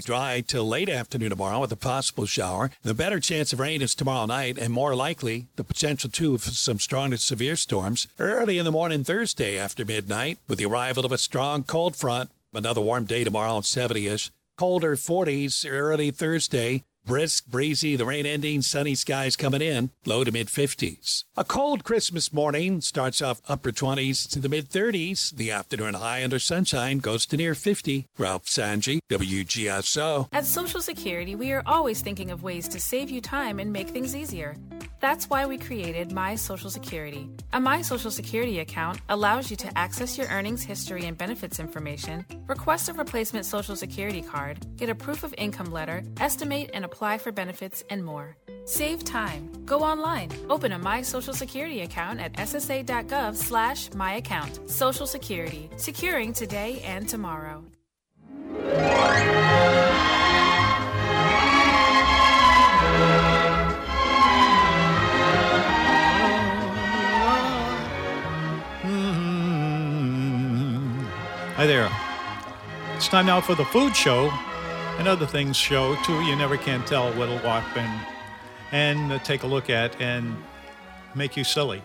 Dry till late afternoon tomorrow with a possible shower. The better chance of rain is tomorrow night, and more likely the potential too of some strong to severe storms early in the morning Thursday after midnight with the arrival of a strong cold front. Another warm day tomorrow, 70 ish. Colder 40s early Thursday. Brisk, breezy, the rain ending, sunny skies coming in, low to mid 50s. A cold Christmas morning starts off upper 20s to the mid 30s. The afternoon high under sunshine goes to near 50. Ralph Sanji, WGSO. At Social Security, we are always thinking of ways to save you time and make things easier. That's why we created My Social Security. A My Social Security account allows you to access your earnings history and benefits information, request a replacement Social Security card, get a proof of income letter, estimate and apply for benefits, and more. Save time. Go online. Open a My Social Security account at ssa.gov slash my account. Social Security. Securing today and tomorrow. Hi there. It's time now for the food show and other things show too. You never can tell what'll walk in and uh, take a look at and make you silly.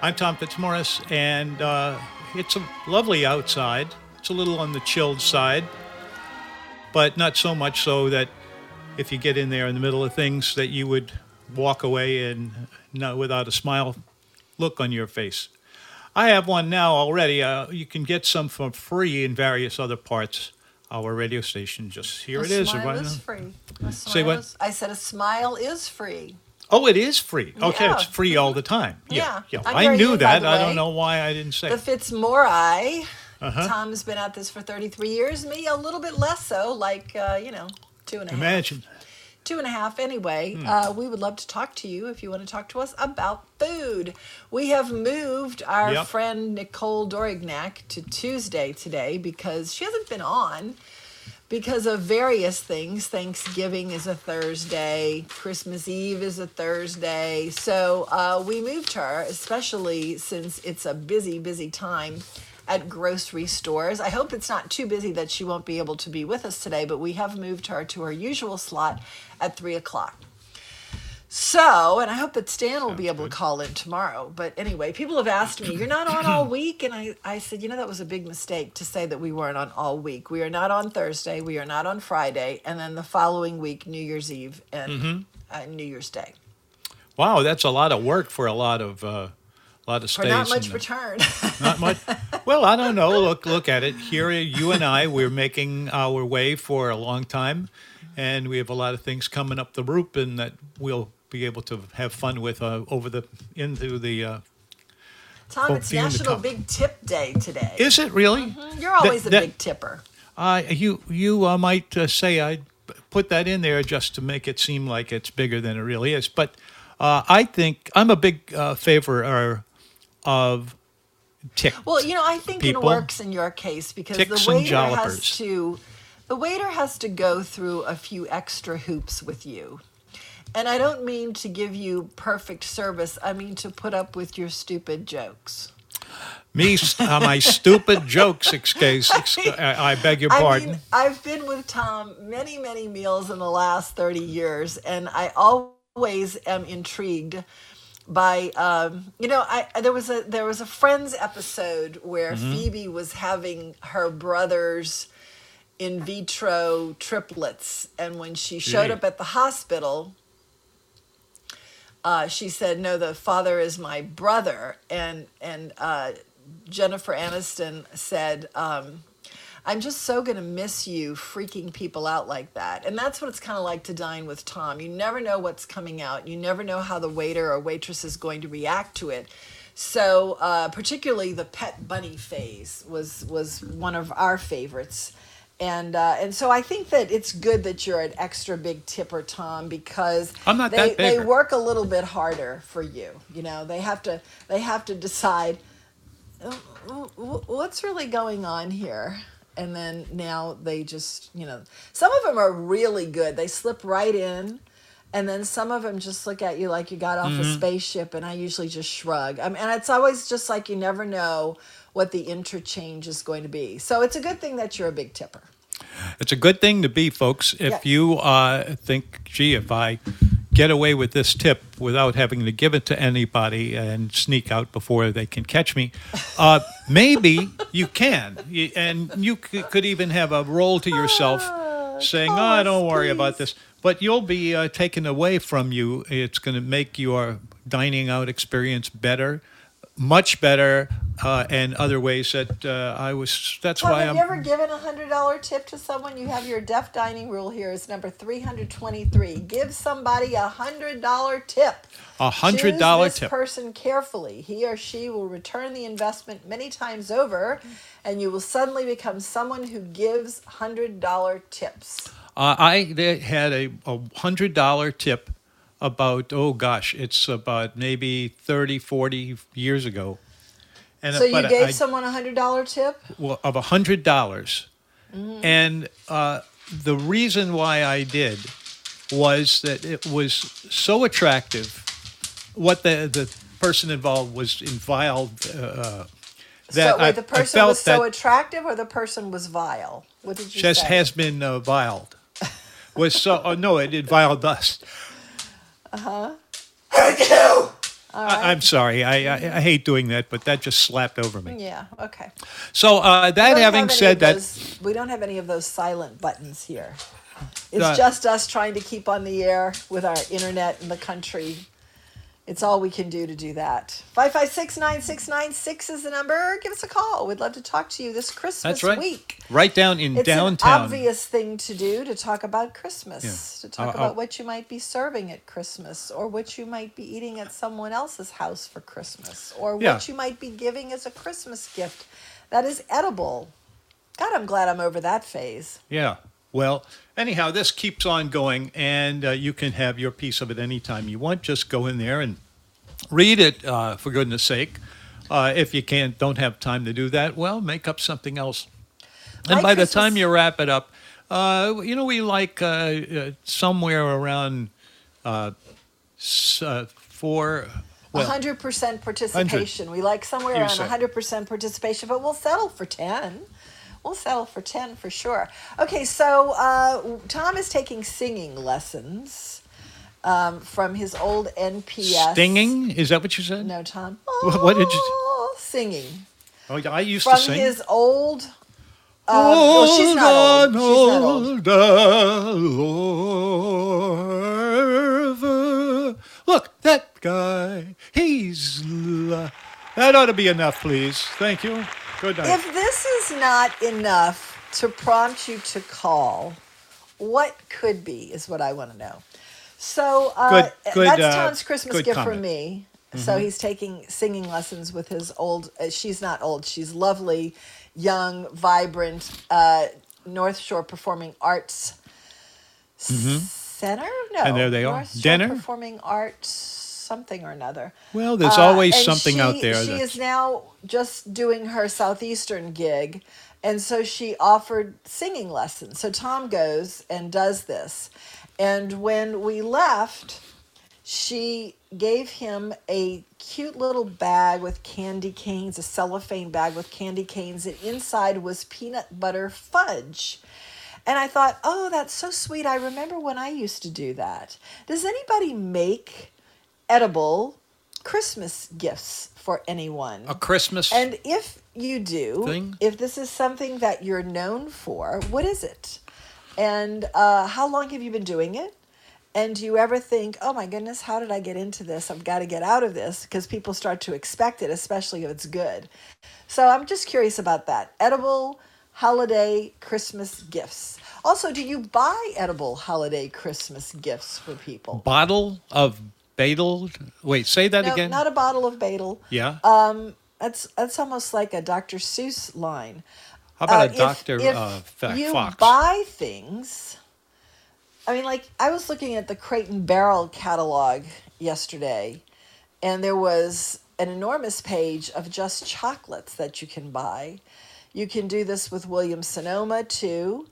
I'm Tom Fitzmorris, and uh, it's a lovely outside. It's a little on the chilled side, but not so much so that if you get in there in the middle of things that you would walk away and not without a smile look on your face. I have one now already. Uh, you can get some for free in various other parts. Our radio station, just here a it is. Smile is free. A Say what? is- I said a smile is free. Oh, it is free. Okay, Yeah. it's free all the time. Yeah. yeah. I'm I knew by that. I don't know why I didn't say. The it. Fitzmori. Uh-huh. Tom's been at this for 33 years. Me, a little bit less so, like, uh, you know, two and a half. Imagine. Two and a half, anyway. Hmm. Uh, we would love to talk to you if you want to talk to us about food. We have moved our Yep. friend Nicole Dorignac to Tuesday today because she hasn't been on because of various things. Thanksgiving is a Thursday, Christmas Eve is a Thursday. So uh, we moved her, especially since it's a busy, busy time at grocery stores. I hope it's not too busy that she won't be able to be with us today, but we have moved her to her usual slot at three o'clock. So, and I hope that Stan will be able to call in tomorrow. But anyway, people have asked me, You're not on all week? And I, I said, You know, that was a big mistake to say that we weren't on all week. We are not on Thursday, we are not on Friday, and then the following week, New Year's Eve and uh, New Year's Day. Wow, that's a lot of work for a lot of uh, a lot of For stays. not much and- return. Not much. Well, I don't know. Look, look at it. Here, you and I, we're making our way for a long time, and we have a lot of things coming up the rope, and that we'll be able to have fun with uh, over the into the. Uh, Tom, it's National. Big Tip Day today. is it really? You're always that- a that- big tipper. Uh, you you uh, might uh, say I put that in there just to make it seem like it's bigger than it really is, but uh, I think I'm a big uh, favor of tick. Well, you know, I think people. it works in your case because Ticks the waiter has to the waiter has to go through a few extra hoops with you. And I don't mean to give you perfect service. I mean to put up with your stupid jokes. Me, uh, my stupid jokes. Excuse, ex- I, I beg your I pardon. mean, I've been with Tom many, many meals in the last 30 years, and I always am intrigued by um, you know I there was a there was a Friends episode where Mm-hmm. Phoebe was having her brother's in vitro triplets, and when she showed Gee. up at the hospital, uh, she said, "No, the father is my brother," and and uh, Jennifer Aniston said. Um, I'm just so going to miss you freaking people out like that. And that's what it's kind of like to dine with Tom. You never know what's coming out. You never know how the waiter or waitress is going to react to it. So, uh, particularly the pet bunny phase was was one of our favorites. And uh, and so I think that it's good that you're an extra big tipper, Tom, because they, they work a little bit harder for you. You know, they have to they have to decide "Uh, what's really going on here? And then now they just you know some of them are really good. They slip right in and then some of them just look at you like you got off a spaceship and i usually just shrug. I mean, and it's always just like you never know what the interchange is going to be so it's a good thing that you're a big tipper It's a good thing to be, folks. If Yeah. you uh, think, gee, if I get away with this tip without having to give it to anybody and sneak out before they can catch me, uh, maybe you can. And you c- could even have a role to yourself saying, oh, don't worry about this. But you'll be uh, taken away from you. It's going to make your dining out experience better. Much better, uh, and other ways that uh, I was. That's Tom, why have I'm. Have you ever given a hundred dollar tip to someone? You have your deaf dining rule here is number three hundred twenty three. Give somebody a hundred dollar tip. A hundred dollar this tip. person carefully. He or she will return the investment many times over, and you will suddenly become someone who gives hundred dollar tips. Uh, I had a, a hundred dollar tip about oh gosh, it's about maybe 30, 40 years ago. And So you gave I- someone a hundred dollar tip. well, of a hundred dollars, Mm-hmm. and uh, the reason why I did was that it was so attractive. What the the person involved was involved. Uh, that so wait, I, the I person felt was so attractive, or the person was vile? What did you just say? has been uh, viled. Was so oh, no, it, it viled us. Uh-huh. I, I'm sorry. I, I I hate doing that, but that just slapped over me. yeah. Okay. So uh, that having said that, those- we don't have any of those silent buttons here. It's Uh, just us trying to keep on the air with our internet in the country. It's all we can do to do that. 556 9696 is the number. Give us a call. We'd love to talk to you this Christmas that's right. week. Right down in It's downtown. an obvious thing to do to talk about Christmas, Yeah. to talk Uh, about uh, what you might be serving at Christmas, or what you might be eating at someone else's house for Christmas, or what Yeah. you might be giving as a Christmas gift that is edible. God, I'm glad I'm over that phase. Yeah. Well, anyhow, this keeps on going, and uh, you can have your piece of it anytime you want. Just go in there and read it, uh, for goodness sake. Uh, if you can't, don't have time to do that, well, make up something else. And My by the time you wrap it up, uh, you know, we like uh, uh, somewhere around uh, uh, four. Well, 100% participation. We like somewhere around say. 100% participation, but we'll settle for 10. We'll settle for 10 for sure. Okay, so uh, Tom is taking singing lessons um, from his old NPS. stinging? Is that what you said? No, Tom. What- what did you- Oh, Singing. Oh, I used From to sing. his old. Well, she's not old. She's not old. Look, that guy. He's. l- That ought to be enough, please. Thank you. Good night. If this is not enough to prompt you to call, what could be is what I want to know. So uh, Good- good, that's uh, Tom's Christmas gift comment. from me. So he's taking singing lessons with his old. Uh, she's not old. She's lovely, young, vibrant uh, North Shore Performing Arts Center. No, Mm-hmm. And there they are. North Shore Denner? Performing Arts something or another. well, there's Uh, always something she, out there. She that's- is now just doing her southeastern gig, and so she offered singing lessons. So Tom goes and does this, and when we left, she gave him a cute little bag with candy canes, a cellophane bag with candy canes, and inside was peanut butter fudge. And I thought, oh, that's so sweet. I remember when I used to do that. Does anybody make edible Christmas gifts for anyone? a Christmas. And if you do, Thing? if this is something that you're known for, what is it? And uh, how long have you been doing it? And do you ever think, oh my goodness, how did I get into this? I've got to get out of this because people start to expect it, especially if it's good. So I'm just curious about that. Edible holiday Christmas gifts. Also, do you buy edible holiday Christmas gifts for people? bottle of Badel. Wait, say that No, again. not a bottle of Badel. yeah. Um, that's that's almost like a Dr. Seuss line. How about Uh, a if- Doctor if uh, Fa- you buy things. I mean, like I was looking at the Crate and Barrel catalog yesterday, and there was an enormous page of just chocolates that you can buy. You can do this with Williams Sonoma too.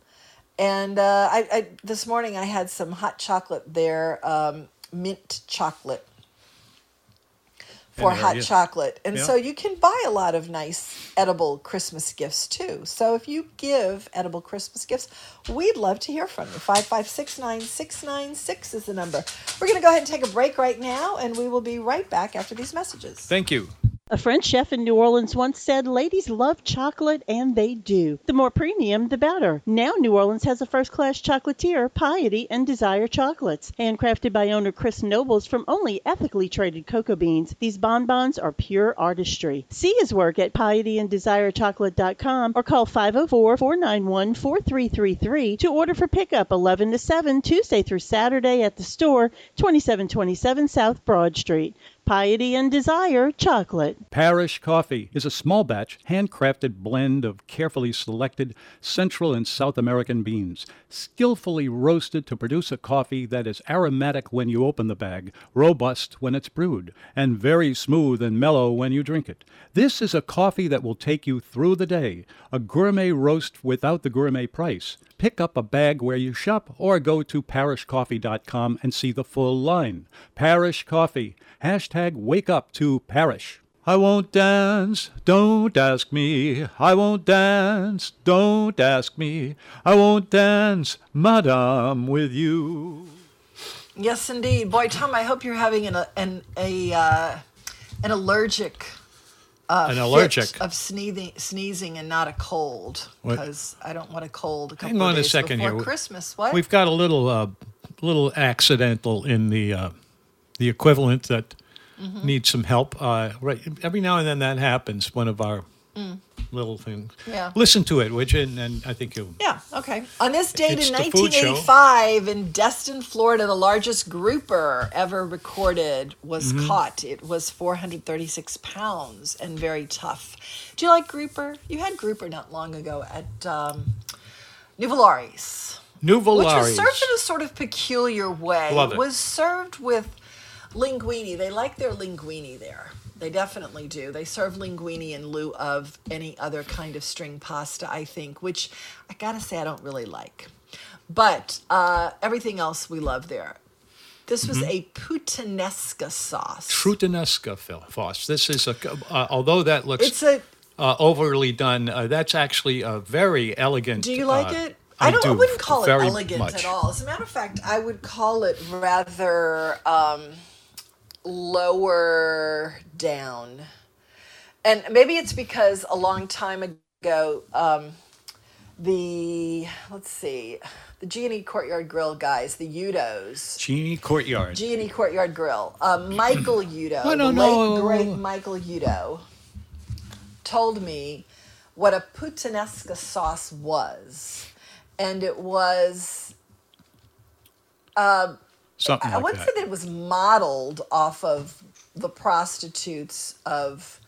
And uh, I, I this morning I had some hot chocolate there, um, mint chocolate for And, hot chocolate. And Yeah. so you can buy a lot of nice edible Christmas gifts too. So if you give edible Christmas gifts, we'd love to hear from you. 5569696 is the number. We're going to go ahead and take a break right now, and we will be right back after these messages. Thank you. A French chef in New Orleans once said, Ladies love chocolate, and they do. The more premium, the better. Now, New Orleans has a first class chocolatier, Piety and Desire Chocolates. Handcrafted by owner Chris Nobles from only ethically traded cocoa beans, these bonbons are pure artistry. See his work at pietyanddesirechocolate.com or call 504 491 4333 to order for pickup 11 to 7 Tuesday through Saturday at the store, 2727 South Broad Street. Piety and Desire Chocolate. Parish Coffee is a small batch, handcrafted blend of carefully selected Central and South American beans, skillfully roasted to produce a coffee that is aromatic when you open the bag, robust when it's brewed, and very smooth and mellow when you drink it. This is a coffee that will take you through the day, a gourmet roast without the gourmet price. Pick up a bag where you shop or go to parishcoffee.com and see the full line. Parish Coffee. Hashtag wake up to Parish. I won't dance, don't ask me. I won't dance, don't ask me. I won't dance, madame, with you. Yes, indeed. Boy, Tom, I hope you're having an an a uh, an allergic uh, An fit allergic. of sneezing, sneezing, and not a cold because I don't want a cold. A couple Hang on of a second here. Christmas. What? We've got a little uh, little accidental in the uh, the equivalent that Mm-hmm. needs some help. Uh, right, every now and then that happens. One of our little things. Mm. Yeah. Listen to it, you? And, and I think you'll. Yeah, okay. On this date in the food show. 1985 in Destin, Florida, the largest grouper ever recorded was Mm-hmm. caught. It was 436 pounds and very tough. Do you like grouper? You had grouper not long ago at um, Nuvolari's, which was served in a sort of peculiar way. Love it. was served with linguine. They like their linguine there. They definitely do. They serve linguine in lieu of any other kind of string pasta, I think, which I gotta say I don't really like. But uh, everything else we love there. This was Mm-hmm. a puttanesca sauce. Phil Foss. This is a. Uh, although that looks It's a. uh, overly done, uh, that's actually a very elegant. Do you like uh, it? I don't. I, wouldn't call it elegant much. at all. As a matter of fact, I would call it rather um, lower down. And maybe it's because a long time ago, um, the let's see, the G and E Courtyard Grill guys, the Uddos, Genie Courtyard. G and E Courtyard Grill, uh, Michael Uddo, I the don't late know. great Michael Uddo, told me what a puttanesca sauce was, and it was Something I like wouldn't that. say that it was modeled off of the prostitutes of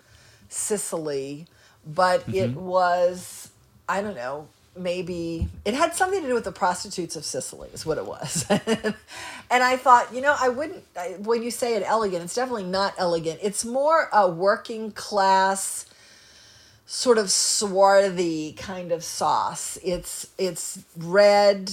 Sicily, but Mm-hmm. it was, I don't know, maybe it had something to do with the prostitutes of Sicily, is what it was. and I thought, you know, I wouldn't, I, when you say it elegant, it's definitely not elegant. It's more a working class, sort of swarthy kind of sauce. It's it's red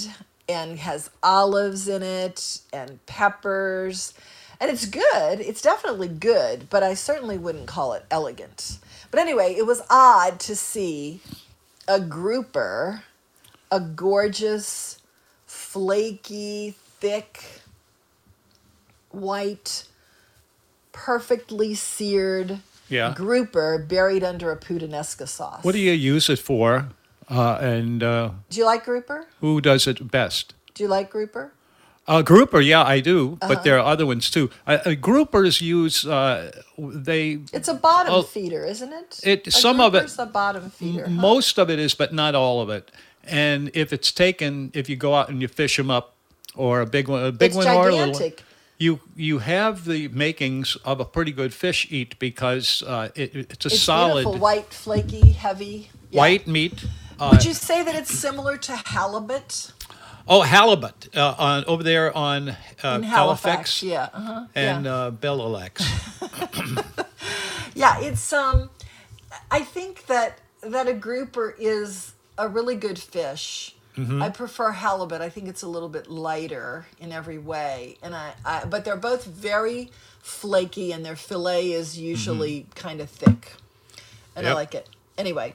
and has olives in it and peppers. And it's good. It's definitely good, but I certainly wouldn't call it elegant. But anyway, it was odd to see a grouper, a gorgeous, flaky, thick, white, perfectly seared Yeah. grouper buried under a puttanesca sauce. What do you use it for? Uh, and uh, Do you like grouper? who does it best? Do you like grouper? Uh, grouper, yeah, I do, Uh-huh. but there are other ones too. Uh, uh, groupers use uh, they It's a bottom feeder, isn't it? it- A some of it- a bottom feeder. huh? most of it is, but not all of it. And if it's taken, if you go out and you fish them up, or a big one, a big It's one or a little one, you you have the makings of a pretty good fish eat because uh, it, it's a It's solid white, flaky, heavy. Yeah. white meat. Uh, Would you say that it's similar to halibut oh, halibut uh, on over there on uh, Halifax Halifax? Yeah, uh-huh. and yeah. uh, yeah, it's um. I think that that a grouper is a really good fish I prefer halibut. I think it's a little bit lighter in every way, and I, I but they're both very flaky, and their fillet is usually kind of thick, and I like it. Anyway,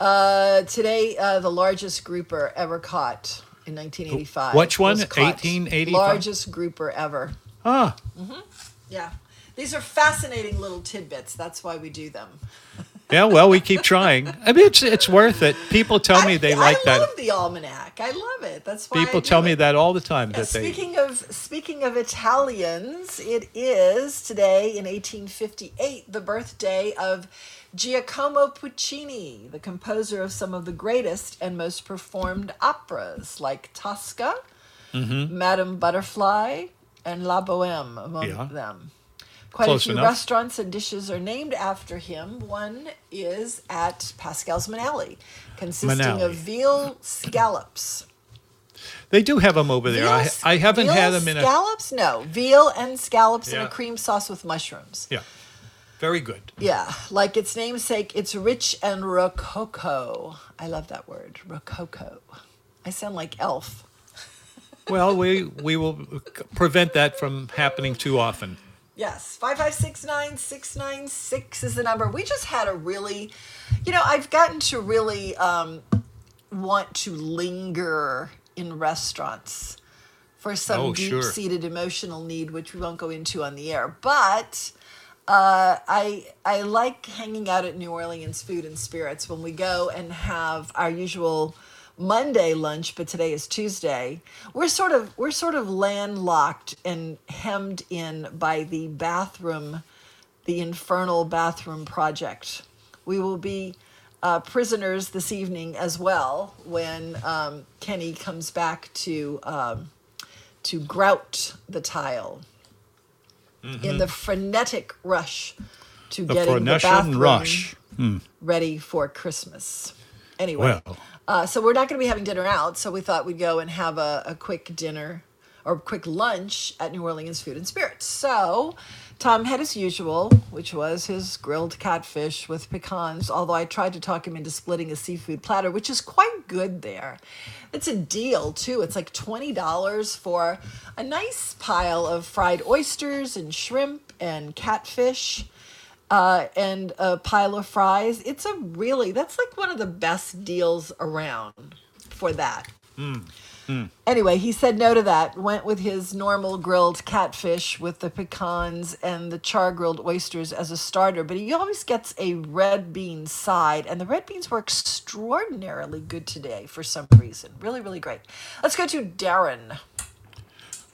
uh, today uh, the largest grouper ever caught in 1985. Which one? was caught. 1885? Largest grouper ever. Ah, Yeah, these are fascinating little tidbits. That's why we do them. yeah. Well, we keep trying. I mean, it's it's worth it. People tell me I- they like that. I love the almanac. I love it. That's why People tell me that all the time. Yeah, That they. speaking of speaking of Italians, it is today in 1858 the birthday of Giacomo Puccini, the composer of some of the greatest and most performed operas like Tosca, Mm-hmm. Madame Butterfly, and La Boheme among Yeah. them. Quite Close a few enough. restaurants and dishes are named after him. One is at Pascal's Manale, consisting Manale. of veal scallops. They do have them over there. I, Veal- I haven't had them in a. scallops. No, veal and scallops in a cream sauce with mushrooms. Yeah, very good. Yeah, like its namesake, it's rich and rococo. I love that word, rococo. I sound like elf. Well, we we will prevent that from happening too often. Yes, five five six nine six nine six is the number. We just had a really, you know, I've gotten to really um, want to linger in restaurants for some Oh, deep-seated emotional need, which we won't go into on the air. But uh, I I like hanging out at New Orleans Food and Spirits when we go and have our usual Monday lunch, but today is Tuesday. We're sort of we're sort of landlocked and hemmed in by the bathroom, the infernal bathroom project. We will be uh, prisoners this evening as well when um, Kenny comes back to um, to grout the tile in the frenetic rush to Mm-hmm. The getting the bathroom rush. ready for Christmas. Anyway, Well. uh, so we're not going to be having dinner out, so we thought we'd go and have a, a quick dinner or quick lunch at New Orleans Food and Spirits. So Tom had his usual, which was his grilled catfish with pecans, although I tried to talk him into splitting a seafood platter, which is quite good there. It's a deal too. It's like $20 for a nice pile of fried oysters and shrimp and catfish uh, and a pile of fries. It's a really that's like one of the best deals around for that. Anyway, he said no to that. Went with his normal grilled catfish with the pecans and the char grilled oysters as a starter, but he always gets a red bean side, and the red beans were extraordinarily good today for some reason. Really, really great. Let's go to Darren.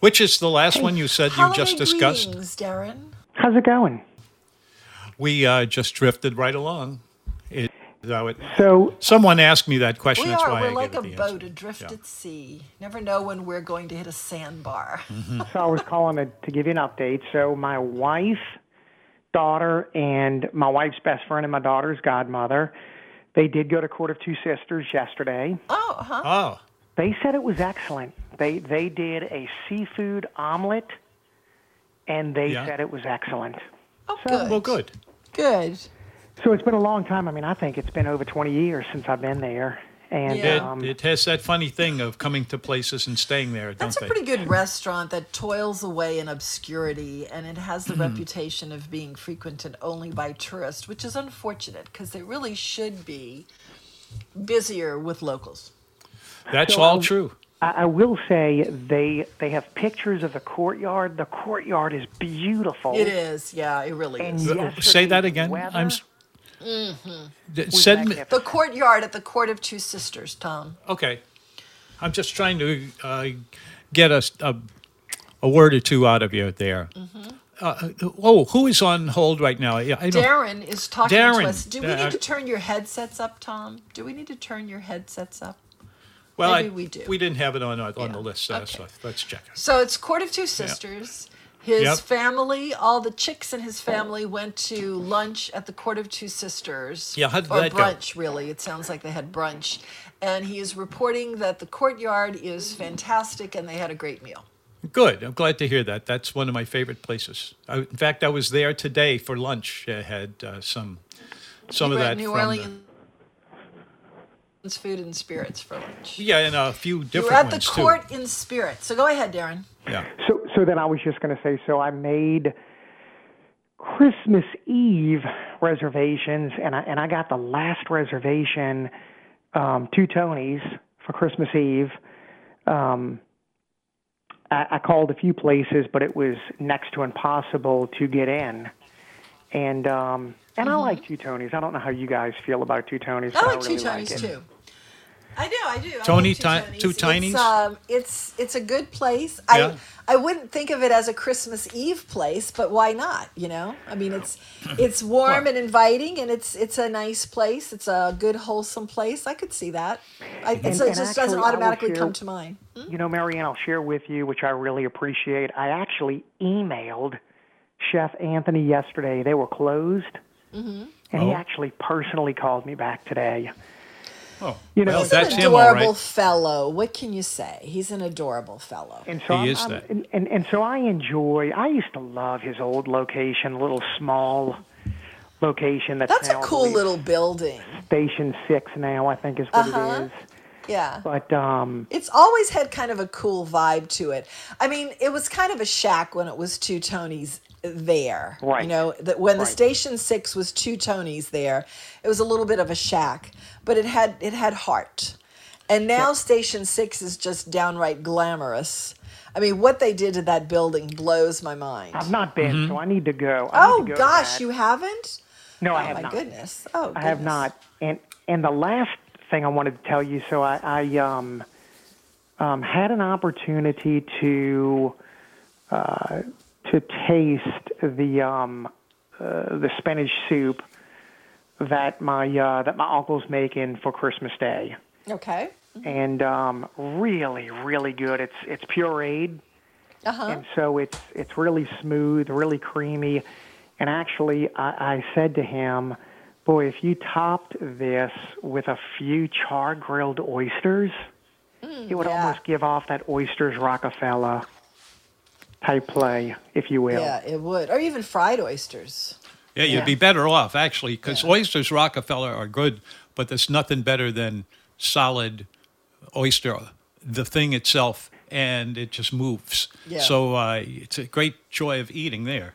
Which is the last one you said you just discussed? greetings, Darren. How's it going? We uh, just drifted right along. It, though it, So, someone asked me that question. We that's are. why We're I like a gave it the boat answer. adrift Yeah. at sea. Never know when we're going to hit a sandbar. Mm-hmm. so I was calling to, to give you an update. So, my wife, daughter, and my wife's best friend and my daughter's godmother, they did go to Court of Two Sisters yesterday. Oh, huh. Oh, They said it was excellent. They they did a seafood omelet, and they Yeah. said it was excellent. Oh, good. well, good. Good. So it's been a long time. I mean, I think it's been over 20 years since I've been there. And Yeah. It, um, it has that funny thing of coming to places and staying there, don't That's a they? pretty good restaurant that toils away in obscurity, and it has the Mm-hmm. reputation of being frequented only by tourists, which is unfortunate because they really should be busier with locals. That's So, all um, true. I, I will say they they have pictures of the courtyard. The courtyard is beautiful. It is, yeah, it really And is. Say that again. weather I'm. S- Mm-hmm. D- Send me. The courtyard at the Court of Two Sisters, Tom. Okay. I'm just trying to uh, get a, a, a word or two out of you there. Mm-hmm. Uh, oh, who is on hold right now? Yeah, I don't. Darren is talking Darren, to us. Do we uh, need to turn your headsets up, Tom? Do we need to turn your headsets up? well, maybe I- we do. We didn't have it on on Yeah, the list, uh, okay. so let's check it. So it's Court of Two Sisters. His Yep. family, all the chicks in his family, went to lunch at the Court of Two Sisters. Yeah, how did or that go? brunch, really. It sounds like they had brunch, and he is reporting that the courtyard is fantastic, and they had a great meal. Good. I'm glad to hear that. That's one of my favorite places. I, in fact, I was there today for lunch. I had uh, some some of that New from the- Orleans Food and Spirits for lunch. Yeah, and a few different. You different were at the ones court in spirit. So go ahead, Darren. Yeah. So, so then I was just going to say, so I made Christmas Eve reservations, and I and I got the last reservation, um, two Tonys for Christmas Eve. Um, I, I called a few places, but it was next to impossible to get in. And um, and I like two Tonys. I don't know how you guys feel about two Tonys. Mm-hmm. I like really two Tonys it. too. I do, I do. I Tony two Ti- Tonys. two It's, um, it's it's a good place. Yeah. I I wouldn't think of it as a Christmas Eve place, but why not? You know, I mean, it's it's warm and inviting, and it's it's a nice place. It's a good wholesome place. I could see that. I, And- so it just actually, doesn't automatically share- come to mind. You know, Marianne, I'll share with you, which I really appreciate. I actually emailed Chef Anthony yesterday. They were closed, Mm-hmm. and he Oh. actually personally called me back today. Oh, You know, well, He's that's an him, all adorable right. fellow. What can you say? He's an adorable fellow. And so He I'm, is I'm- that. And, and and so I enjoy. I used to love his old location, a little small location. That's, That's a cool little building. Station Six now. I think is what Uh-huh. it is. Yeah. But um, It's always had kind of a cool vibe to it. I mean, it was kind of a shack when it was two Tonys there. Right. You know, that when the station six was two Tonys there, it was a little bit of a shack, but it had it had heart. And now station six is just downright glamorous. I mean, what they did to that building blows my mind. I've not been, Mm-hmm. so I need to go. I oh to go gosh, that. you haven't? No, I haven't. oh my not. goodness. Oh, I have not. And and the last thing I wanted to tell you, so I, I um, um, had an opportunity to uh, to taste the um, uh, the spinach soup that my uh, that my uncle's making for Christmas Day, Okay. and um, really, really good. It's it's pureed, Uh huh. and so it's it's really smooth, really creamy. And actually, I, I said to him, "Boy, if you topped this with a few char grilled oysters, it would Mm, yeah. almost give off that oysters Rockefeller type play, if you will." Yeah, it would. Or even fried oysters. Yeah, you'd Yeah. be better off actually, because Yeah. oysters Rockefeller are good, but there's nothing better than solid oyster, the thing itself, and it just moves. Yeah. So uh, it's a great joy of eating there.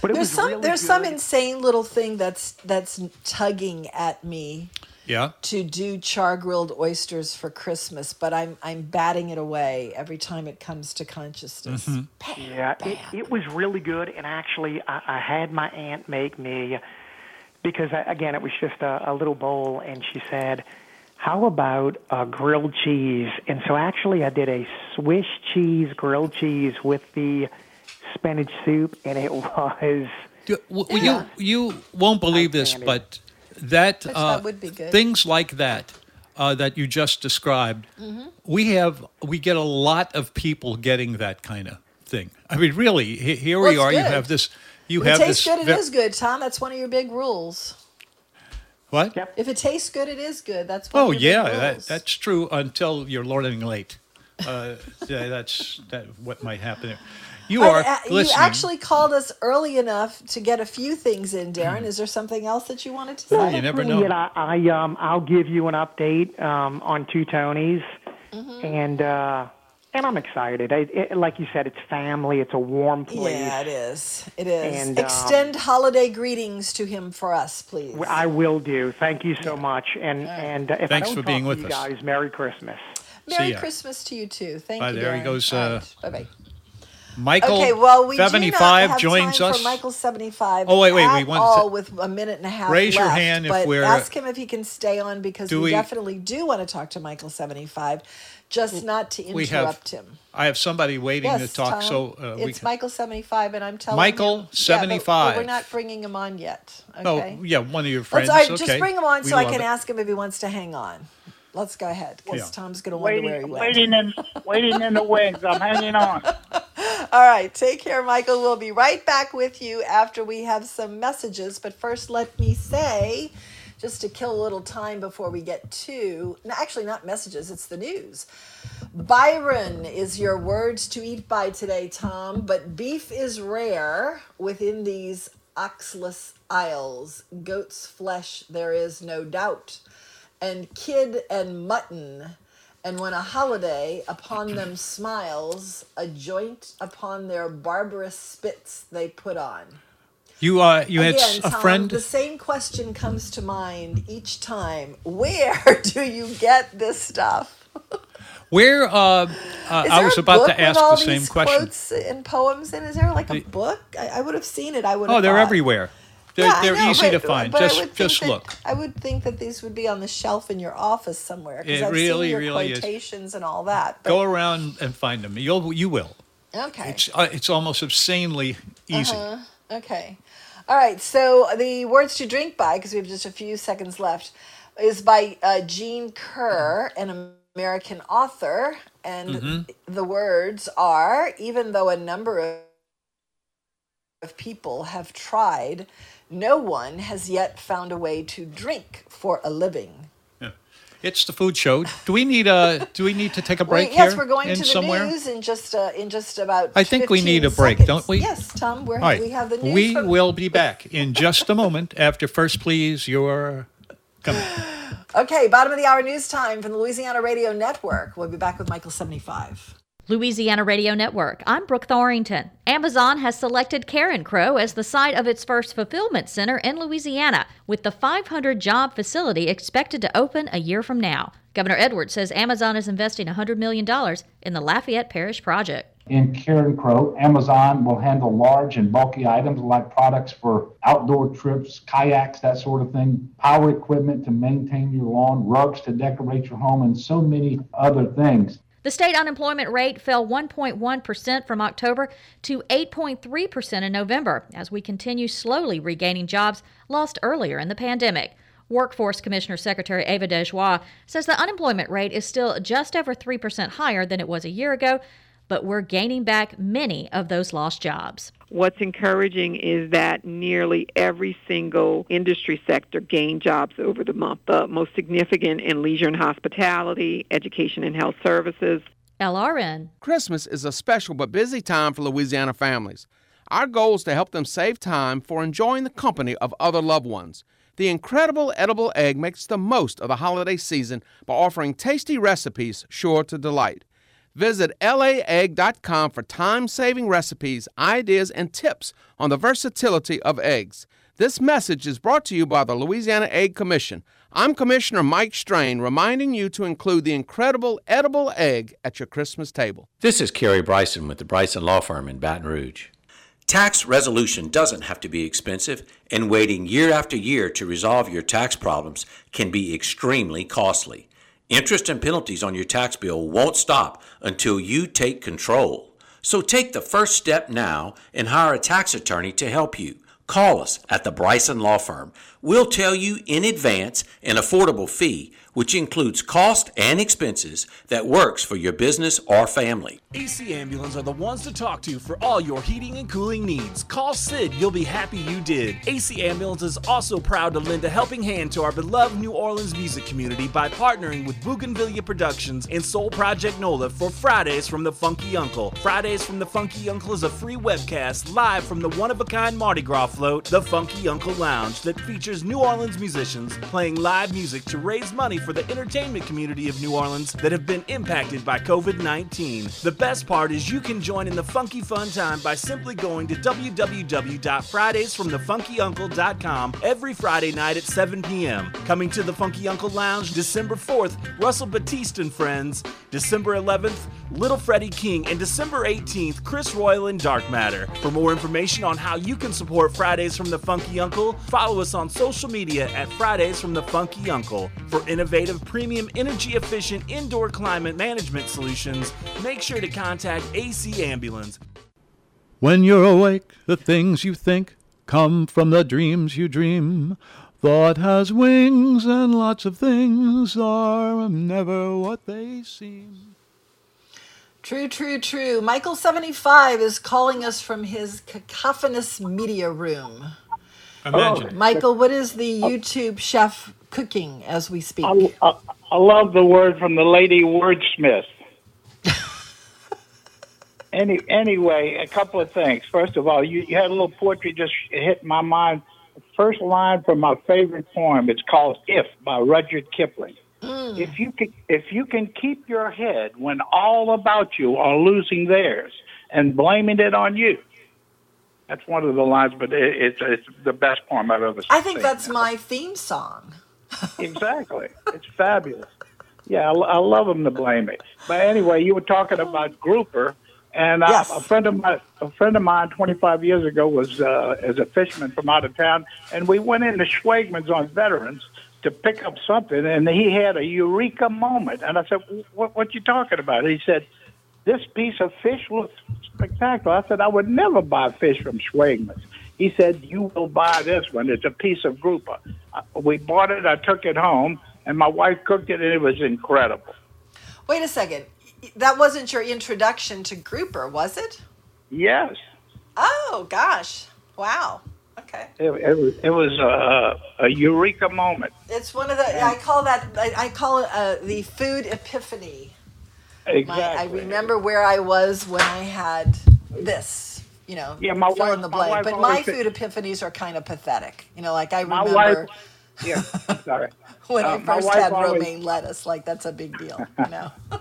But There's some really there's some insane little thing that's that's tugging at me Yeah. to do char grilled oysters for Christmas, but I'm I'm batting it away every time it comes to consciousness. Mm-hmm. Yeah, it, it was really good, and actually, I, I had my aunt make me because I, again, it was just a, a little bowl, and she said, "How about a grilled cheese?" And so, actually, I did a Swiss cheese grilled cheese with the spinach soup, and it was You, w- Yeah. you you won't believe this, but that, uh, that would be good. things like that uh, that you just described, Mm-hmm. we have we get a lot of people getting that kind of thing. I mean, really, here Well, we it's are. You have this. You If it have tastes this. good, it ve- is good, Tom. That's one of your big rules. What? Yep. If it tastes good, it is good. That's one Oh of your yeah, big that, that's true until you're learning late. Uh, yeah, that's that what might happen. There. You But, are uh, you actually called us early enough to get a few things in, Darren. Is there something else that you wanted to say? Well, you never know. Yet I, I um I'll give you an update um on two Tonys, Mm-hmm. and uh and I'm excited. I, it, like you said, it's family. It's a warm place. Yeah, it is. It is. And, um, Extend holiday greetings to him for us, please. I will do. Thank you so much. And and uh, if Thanks I don't for being talk with you us. guys, Merry Christmas. Merry. Christmas to you too. Thank Bye, you. there he Darren. goes, All uh. Bye-bye. Michael, Okay, well, we 75 joins us. Michael seventy five. Oh, wait, wait, we want to- all with a minute and a half. Raise your hand if but we're- ask him if he can stay on because we, we- definitely do want to talk to Michael seventy five, just not to we have. interrupt him. I have somebody waiting Yes, to talk. Tom, So uh, we it's Michael seventy five, and I'm telling Michael, him, yeah, but- 75. but we're not bringing him on yet. Oh Okay. yeah, one of your friends. Let's all right, okay. just bring him on We so I can it. ask him if he wants to hang on. Let's go ahead because Yeah. Tom's going to wonder where he went. waiting in, waiting in the wings. I'm hanging on. All right, take care, Michael. We'll be right back with you after we have some messages. But first, let me say, just to kill a little time before we get to, no, actually, not messages, it's the news. Byron is your words to eat by today, Tom. But beef is rare within these oxless isles. Goat's flesh, there is no doubt. and kid and mutton. And when a holiday upon them smiles, a joint upon their barbarous spits they put on. You uh, you had a Tom, friend. the same question comes to mind each time. Where do you get this stuff? Where uh, uh, I was about to ask the same question. Quotes and poems, and is there like a book? I, I would have seen it. I would. Oh, they're thought. everywhere. They're, Yeah, they're know, easy to but- find. I would Just think just that- look. I would think that these would be on the shelf in your office somewhere because It I've really, seen your really is. quotations and all that. But, Go around and find them. You'll you will. okay. It's uh, it's almost insanely easy. Uh-huh. Okay. All right. So the words to drink by, because we have just a few seconds left, is by uh, Jean Kerr, an American author. And Mm-hmm. the words are even though a number of of people have tried, no one has yet found a way to drink for a living. Yeah. It's the food show. Do we need a do we need to take a break Wait, yes, here? we're going in to the somewhere? news in just uh, in just about. I think we need a break, seconds. don't we? Yes, Tom. We're, right. we have the news. we from- will be back in just a moment after first please your coming. Okay, bottom of the hour news time from the Louisiana Radio Network. We'll be back with Michael seventy five. Louisiana Radio Network. I'm Brooke Thorington. Amazon has selected Carencro as the site of its first fulfillment center in Louisiana, with the 500 job facility expected to open a year from now. Governor Edwards says Amazon is investing $100 million in the Lafayette Parish project. In Carencro, Amazon will handle large and bulky items like products for outdoor trips, kayaks, that sort of thing, power equipment to maintain your lawn, rugs to decorate your home, and so many other things. The state unemployment rate fell 1.1% from October to 8.3% in November as we continue slowly regaining jobs lost earlier in the pandemic. Workforce Commissioner Secretary Ava Dejoie says the unemployment rate is still just over 3% higher than it was a year ago, but we're gaining back many of those lost jobs. What's encouraging is that nearly every single industry sector gained jobs over the month. The most significant in leisure and hospitality, education and health services. LRN. Christmas is a special but busy time for Louisiana families. Our goal is to help them save time for enjoying the company of other loved ones. The incredible edible egg makes the most of the holiday season by offering tasty recipes sure to delight. Visit laegg.com for time saving recipes, ideas, and tips on the versatility of eggs. This message is brought to you by the Louisiana Egg Commission. I'm Commissioner Mike Strain, reminding you to include the incredible edible egg at your Christmas table. This is Kerry Bryson with the Bryson Law Firm in Baton Rouge. Tax resolution doesn't have to be expensive, and waiting year after year to resolve your tax problems can be extremely costly. Interest and penalties on your tax bill won't stop until you take control. So take the first step now and hire a tax attorney to help you. Call us at the Bryson Law Firm. We'll tell you in advance an affordable fee, which includes cost and expenses that works for your business or family. AC Ambulance are the ones to talk to for all your heating and cooling needs. Call Sid, you'll be happy you did. AC Ambulance is also proud to lend a helping hand to our beloved New Orleans music community by partnering with Bougainvillea Productions and Soul Project NOLA for Fridays from the Funky Uncle. Fridays from the Funky Uncle is a free webcast live from the one of a kind Mardi Gras float, the Funky Uncle Lounge, that features New Orleans musicians playing live music to raise money for the entertainment community of New Orleans that have been impacted by COVID 19. The best part is you can join in the funky fun time by simply going to www.fridaysfromthefunkyuncle.com every Friday night at 7 p.m. Coming to the Funky Uncle Lounge December 4th, Russell Batiste and Friends, December 11th, Little Freddie King, and December 18th, Khris Royal and Dark Matter. For more information on how you can support Fridays from the Funky Uncle, follow us on social media at Fridays from the Funky Uncle. For innovative, premium, energy efficient indoor climate management solutions, make sure to contact AC Ambulance. When you're awake, the things you think come from the dreams you dream. Thought has wings, and lots of things are never what they seem. True, true, true. Michael seventy five is calling us from his cacophonous media room. Imagine. Michael, what is the YouTube chef cooking as we speak? I, I, I love the word from the lady wordsmith. Any anyway, a couple of things. First of all, you, you had a little poetry just hit my mind first line from my favorite poem. It's called "If" by Rudyard Kipling. Mm. If you can, if you can keep your head when all about you are losing theirs and blaming it on you, that's one of the lines. But it, it's it's the best poem I've ever. I think that's my theme song. Exactly. It's fabulous. Yeah, I, I love them to blame it. But anyway, you were talking about grouper, and I, a friend of mine, a friend of mine, 25 years ago, was uh, as a fisherman from out of town, and we went into Schwegman's on Veterans to pick up something, and he had a eureka moment. And I said, "What? What you talking about?" He said, "This piece of fish looks spectacular." I said, "I would never buy fish from Schwegman's." He said, "You will buy this one. It's a piece of grouper." Uh, We bought it. I took it home, and my wife cooked it, and it was incredible. Wait a second. That wasn't your introduction to grouper, was it? Yes, Oh gosh! Wow. Okay. it, it was. It was a, a eureka moment. It's one of the. I call that. I, I call it uh, the food epiphany. My, I remember where I was when I had this. You know, Yeah, my fill wife- in the blank. wife But my food epiphanies are kind of pathetic. You know, like I My remember wife. Yeah, sorry. when Uh, I my first wife had always- romaine lettuce. Like that's a big deal. You know.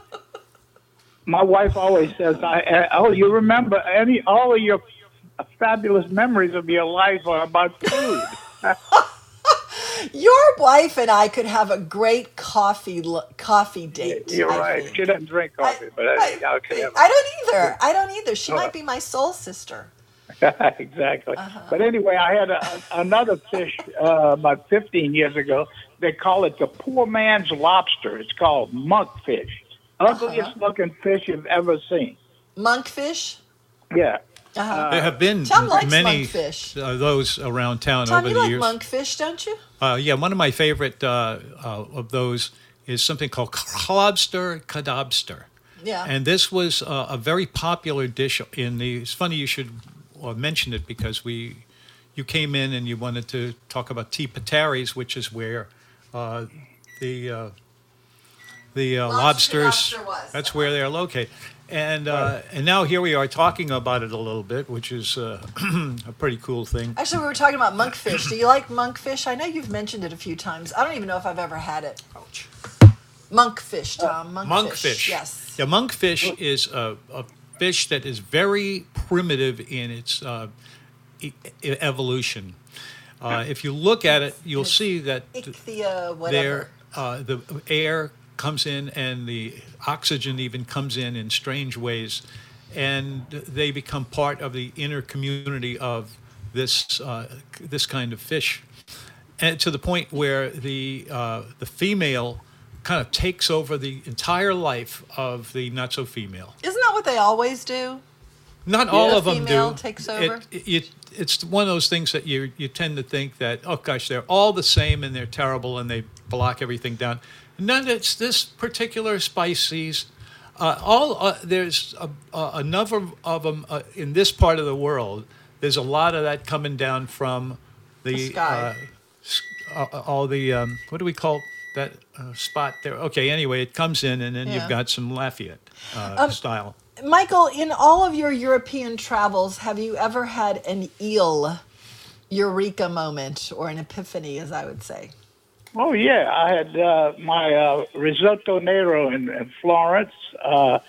My wife always says, I, I, "Oh, you remember any all of your fabulous memories of your life are about food." Your wife and I could have a great coffee coffee date. You're I right. think. She doesn't drink coffee, but I, I, okay. I don't either. I don't either. She Oh. might be my soul sister. exactly. Uh-huh. But anyway, I had a, another fish uh, about 15 years ago. They call it the poor man's lobster. It's called monkfish. Ugliest Uh-huh. looking fish you've ever seen. Monkfish. Yeah. Uh-huh. There have been Tom many monkfish. uh, those around town Tom, over you the like years. monkfish, don't you? Uh, yeah, one of my favorite uh, uh, of those is something called lobster cadobster. Yeah. And this was uh, a very popular dish in the. It's funny you should uh, mention it because we, you came in and you wanted to talk about T. Pataris, which is where uh, the uh, the uh, Lobster lobsters. Lobster. That's where they're located. And uh, and now here we are talking about it a little bit, which is uh, a pretty cool thing. Actually, we were talking about monkfish. Do you like monkfish? I know you've mentioned it a few times. I don't even know if I've ever had it. Ouch. Monkfish, Tom. Monkfish. Monkfish. Yes. Yeah, monkfish is a, a fish that is very primitive in its uh, e- evolution. Uh, if you look at it, you'll see that Ichthia, whatever. there uh, the air comes in and the oxygen even comes in in strange ways, and they become part of the inner community of this uh, this kind of fish, and to the point where the uh, the female kind of takes over the entire life of the not so female. Isn't that what they always do? Not all The of them female do. takes over? It, it- it's one of those things that you you tend to think that oh gosh they're all the same and they're terrible and they block everything down. None. It's this particular species. Uh, all uh, there's a, a, a number of them uh, in this part of the world. There's a lot of that coming down from the, The sky. Uh, uh, all the um, what do we call that uh, spot there? Okay, anyway, it comes in and then Yeah. you've got some Lafayette uh, Um, style. Michael, in all of your European travels, have you ever had an eel eureka moment or an epiphany, as I would say? Oh yeah, I had uh, my uh, risotto nero in, in Florence, uh,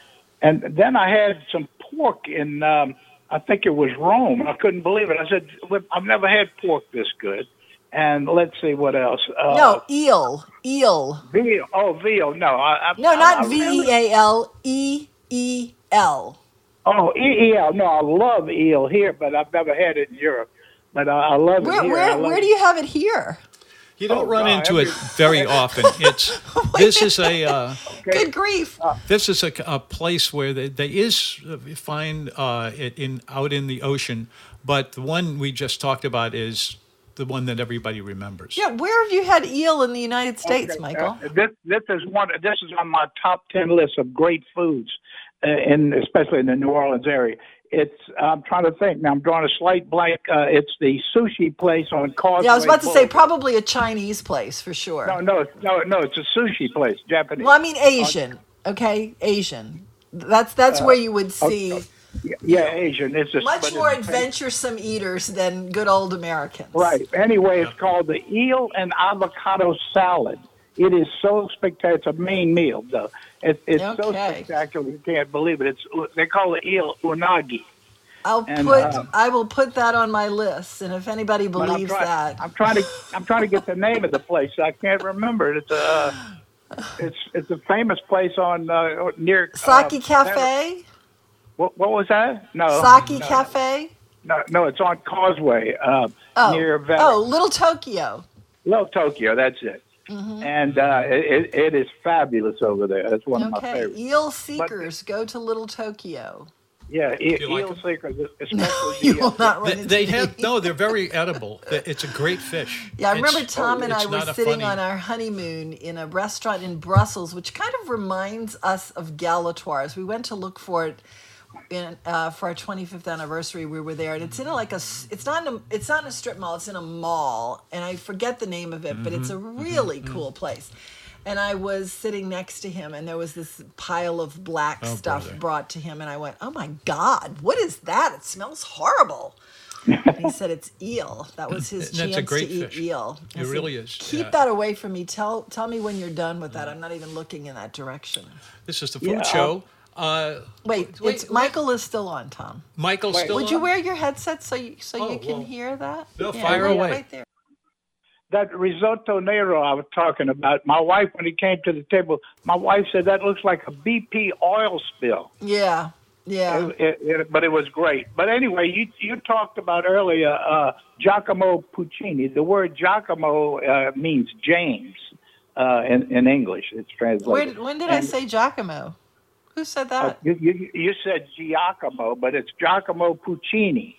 and then I had some pork in. Um, I think it was Rome. I couldn't believe it. I said, "I've never had pork this good." And let's see what else. Uh, no, eel. Eel. veal. Oh, veal. No, I, I, No, not V E A L. E E L. Oh, E- eel. No, I love eel here, but I've never had it in Europe. But I, I love Where, it here. Where, love where do you have it here? You don't Oh, run God, into it very often. It's this is a uh, Good grief. this is a, a place where they, there is uh, you find uh, it in out in the ocean, but the one we just talked about is the one that everybody remembers. Yeah, where have you had eel in the United States, Okay, Michael? uh, this this is one. This is on my top ten list of great foods, uh, in especially in the New Orleans area. It's. I'm trying to think now. I'm drawing a slight blank. Uh, it's the sushi place on Causeway. yeah, I was about to say probably a Chinese place for sure. No, no, it's- no, no. It's a sushi place, Japanese. Well, I mean Asian. Okay, Asian. That's that's Uh, where you would see. Yeah, Asian. It's a, Much more adventuresome eaters than good old Americans. Right. Anyway, it's called the eel and avocado salad. It is so spectacular. It's a main meal, though. It, it's so Okay. spectacular you can't believe it. It's they call it eel unagi. I'll And, put uh, I will put that on my list, and if anybody But I'm believes try- that, I'm trying to I'm trying to get the name of the place. I can't remember it. It's a uh, it's it's a famous place on uh, near uh, Cafe, What, what was that? No. Saki no, Cafe. No, no, it's on Causeway uh, Oh, near Val- oh, Little Tokyo. Little Tokyo. That's it. Mhm. And uh, it, it is fabulous over there. That's one of my Okay, favorites. eel seekers go to Little Tokyo. Yeah, e- eel seekers, especially you uh, will not run They, into they me. have no. They're very edible. It's a great fish. Yeah, I It's- remember Tom and I were sitting funny- on our honeymoon in a restaurant in Brussels, which kind of reminds us of Galatoire's. We went to look for it in uh, for our 25th anniversary. We were there, and it's in a, like a. It's not in a. It's not in a strip mall. It's in a mall, and I forget the name of it, but it's a Mm-hmm. really cool place. And I was sitting next to him, and there was this pile of black Oh, stuff brother. brought to him, and I went, "Oh my God, what is that? It smells horrible." he said it's eel. That was his And that's a chance great to eat fish. eel. I It said, really is, Keep yeah. that away from me. Tell tell me when you're done with that. I'm not even looking in that direction. This is the food Yeah, show. Uh, Wait, Wait, it's wait. Michael is still on, Tom. Michael's Wait. still. Would you wear your headset so you so Oh, you can well. hear that? No, fire right, away. Right there. that risotto nero I was talking about. My wife, when he came to the table, my wife said that looks like a BP oil spill. Yeah, yeah. It, it, it, but it was great. But anyway, you you talked about earlier uh, Giacomo Puccini. The word Giacomo uh, means James uh, in, in English. It's Where, translated. when did I say Giacomo? Who said uh, that? you, you, you said Giacomo, but it's Giacomo Puccini.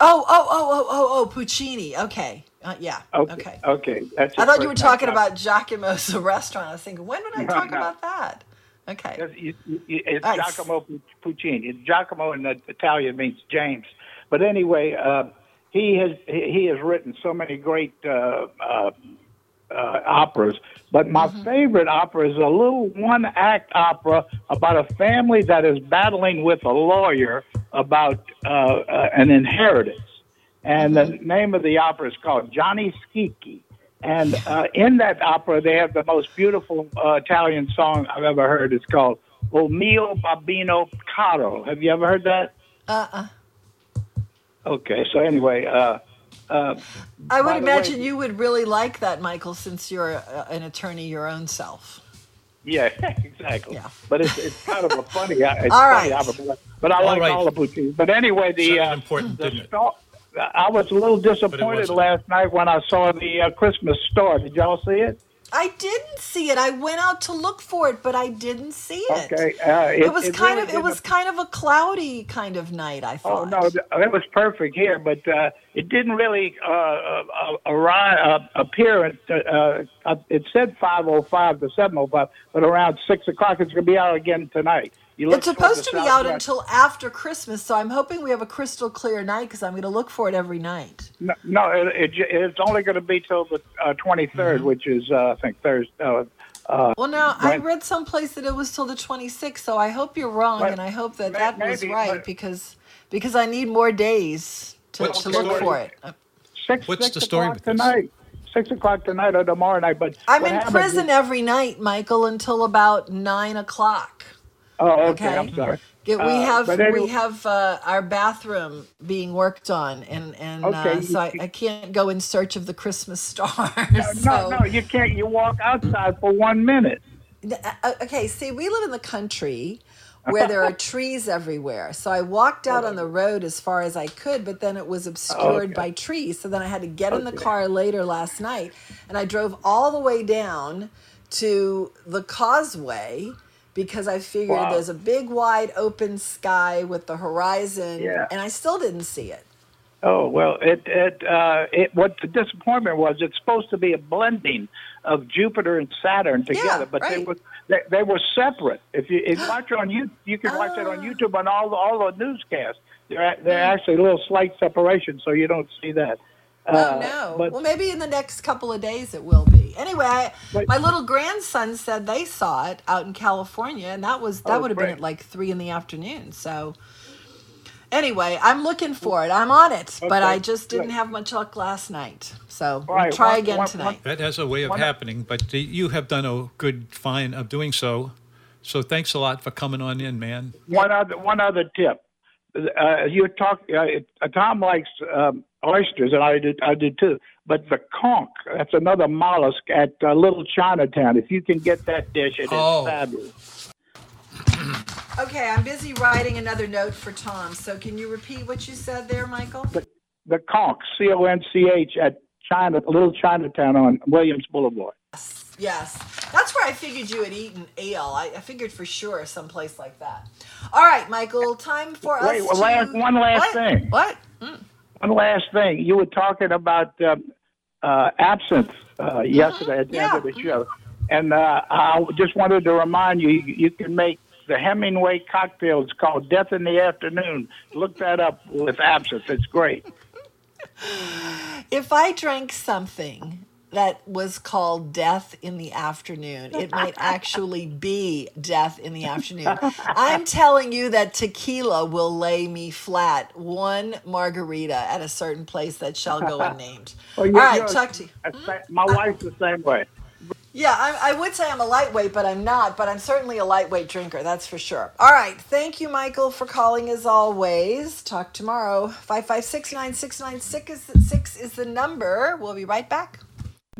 Oh, oh, oh, oh, oh, oh, Puccini. Okay. Uh, yeah. Okay. Okay. Okay. That's I thought you were talking about Giacomo's restaurant. I was thinking, when did I No, talk no. about that? Okay. It's, it's. Giacomo Puccini. It's Giacomo in the Italian means James. But anyway, uh, he has he he has written so many great uh, uh, uh, operas. But my favorite opera is a little one act opera about a family that is battling with a lawyer about uh, uh, an inheritance. And the name of the opera is called Gianni Schicchi. And uh, in that opera, they have the most beautiful uh, Italian song I've ever heard. It's called O mio babbino caro. Have you ever heard that? Uh-uh. Okay, so anyway, uh, uh, I would By the way- imagine you would really like that, Michael, since you're a, an attorney your own self. yeah, exactly. Yeah. But it's, it's kind of a funny. It's All funny right. opera, but I All like right. all the Puccini. But anyway, the uh, important, the didn't it? star- I was a little disappointed last night when I saw the uh, Christmas Star. Did y'all see it? I didn't see it. I went out to look for it, but I didn't see it. Okay, uh, It, was kind really of it was kind of a cloudy kind of night. I Oh thought. no, it was perfect here, but uh, it didn't really uh, uh, arrive, uh, appear at. Uh, uh, it said 5:05 to 7:05, but around six o'clock it's going to be out again tonight. You look It's supposed to be out southwest- until after Christmas, so I'm hoping we have a crystal clear night because I'm going to look for it every night. No, no it, it, it's only going to be till the uh, 23rd, Mm-hmm. which is uh, I think Thursday. Uh, uh, Well, now I read someplace that it was till the 26th, so I hope you're wrong, But and I hope that may- that was maybe, right but- because because I need more days to, to the look story? for it. Uh, six, What's six the story o'clock with this? tonight? Six o'clock tonight or tomorrow night. But I'm in prison is- every night, Michael, until about nine o'clock. Oh, okay. okay. I'm sorry. Yeah, we Uh, have but anyway- we have uh, our bathroom being worked on, and and Okay, uh, you- so I, I can't go in search of the Christmas star. No, so, no, you can't. You walk outside for one minute. Uh, okay, see, we live in the country where there are trees everywhere. So I walked out on the road as far as I could, but then it was obscured Okay. by trees. So then I had to get in the car later last night, and I drove all the way down to the causeway because I figured Wow. there's a big wide open sky with the horizon, Yeah. and I still didn't see it. Oh well, it it uh, it what the disappointment was. It's supposed to be a blending of Jupiter and Saturn together, but they were they, they were separate. If you if watch on you you can watch it on Ah. YouTube on all the all the newscasts. They're they're actually a little slight separation, so you don't see that. Oh Uh, no! But well, maybe in the next couple of days it will be. Anyway, I, But- my little grandson said they saw it out in California, and that was that Oh, would have been at like three in the afternoon. So, Anyway, I'm looking for it. I'm on it, but I just didn't good. have much luck last night. So we'll Right, try one- again one- tonight. That has a way of One- happening, but you have done a good fine of doing so. So thanks a lot for coming on in, man. One other one other tip. Uh, you talk. Uh, uh, Tom likes um, oysters, and I did, I do too. But the conch, that's another mollusk at uh, Little Chinatown. If you can get that dish, it is Oh. fabulous. Okay, I'm busy writing another note for Tom. So can you repeat what you said there, Michael? The conch, C O N C H, at China, Little Chinatown on Williams Boulevard. Yes, yes. that's where I figured you had eaten ale. I, I figured for sure someplace like that. All right, Michael, time for Wait, us well, to. last, one last what? thing. What? One last thing. You were talking about um, uh, absinthe uh, yesterday at the end of the show, and uh, I just wanted to remind you you can make the Hemingway cocktail. It's called Death in the Afternoon. Look that up with absinthe. It's great. If I drank something that was called death in the afternoon, it might actually be death in the afternoon. I'm telling you that tequila will lay me flat. One margarita at a certain place that shall go unnamed. Well, All right, talk to you. Hmm? My wife's the same way. Yeah, I, I would say I'm a lightweight, but I'm not. But I'm certainly a lightweight drinker, that's for sure. All right. Thank you, Michael, for calling as always. Talk tomorrow. 556 9696 is the number. We'll be right back.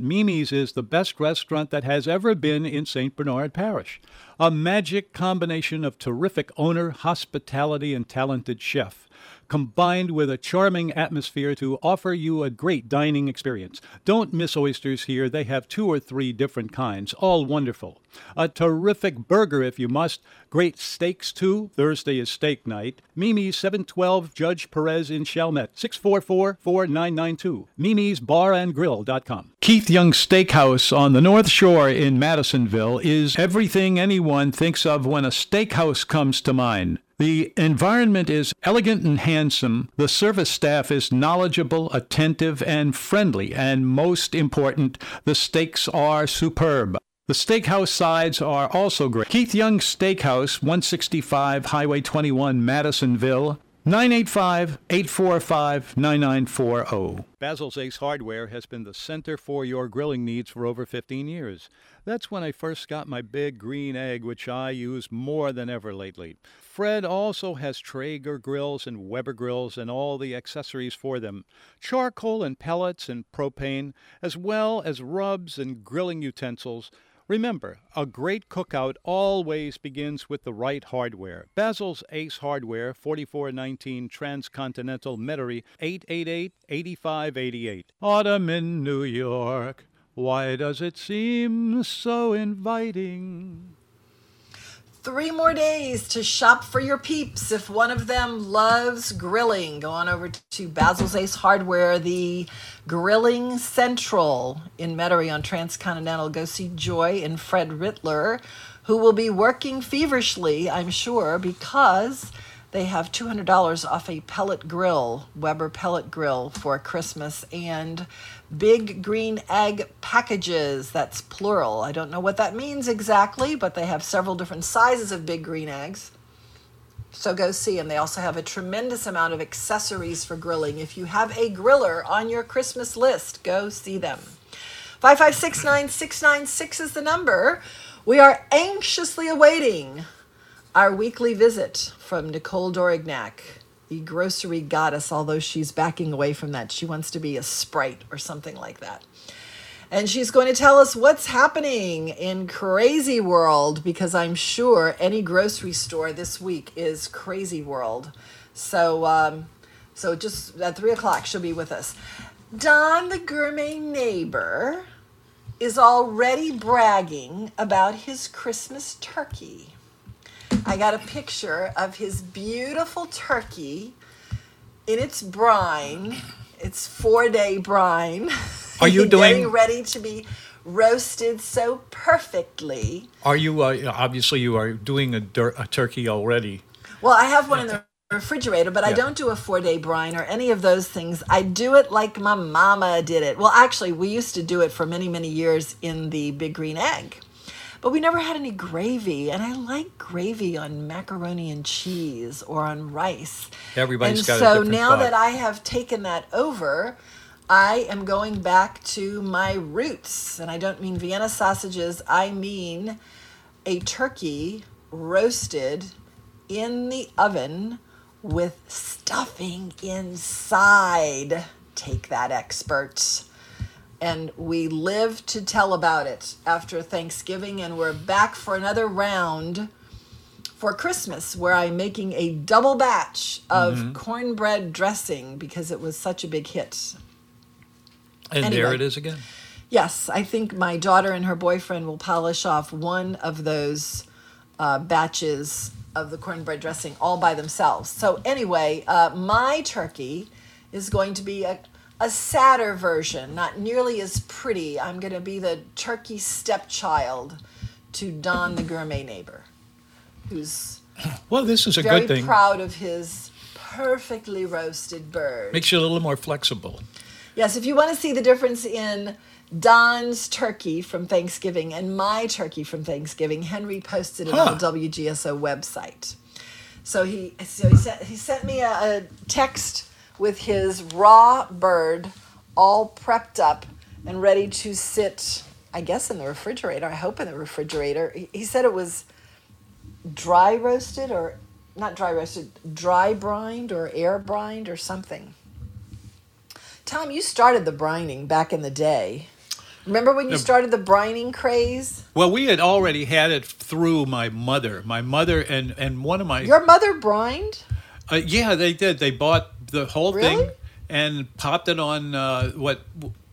Mimi's is the best restaurant that has ever been in St. Bernard Parish. A magic combination of terrific owner, hospitality, and talented chef, combined with a charming atmosphere to offer you a great dining experience. Don't miss oysters here. They have two or three different kinds, all wonderful. A terrific burger if you must. Great steaks too. Thursday is steak night. Mimi's 712 Judge Perez in Chalmette, 644-4992. Mimi'sBarandGrill.com. Keith Young Steakhouse on the North Shore in Madisonville is everything anyone thinks of when a steakhouse comes to mind. The environment is elegant and handsome. The service staff is knowledgeable, attentive, and friendly. And most important, the steaks are superb. The steakhouse sides are also great. Keith Young Steakhouse, 165 Highway 21, Madisonville. 985 845 9940. Basil's Ace Hardware has been the center for your grilling needs for over 15 years. That's when I first got my big green egg, which I use more than ever lately. Fred also has Traeger grills and Weber grills and all the accessories for them charcoal and pellets and propane, as well as rubs and grilling utensils. Remember, a great cookout always begins with the right hardware. Basil's Ace Hardware, 4419 Transcontinental Metairie, 888-8588. Autumn in New York, why does it seem so inviting? Three more days to shop for your peeps. If one of them loves grilling, go on over to Basil's Ace Hardware, the Grilling Central in Metairie on Transcontinental. Go see Joy and Fred Rittler, who will be working feverishly, I'm sure, because they have $200 off a pellet grill, Weber pellet grill for Christmas, and big green egg packages. That's plural. I don't know what that means exactly, but they have several different sizes of big green eggs. So go see them. They also have a tremendous amount of accessories for grilling. If you have a griller on your Christmas list, go see them. 5569696 is the number. We are anxiously awaiting our weekly visit from Nicole Dorignac, the grocery goddess, although she's backing away from that. She wants to be a sprite or something like that. And she's going to tell us what's happening in Crazy World because I'm sure any grocery store this week is Crazy World. So, um, so just at three o'clock, she'll be with us. Don, the gourmet neighbor, is already bragging about his Christmas turkey. I got a picture of his beautiful turkey in its brine. It's four day brine. Are you Getting doing- ready to be roasted so perfectly. Are you, uh, obviously, you are doing a, a turkey already. Well, I have one in the refrigerator, but I don't do a four day brine or any of those things. I do it like my mama did it. Well, actually, we used to do it for many, many years in the big green egg. But we never had any gravy. And I like gravy on macaroni and cheese or on rice. Everybody's and got so a different now thought. that I have taken that over, I am going back to my roots. And I don't mean Vienna sausages, I mean a turkey roasted in the oven with stuffing inside. Take that, experts. And we live to tell about it after Thanksgiving, and we're back for another round for Christmas, where I'm making a double batch of Mhm. cornbread dressing because it was such a big hit. And Anyway. there it is again. Yes, I think my daughter and her boyfriend will polish off one of those uh, batches of the cornbread dressing all by themselves. So, anyway, uh, my turkey is going to be a, a sadder version, not nearly as pretty. I'm going to be the turkey stepchild to Don the gourmet neighbor, who's Well, this is a very good thing. proud of his perfectly roasted bird. Makes you a little more flexible. Yes, if you want to see the difference in Don's turkey from Thanksgiving and my turkey from Thanksgiving, Henry posted it on the WGSO website. So he so he sent he sent me a, a text with his raw bird all prepped up and ready to sit, I guess in the refrigerator. I hope in the refrigerator. He, said it was dry roasted or not dry roasted, dry brined or air brined or something. Tom, you started the brining back in the day. Remember when you started the brining craze? Well, we had already had it through my mother. My mother and and one of my Your mother brined? Uh, yeah, they did. They bought the whole Really? thing and popped it on uh, what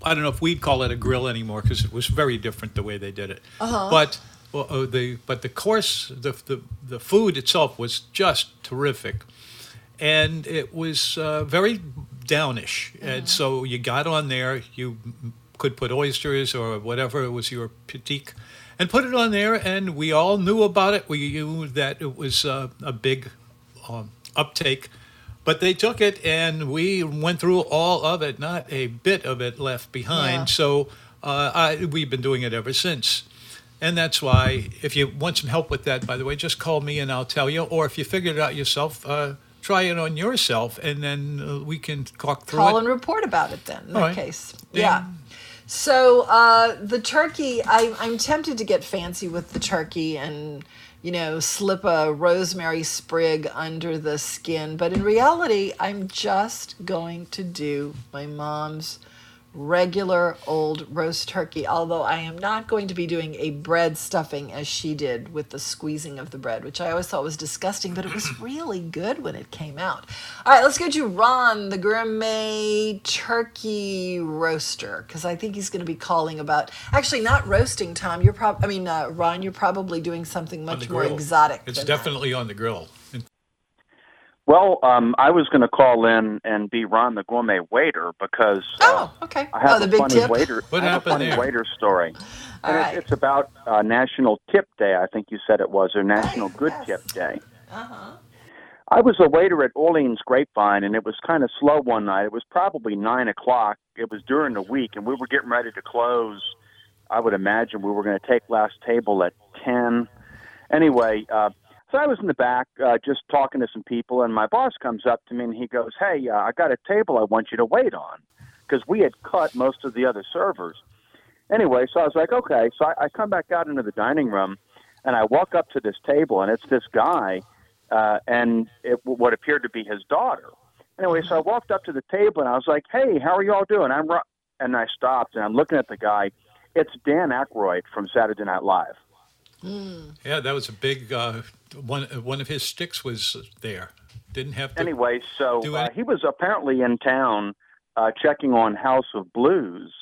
I don't know if we'd call it a grill anymore because it was very different the way they did it. Uh-huh. But well, uh, the but the course the, the the food itself was just terrific, and it was uh, very downish. And so you got on there, you could put oysters or whatever was your critique, and put it on there, and we all knew about it. We knew that it was uh, a big um, uptake. But they took it and we went through all of it, not a bit of it left behind. Yeah. So uh, I, we've been doing it ever since. And that's why, if you want some help with that, by the way, just call me and I'll tell you. Or if you figure it out yourself, uh, try it on yourself and then uh, we can talk through Call it. and report about it then, in All that right. case. Yeah. So uh, the turkey, I, I'm tempted to get fancy with the turkey and, you know, slip a rosemary sprig under the skin. But in reality, I'm just going to do my mom's regular old roast turkey, although I am not going to be doing a bread stuffing as she did with the squeezing of the bread, which I always thought was disgusting, but it was really good when it came out. All right, let's go to Ron, the gourmet turkey roaster, because I think he's going to be calling about actually not roasting. Tom, you're probably, I mean, uh, Ron, you're probably doing something much more exotic. It's definitely on the grill. Well, um, I was going to call in and be Ron the gourmet waiter because uh, oh, okay. I have oh, the a big funny tip. waiter. What I have happened a funny there? waiter story. All and right. it's, it's about uh, National Tip Day. I think you said it was, or National Good Tip Day. Uh-huh. I was a waiter at Orleans Grapevine, and it was kind of slow one night. It was probably nine o'clock. It was during the week, and we were getting ready to close. I would imagine we were going to take last table at ten. Anyway, uh, so I was in the back uh, just talking to some people, and my boss comes up to me and he goes, "Hey, uh, I got a table I want you to wait on," because we had cut most of the other servers. Anyway, so I was like, "Okay." So I, I come back out into the dining room, and I walk up to this table, and it's this guy, uh, and it, what appeared to be his daughter. Anyway, so I walked up to the table, and I was like, "Hey, how are you all doing?" I'm, Ro-" and I stopped, and I'm looking at the guy. It's Dan Aykroyd from Saturday Night Live. Yeah, that was a big uh, one. One of his sticks was there. Didn't have to. Anyway, so uh, he was apparently in town uh, checking on House of Blues.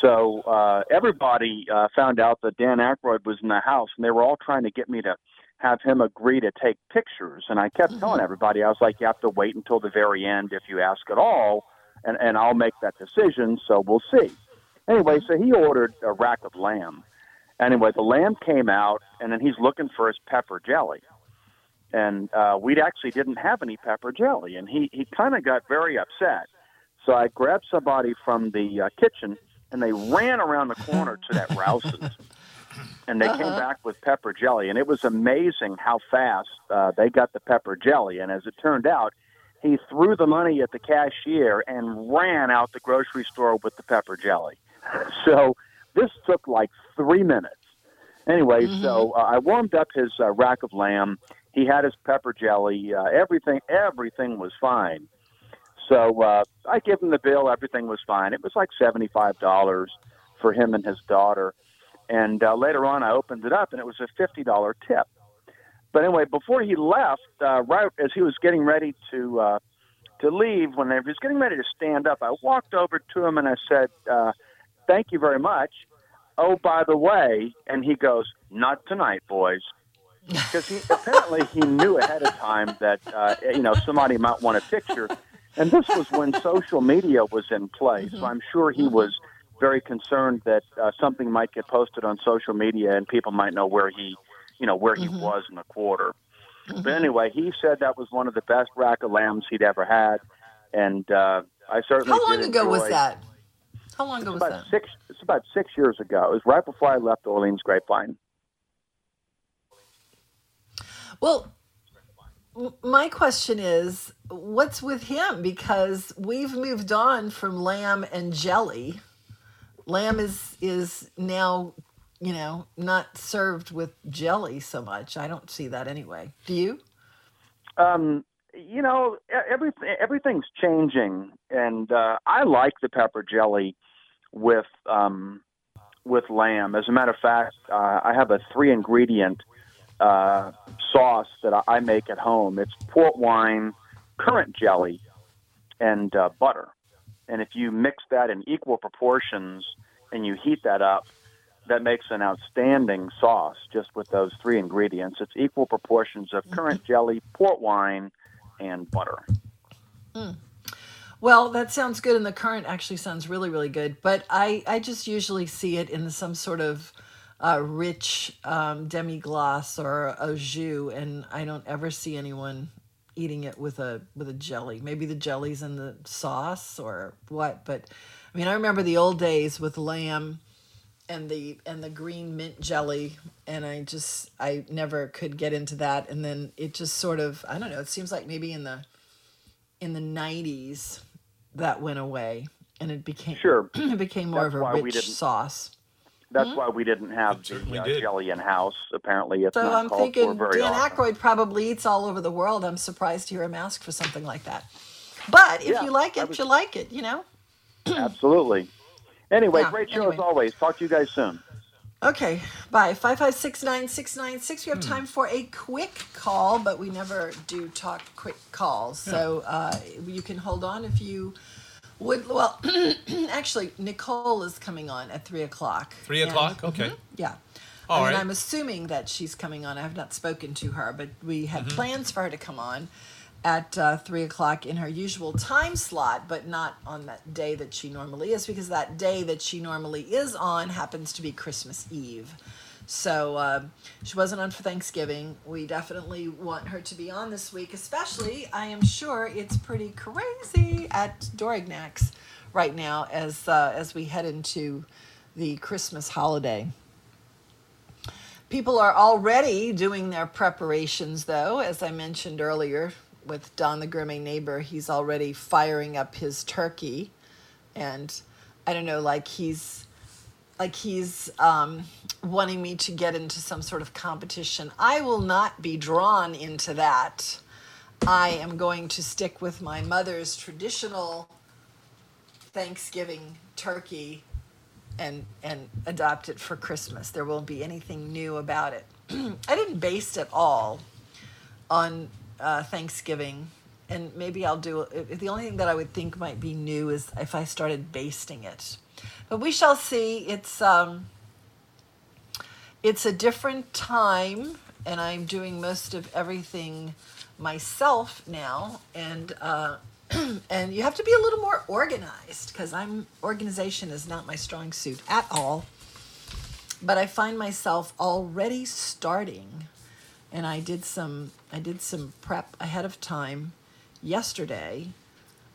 So uh, everybody uh, found out that Dan Aykroyd was in the house, and they were all trying to get me to have him agree to take pictures. And I kept telling everybody, I was like, you have to wait until the very end if you ask at all, and, and I'll make that decision. So we'll see. Anyway, so he ordered a rack of lamb. Anyway, the lamb came out, and then he's looking for his pepper jelly and uh, we actually didn't have any pepper jelly, and he he kind of got very upset. So I grabbed somebody from the uh, kitchen, and they ran around the corner to that Rouse's, and they came Uh-huh. back with pepper jelly, and it was amazing how fast uh, they got the pepper jelly. And as it turned out, he threw the money at the cashier and ran out the grocery store with the pepper jelly. So this took like three minutes. Anyway, so uh, I warmed up his uh, rack of lamb. He had his pepper jelly. Uh, everything, everything was fine. So uh, I gave him the bill. Everything was fine. It was like seventy-five dollars for him and his daughter. And uh, later on, I opened it up, and it was a fifty-dollar tip. But anyway, before he left, uh, right as he was getting ready to uh, to leave, when he was getting ready to stand up, I walked over to him and I said, uh, "Thank you very much." Oh, by the way, and he goes, "Not tonight, boys." Because he apparently he knew ahead of time that uh, you know somebody might want a picture, and this was when social media was in play. So I'm sure he was very concerned that uh, something might get posted on social media and people might know where he, you know, where he was in the quarter. But anyway, he said that was one of the best rack of lambs he'd ever had, and uh, I certainly. How long ago was that? How long ago was about that? six. It's about six years ago. It was right before I left Orleans Grapevine. Well, my question is, what's with him? Because we've moved on from lamb and jelly. Lamb is is now, you know, not served with jelly so much. I don't see that anyway. Do you? Um, you know, everything everything's changing, and uh, I like the pepper jelly with um, with lamb. As a matter of fact, uh, I have a three ingredient uh, sauce that I- make at home. It's port wine, currant jelly, and uh, butter. And if you mix that in equal proportions and you heat that up, that makes an outstanding sauce just with those three ingredients. It's equal proportions of currant jelly, port wine, and butter. Mm. Well, that sounds good, and the current actually sounds really, really good. But I, I just usually see it in some sort of uh, rich um, demi glace or a jus, and I don't ever see anyone eating it with a with a jelly. Maybe the jelly's in the sauce or what. But I mean, I remember the old days with lamb and the and the green mint jelly and i just i never could get into that and then it just sort of i don't know it seems like maybe in the in the 90s that went away and it became Sure. it became more That's of a we rich didn't- sauce That's why we didn't have the uh, jelly in house. Apparently, it's so not i'm called for thinking very dan often. Aykroyd probably eats all over the world i'm surprised to hear him ask for something like that but if Yeah, you like it was- you like it you know Absolutely. Anyway, Yeah, great show anyway. as always. Talk to you guys soon. Okay, bye. 5569696. We have Hmm. time for a quick call, but we never do talk quick calls. So uh, you can hold on if you would. Well, actually, Nicole is coming on at 3 o'clock. Three And- o'clock? Okay. Mhm, Yeah. All I mean, right. I'm assuming that she's coming on. I have not spoken to her, but we had Mhm. plans for her to come on at uh, 3 o'clock in her usual time slot, but not on that day that she normally is, because that day that she normally is on happens to be Christmas Eve. So uh, she wasn't on for Thanksgiving. We definitely want her to be on this week, especially, I am sure it's pretty crazy at Dorignac's right now as, uh, as we head into the Christmas holiday. People are already doing their preparations, though. As I mentioned earlier with Don the Gourmet Neighbor, he's already firing up his turkey. And I don't know, like he's like he's um, wanting me to get into some sort of competition. I will not be drawn into that. I am going to stick with my mother's traditional Thanksgiving turkey and and adopt it for Christmas. There won't be anything new about it. I didn't base it all on uh, Thanksgiving, and maybe I'll do. The only thing that I would think might be new is if I started basting it, but we shall see. It's um, it's a different time, and I'm doing most of everything myself now, and. Uh, and you have to be a little more organized because I'm organization is not my strong suit at all. But I find myself already starting, and I did some I did some prep ahead of time yesterday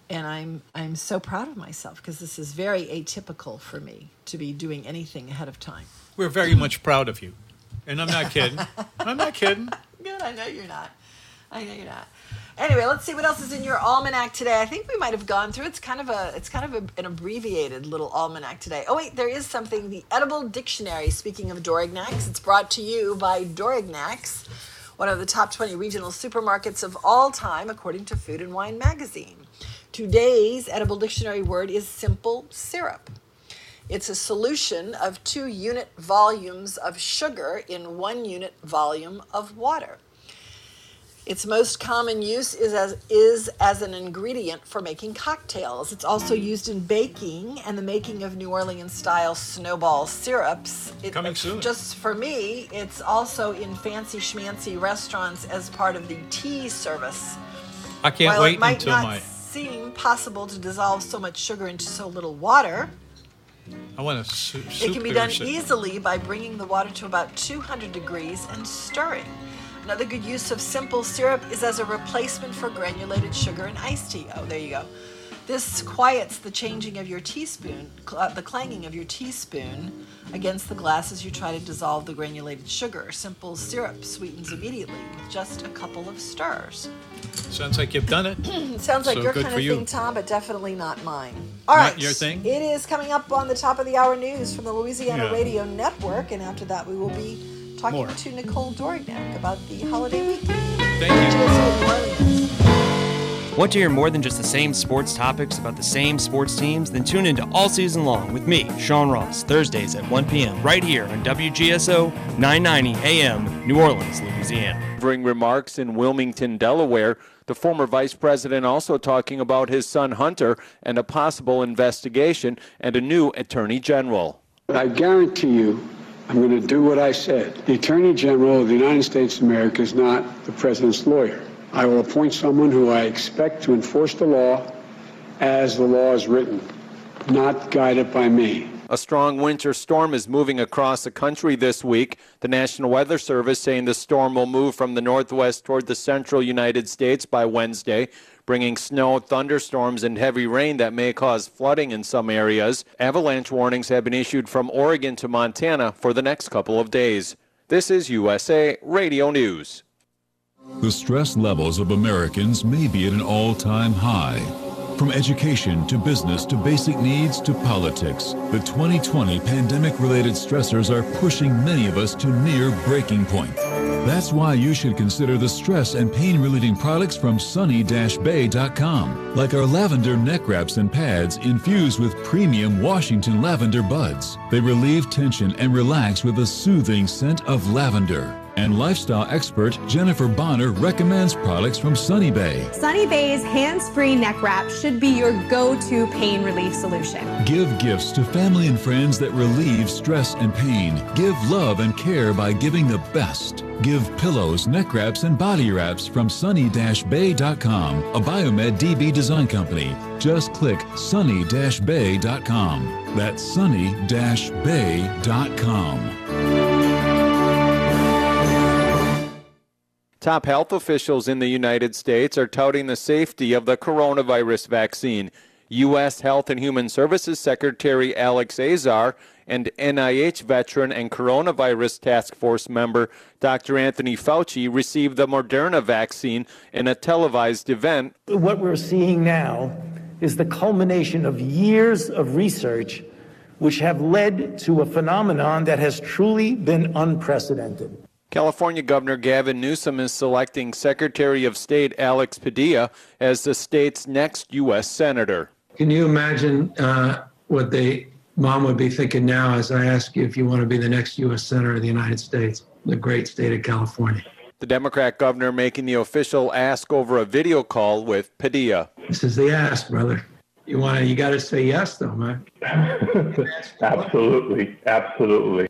and I'm I'm so proud of myself because this is very atypical for me to be doing anything ahead of time. We're very much proud of you. And I'm not kidding. I'm not kidding. Good, I know you're not. I know you're not. Anyway, let's see what else is in your almanac today. I think we might have gone through. It's kind of a it's kind of a, an abbreviated little almanac today. Oh wait, there is something. The Edible Dictionary. Speaking of Dorignacs, it's brought to you by Dorignacs, one of the top 20 regional supermarkets of all time, according to Food and Wine magazine. Today's Edible Dictionary word is simple syrup. It's a solution of two unit volumes of sugar in one unit volume of water. Its most common use is as, is as an ingredient for making cocktails. It's also mm. used in baking and the making of New Orleans style snowball syrups. It, Coming soon. Just for me, it's also in fancy schmancy restaurants as part of the tea service. I can't While wait it might until not my. seem possible to dissolve so much sugar into so little water, I want a su- it can be done easily by bringing the water to about 200 degrees and stirring. Another good use of simple syrup is as a replacement for granulated sugar in iced tea. Oh, there you go. This quiets the changing of your teaspoon, cl- uh, the clanging of your teaspoon against the glass as you try to dissolve the granulated sugar. Simple syrup sweetens immediately with just a couple of stirs. Sounds like you've done it. Sounds like So your kind of you. thing, Tom, but definitely not mine. All Not right, your thing? It is coming up on the top of the hour news from the Louisiana Yeah. Radio Network, and after that, we will be talking More. to Nicole Dorignac about the holiday week. Thank you. Want to hear more than just the same sports topics about the same sports teams? Then tune into All Season Long with me, Sean Ross, Thursdays at 1 p.m. right here on WGSO 990 AM, New Orleans, Louisiana. delivering remarks in Wilmington, Delaware. The former vice president also talking about his son Hunter and a possible investigation and a new attorney general. I guarantee you, I'm going to do what I said. The Attorney General of the United States of America is not the President's lawyer. I will appoint someone who I expect to enforce the law as the law is written, not guided by me. A strong winter storm is moving across the country this week. The National Weather Service saying the storm will move from the northwest toward the central United States by Wednesday, bringing snow, thunderstorms, and heavy rain that may cause flooding in some areas. Avalanche warnings have been issued from Oregon to Montana for the next couple of days. This is USA Radio News. The stress levels of Americans may be at an all time high. From education to business to basic needs to politics, the 2020 pandemic related stressors are pushing many of us to near breaking point. That's why you should consider the stress and pain relieving products from sunny-bay.com, like our lavender neck wraps and pads infused with premium Washington lavender buds. They relieve tension and relax with a soothing scent of lavender. And lifestyle expert Jennifer Bonner recommends products from Sunny Bay. Sunny Bay's hands-free neck wrap should be your go-to pain relief solution. Give gifts to family and friends that relieve stress and pain. Give love and care by giving the best. Give pillows, neck wraps, and body wraps from sunny-bay.com, a Biomed DB design company. Just click sunny-bay.com. That's sunny-bay.com. Top health officials in the United States are touting the safety of the coronavirus vaccine. U.S. Health and Human Services Secretary Alex Azar and NIH veteran and coronavirus task force member Dr. Anthony Fauci received the Moderna vaccine in a televised event. What we're seeing now is the culmination of years of research which have led to a phenomenon that has truly been unprecedented. California Governor Gavin Newsom is selecting Secretary of State Alex Padilla as the state's next U.S. Senator. Can you imagine uh, what the mom would be thinking now as I ask you if you want to be the next U.S. Senator of the United States, the great state of California? The Democrat governor making the official ask over a video call with Padilla. This is the ask, brother. You want to, you got to say yes, though, man. absolutely, absolutely.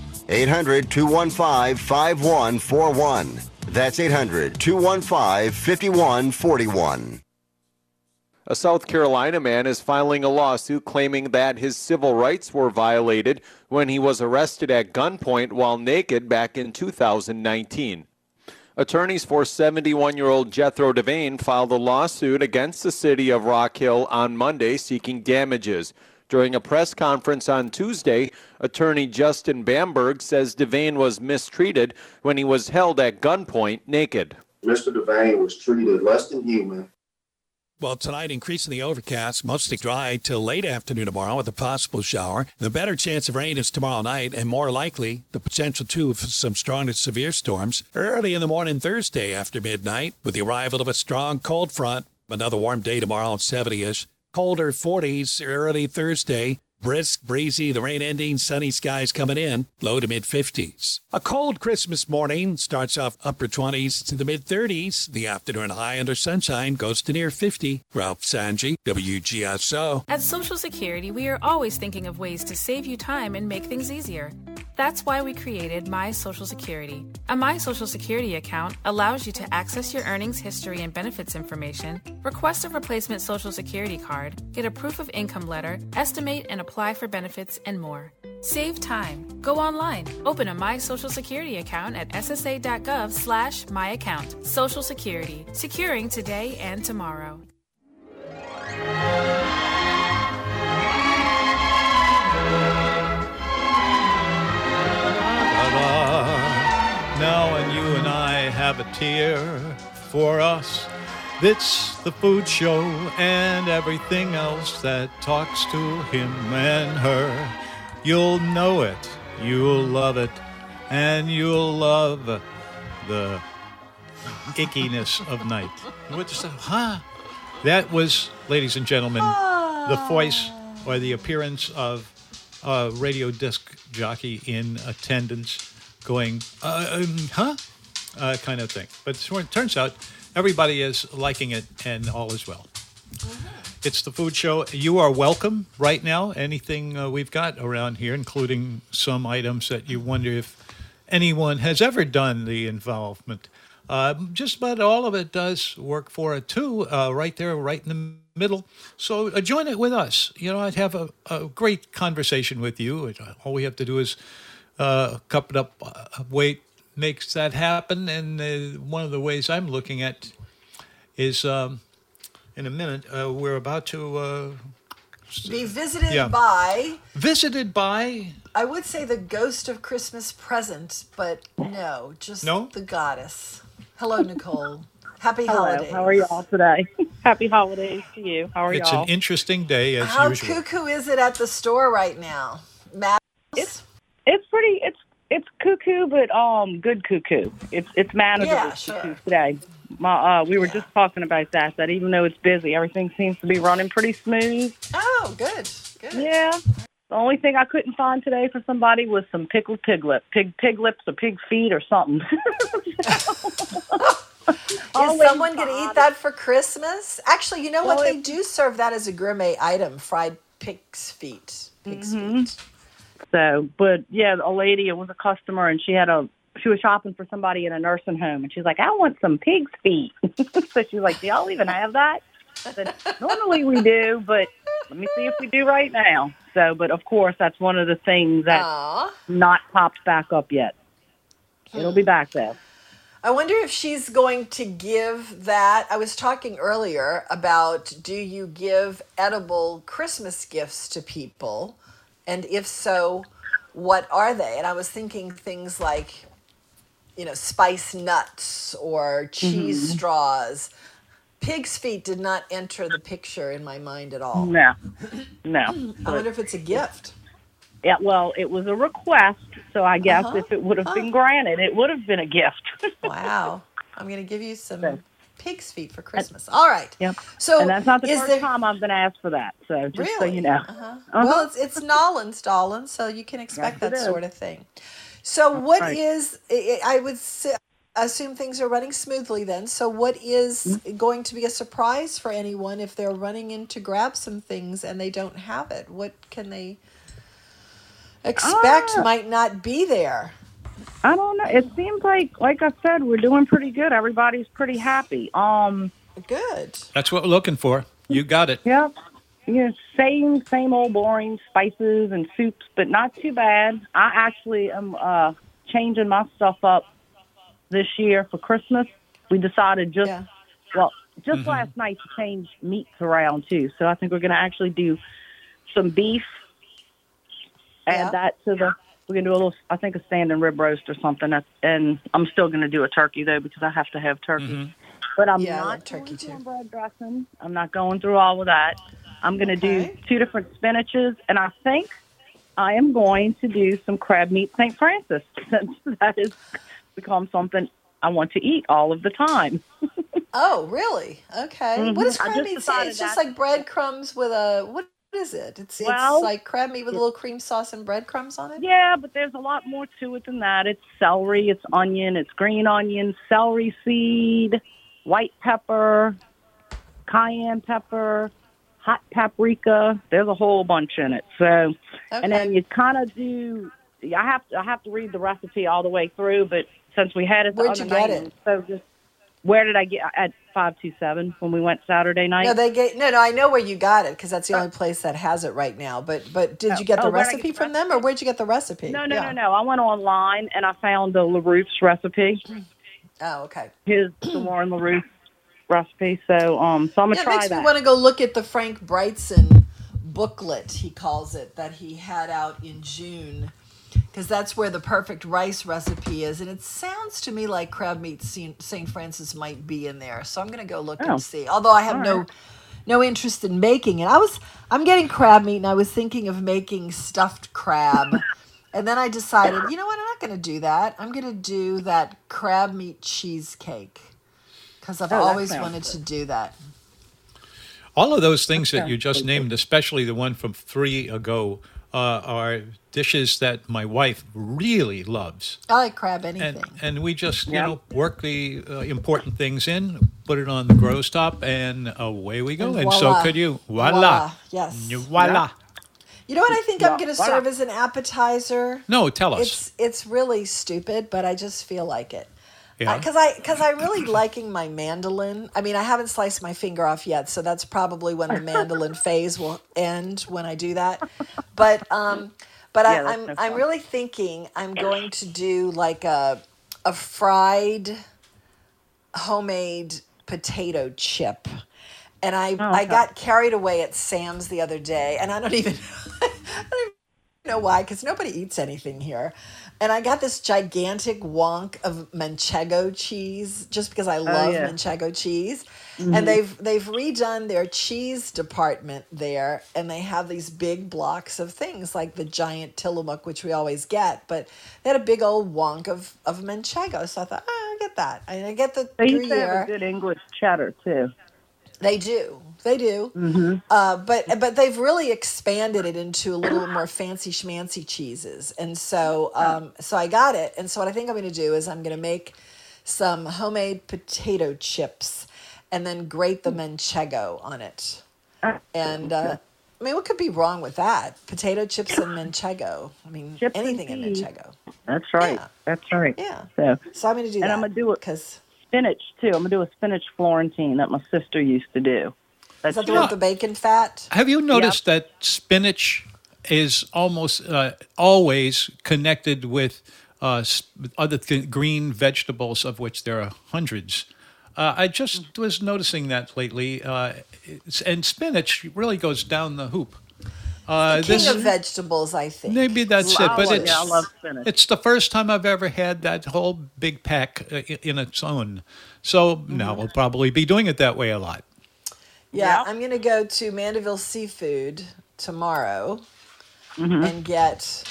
800 215 5141. That's 800 215 5141. A South Carolina man is filing a lawsuit claiming that his civil rights were violated when he was arrested at gunpoint while naked back in 2019. Attorneys for 71 year old Jethro Devane filed a lawsuit against the city of Rock Hill on Monday seeking damages. During a press conference on Tuesday, attorney Justin Bamberg says Devane was mistreated when he was held at gunpoint naked. Mr. Devane was treated less than human. Well, tonight increasingly overcast, mostly dry till late afternoon tomorrow with a possible shower. The better chance of rain is tomorrow night, and more likely the potential too of some strong to severe storms early in the morning Thursday after midnight with the arrival of a strong cold front. Another warm day tomorrow, 70ish. Colder 40s early Thursday. Brisk, breezy, the rain ending, sunny skies coming in, low to mid 50s. A cold Christmas morning starts off upper 20s to the mid 30s. The afternoon high under sunshine goes to near 50. Ralph Sanji, WGSO. At Social Security, we are always thinking of ways to save you time and make things easier. That's why we created My Social Security. A My Social Security account allows you to access your earnings history and benefits information, request a replacement Social Security card, get a proof of income letter, estimate and apply for benefits, and more. Save time. Go online. Open a My Social Security account at ssa.gov slash myaccount. Social Security. Securing today and tomorrow. Now, and you and I have a tear for us. It's the food show and everything else that talks to him and her. You'll know it, you'll love it, and you'll love the ickiness of night. What just huh? That was, ladies and gentlemen, the voice or the appearance of a radio disc jockey in attendance going, uh, um, huh? Uh, kind of thing. But it turns out everybody is liking it and all is well. It's the food show. You are welcome right now. Anything uh, we've got around here, including some items that you wonder if anyone has ever done the involvement. Uh, just about all of it does work for it too, uh, right there, right in the middle. So uh, join it with us. You know, I'd have a, a great conversation with you. All we have to do is uh, cup it up, uh, weight makes that happen. And uh, one of the ways I'm looking at is um, in a minute, uh, we're about to uh, Be visited Yeah. by, visited by. I would say the ghost of Christmas present, but no, just No? the goddess. Hello, Nicole. Happy Hello. holidays. How are y'all today? Happy holidays to you. How are It's y'all? an interesting day as How usual. cuckoo is it at the store right now? Matt? It's it's pretty. It's it's cuckoo, but um, good cuckoo. It's it's manageable Yeah, cuckoo today. My, uh, we were just talking about that. That even though it's busy, everything seems to be running pretty smooth. Oh, good. Good. Yeah. The only thing I couldn't find today for somebody was some pickled piglet, pig pig lips or pig feet or something. Is someone going to eat that for Christmas? Actually, you know what? They do serve that as a gourmet item fried pig's feet. Pig's Mhm. feet. So, but yeah, a lady, it was a customer, and she had a she was shopping for somebody in a nursing home, and she's like, "I want some pig's feet." so she's like, "Do y'all even have that?" I said, "Normally we do, but let me see if we do right now." So, but of course, that's one of the things that's Aw. not popped back up yet. It'll be back though. I wonder if she's going to give that. I was talking earlier about do you give edible Christmas gifts to people? And if so, what are they? And I was thinking things like, you know, spice nuts or cheese Mhm. straws. Pig's feet did not enter the picture in my mind at all. No, no. I wonder if it's a gift. Yeah, well, it was a request, so I guess Uh-huh. if it would have Oh. been granted, it would have been a gift. Wow. I'm going to give you some pig's feet for Christmas. All right. Yep. So and that's not the is first there- time I've been asked for that. So just so you know. Uh-huh. Uh-huh. Well, it's it's Nolan's, Dolan, so you can expect Yes, that sort of thing. So, what right. is? I I would assume things are running smoothly then. So, what is Mm-hmm. going to be a surprise for anyone if they're running in to grab some things and they don't have it? What can they expect Ah. might not be there? I don't know. It seems like, like I said, we're doing pretty good. Everybody's pretty happy. Um, good. That's what we're looking for. You got it. Yep. Yeah, same same old boring spices and soups, but not too bad. I actually am uh changing my stuff up this year for Christmas. We decided just well, just Mm-hmm. last night to change meats around too. So I think we're gonna actually do some beef. Add Yeah. that to the we're gonna do a little I think a standing rib roast or something. That's, and I'm still gonna do a turkey though because I have to have turkey. But I'm Yeah, not love turkey doing cornbread dressing. I'm not going through all of that. I'm going to do two different spinaches, and I think I am going to do some crab meat St. Francis since that has become something I want to eat all of the time. Oh, really? Okay. Mhm. What is crab meat? decided It's just that- like breadcrumbs with a what is it? It's Well, like crab meat with a little cream sauce and breadcrumbs on it. Yeah, but there's a lot more to it than that. It's celery, it's onion, it's green onion, celery seed, white pepper, cayenne pepper, hot paprika. There's a whole bunch in it. So, and then you kind of do. I have to. I have to read the recipe all the way through. But since we had it Where'd you get night, it? so just where did I get at five two seven when we went Saturday night? No, they get no, no. I know where you got it because that's the only place that has it right now. But but did you get Oh, the where'd I get recipe from them, or where'd you get the recipe? no, no, Yeah. no, no. I went online and I found the LeRuth's recipe. Oh, okay. His the Warren LeRuth recipe. So um, so I'm gonna Yeah, it try makes that. me want to go look at the Frank Brigtsen booklet. He calls it that he had out in June. Because that's where the perfect rice recipe is, and it sounds to me like crab meat St. Francis might be in there. So I'm going to go look Oh. and see. Although I have All no right. no interest in making it. I was I'm getting crab meat, and I was thinking of making stuffed crab, and then I decided, you know what, I'm not going to do that. I'm going to do that crab meat cheesecake because I've Oh, always sounds wanted to do that. All of those things that you just named, especially the one from three ago, uh, are dishes that my wife really loves. I like crab anything. And, and we just, you know, work the uh, important things in, put it on the grow stop, and away we go. And And, so could you. Voila. Voila, yes. Voila. You know what I think I'm going to serve as an appetizer? No, tell us. It's it's really stupid, but I just feel like it. Yeah. Because I because I'm really liking my mandolin. I mean, I haven't sliced my finger off yet, so that's probably when the mandolin phase will end when I do that. But um, but Yeah, I, that's I'm no I'm really thinking I'm going to do like a a fried homemade potato chip. And I, Oh, I okay. got carried away at Sam's the other day, and I don't even I don't even know why, because nobody eats anything here. And I got this gigantic wonk of manchego cheese, just because I love Oh, yeah. manchego cheese. Mhm. And they've they've redone their cheese department there, and they have these big blocks of things like the giant Tillamook, which we always get, but they had a big old wonk of of manchego. So I thought, oh, I get that. I I get the They used to have a good English cheddar too. They do. They do. Mm-hmm. Uh, but but they've really expanded it into a little more fancy schmancy cheeses, and so um, so I got it. And so what I think I'm going to do is I'm going to make some homemade potato chips, and then grate the manchego on it. And uh, I mean, what could be wrong with that? Potato chips and manchego. I mean, Chips anything in manchego. That's right. That's right. Yeah. So, So I'm going to do and that. I'm gonna do it because spinach too. I'm gonna do a spinach Florentine that my sister used to do. Is that the one with the bacon fat? Have you noticed that spinach is almost uh, always connected with uh, other th- green vegetables, of which there are hundreds? Uh, I just was noticing that lately, uh, and spinach really goes down the hoop. Uh, King of vegetables, I think. Maybe that's it, but Oh, it's yeah, I love spinach. it's the first time I've ever had that whole big pack uh, in its own. So now we'll probably be doing it that way a lot. Yeah, I'm going to go to Mandeville Seafood tomorrow Mm-hmm. and get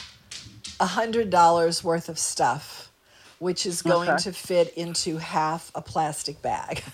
a hundred dollars worth of stuff, which is going Okay. to fit into half a plastic bag.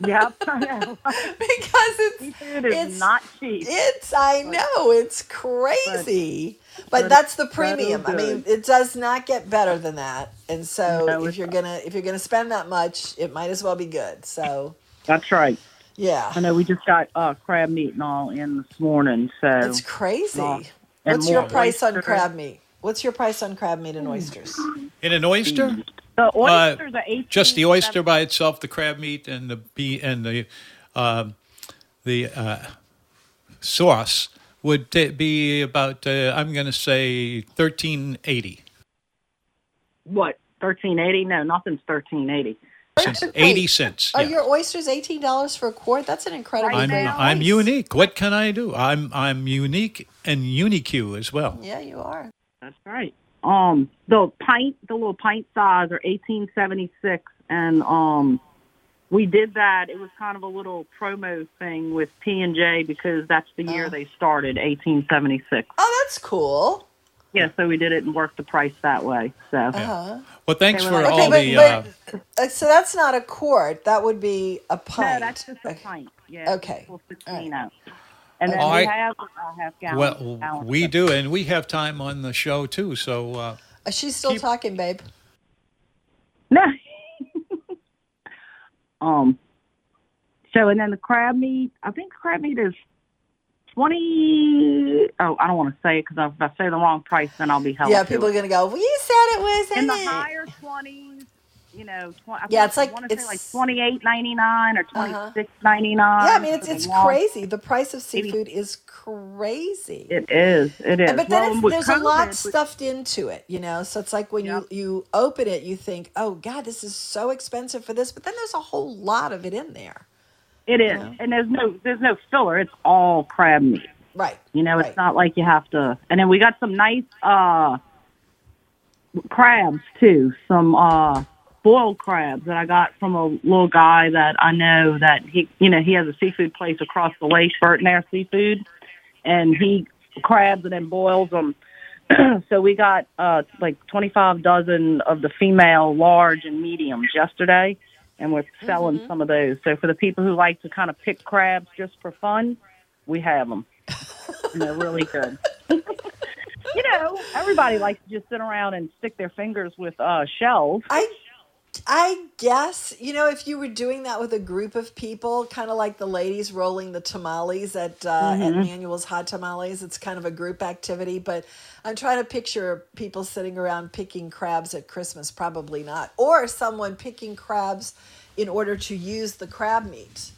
yep, I know. because it's Seafood is it's not cheap. It's I know it's crazy, but, but that's the premium. I mean, it does not get better than that. And so No, if you're gonna if you're gonna spend that much, it might as well be good. So That's right. Yeah. I know we just got uh, crab meat and all in this morning. So it's crazy. Uh, What's your price oysters? on crab meat? What's your price on crab meat and oysters? In an oyster? The uh, oysters uh, are eight. Just the oyster by itself, the crab meat and the bee and the um, uh, the sauce would t- be about uh, I'm going to say 1380. What? 1380? No, nothing's 1380. Cents, eighty cents. Are your oysters eighteen dollars for a quart? That's an incredible. I'm, I'm unique. What can I do? I'm I'm unique and unique as well. Yeah, you are. That's right. Um, the pint, the little pint size, are eighteen seventy six, and um, we did that. It was kind of a little promo thing with P and J because that's the year uh. they started, eighteen seventy six. Oh, that's cool. Yeah, so we did it and worked the price that way. So. Uh-huh. Well, thanks They for were like- all Okay, the. but- uh, Uh, So that's not a quart. That would be a pint. No, that's just a pint. Yeah. Okay. Full 16 ounce. And then All we have a half gallon. well, gallon. we do, and we have time on the show too. So uh, Uh, She's still talking, babe. No. um. So and then the crab meat. I think crab meat is twenty. Oh, I don't want to say it because if I say the wrong price, then I'll be held. yeah, to people it. are gonna go. Well, you said it was in the higher twenties. You know, tw- I Yeah, it's like- I want say it's- like twenty eight ninety nine or twenty Uh-huh. six ninety nine. Yeah, I mean it's it's crazy. The price of seafood is crazy. It is. It is. But then Well, there's a lot stuffed into it, you know. So it's like when you you open it, you think, "Oh God, this is so expensive for this," but then there's a whole lot of it in there. It is, and there's no there's no filler. It's all crab meat. Right. You know, it's not like you have to. And then we got some nice uh crabs too. Some uh boiled crabs that I got from a little guy that I know that he you know, he has a seafood place across the way, Burton Air Seafood, and he crabs and then boils them. so we got uh like 25 dozen of the female large and mediums yesterday and we're selling some of those. So for the people who like to kind of pick crabs just for fun, we have them. and they're really good. you know, everybody likes to just sit around and stick their fingers with uh shells. I I guess, you know, if you were doing that with a group of people, kind of like the ladies rolling the tamales at uh, at Mhm. Manuel's Hot Tamales, it's kind of a group activity. But I'm trying to picture people sitting around picking crabs at Christmas. Probably not. Or someone picking crabs in order to use the crab meat.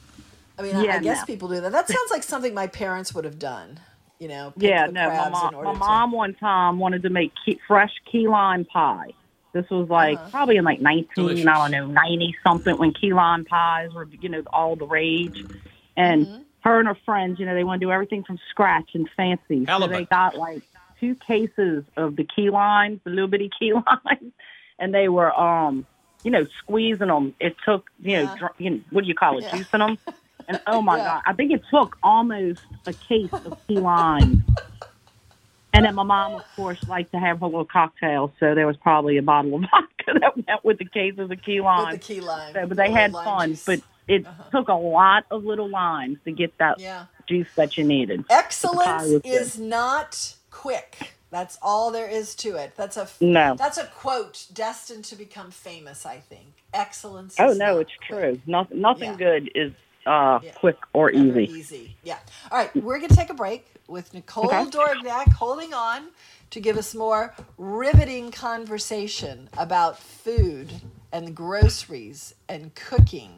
I mean, I, I guess no. people do that. That sounds like something my parents would have done. You know, pick Yeah, the no, my crabs in mom, order my to- one time wanted to make key, fresh key lime pie. This was like probably in like 19, I don't know, 90 something when key lime pies were, you know, all the rage. And her and her friends, you know, they want to do everything from scratch and fancy. So they got like two cases of the key limes, the little bitty key limes, and they were, um, you know, squeezing them. It took, you know, dr- you know what do you call it, Yeah. juicing them. And oh my god, I think it took almost a case of key limes. And then my mom, of course, liked to have her little cocktails, so there was probably a bottle of vodka that went with the cases of key lime. with the key lime. So, but they had fun. juice. But it took a lot of little limes to get that Yeah. juice that you needed. Excellence is not quick. That's all there is to it. That's a No. That's a quote destined to become famous. I think excellence. Oh no, it's true. Nothing, nothing Yeah. good is uh, quick or never easy. easy. Yeah. All right, we're gonna take a break with Nicole Okay. Dorignac holding on to give us more riveting conversation about food and groceries and cooking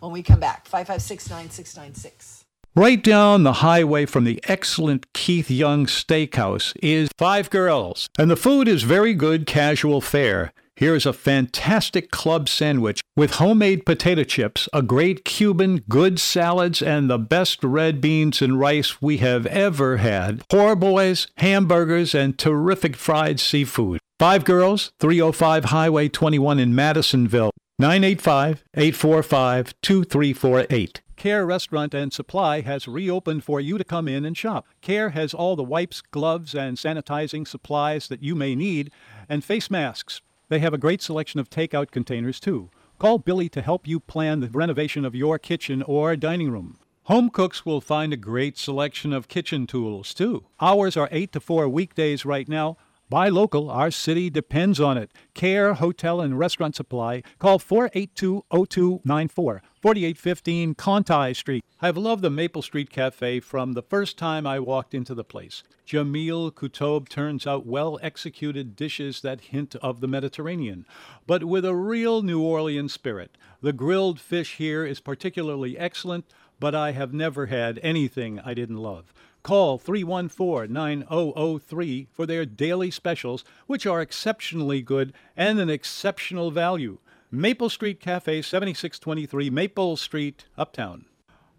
when we come back. Five five six nine six nine six. Right down the highway from the excellent Keith Young Steakhouse is Five Girls, and the food is very good casual fare. Here's a fantastic club sandwich with homemade potato chips, a great Cuban, good salads, and the best red beans and rice we have ever had. Poor boys, hamburgers, and terrific fried seafood. Five Girls, 305 Highway 21 in Madisonville, 985 845 2348. Care Restaurant and Supply has reopened for you to come in and shop. Care has all the wipes, gloves, and sanitizing supplies that you may need, and face masks. They have a great selection of takeout containers, too. Call Billy to help you plan the renovation of your kitchen or dining room. Home cooks will find a great selection of kitchen tools, too. Hours are 8 to 4 weekdays right now. Buy local. Our city depends on it. Care Hotel and Restaurant Supply. Call 482-0294, 4815 Conti Street. I've loved the Maple Street Cafe from the first time I walked into the place. Jamil Kutob turns out well executed dishes that hint of the Mediterranean, but with a real New Orleans spirit. The grilled fish here is particularly excellent, but I have never had anything I didn't love. Call 314 9003 for their daily specials, which are exceptionally good and an exceptional value. Maple Street Cafe, 7623 Maple Street, Uptown.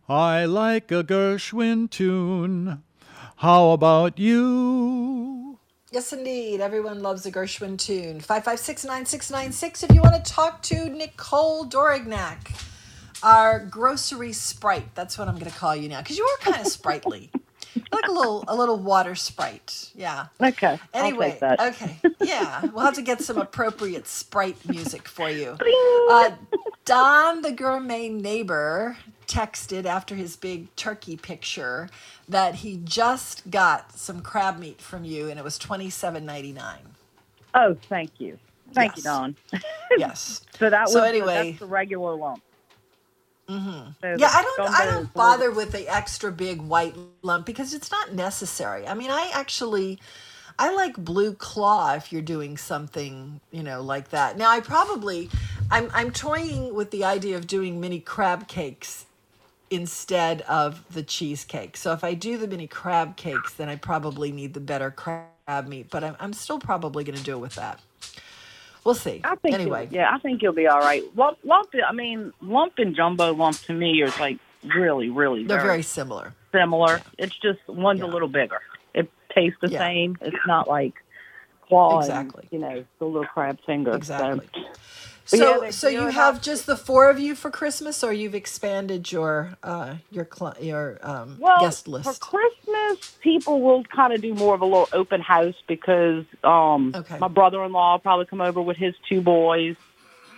I like a Gershwin tune. How about you? Yes, indeed. Everyone loves a Gershwin tune. 556 9696 if you want to talk to Nicole Dorignac, our grocery sprite. That's what I'm going to call you now because you are kind of sprightly like a little a little water sprite. Yeah. Okay. Anyway, okay. Yeah, we'll have to get some appropriate sprite music for you. Uh, Don, the gourmet neighbor, texted after his big turkey picture that he just got some crab meat from you, and it was twenty seven ninety nine. Oh, thank you. Thank you, Don. Yes. So that was So the- anyway- that's the regular lump. Mm-hmm. So Yeah, I don't. I don't a bother with the extra big white lump because it's not necessary. I mean, I actually, I like blue claw if you're doing something, you know, like that. Now, I probably, I'm I'm toying with the idea of doing mini crab cakes instead of the cheesecake. So if I do the mini crab cakes, then I probably need the better crab meat. But I'm I'm still probably going to do it with that. We'll see. I think anyway. yeah, I think you'll be all right. Lump, lump. I mean, lump and jumbo lump to me is like really, really. They're very similar. Similar. It's just one's a little bigger. It tastes the Yeah. same. It's not like claw Exactly. and you know the little crab finger. Exactly. So, So, yeah, so you you're have just the four of you for Christmas, or you've expanded your uh, your cl- your um, well, guest list for? Christmas, people will kind of do more of a little open house because um, Okay. my brother-in-law will probably come over with his two boys,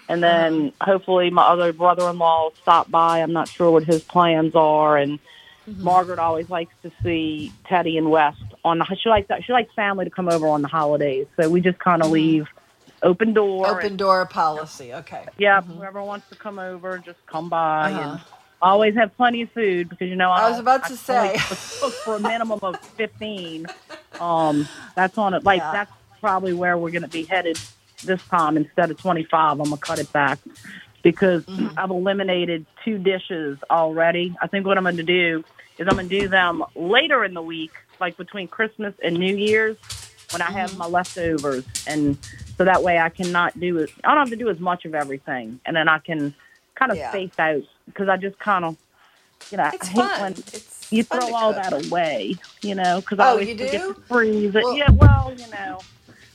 and then Uh-huh. hopefully my other brother-in-law will stop by. I'm not sure what his plans are, and Mm-hmm. Margaret always likes to see Teddy and West on the. She likes. She likes family to come over on the holidays, so we just kind of leave open door. Mm-hmm. Open door policy. Okay. Yeah, whoever wants to come over, just come by Uh-huh. and always have plenty of food because you know I was don't- about to can only say. cook for a minimum of fifteen. Um, that's on it. Like Yeah. that's probably where we're going to be headed this time. Instead of twenty five, I'm gonna cut it back because Mm-hmm. I've eliminated two dishes already. I think what I'm going to do is I'm going to do them later in the week, like between Christmas and New Year's, when I Mm-hmm. have my leftovers, and so that way I cannot do it. I don't have to do as much of everything, and then I can kind of Yeah. space out because I just kind of, you know, It's I hate fun. when It's you throw all cook. that away, you know, because I Oh, always you forget do? to freeze it. Well- yeah, well, you know.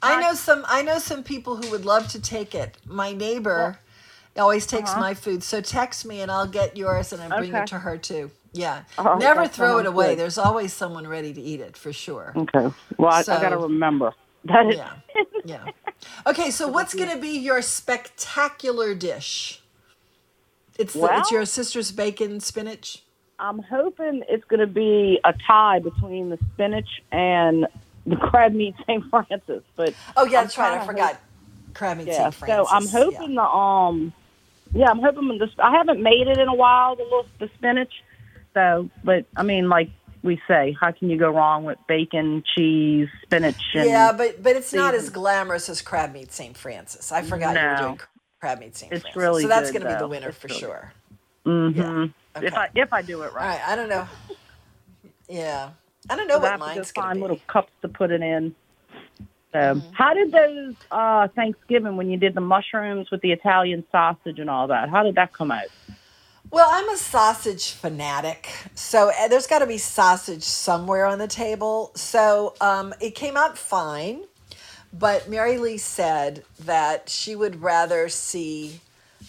I know some. I know some people who would love to take it. My neighbor always takes Uh-huh. my food, so text me and I'll get yours and I bring Okay. it to her too. Yeah, Oh, never throw it away. good. There's always someone ready to eat it for sure. Okay. Well, I, I got to remember that. Is, Yeah. Yeah. Okay, so what's going to be your spectacular dish? It's the, Well- it's your sister's bacon spinach. I'm hoping it's going to be a tie between the spinach and the crab meat St. Francis. But Oh yeah, I'm that's right. I forgot. hope- Crab meat yeah, St. Francis. so I'm hoping the um, yeah, I'm hoping the I haven't made it in a while. The little the spinach. So, but I mean, like we say, how can you go wrong with bacon, cheese, spinach? And Yeah, but but it's not as glamorous as crab meat St. Francis. I forgot you were doing crab meat St. It's Francis. really so that's going to be the winner It's for really- sure. hmm Okay. If I if I do it All right. right, I don't know. Yeah, I don't know So I what have to mine's going find be. little cups to put it in. So, Mm-hmm. how did those uh, Thanksgiving when you did the mushrooms with the Italian sausage and all that? How did that come out? Well, I'm a sausage fanatic, so uh, there's got to be sausage somewhere on the table. So um, it came out fine, but Mary Lee said that she would rather see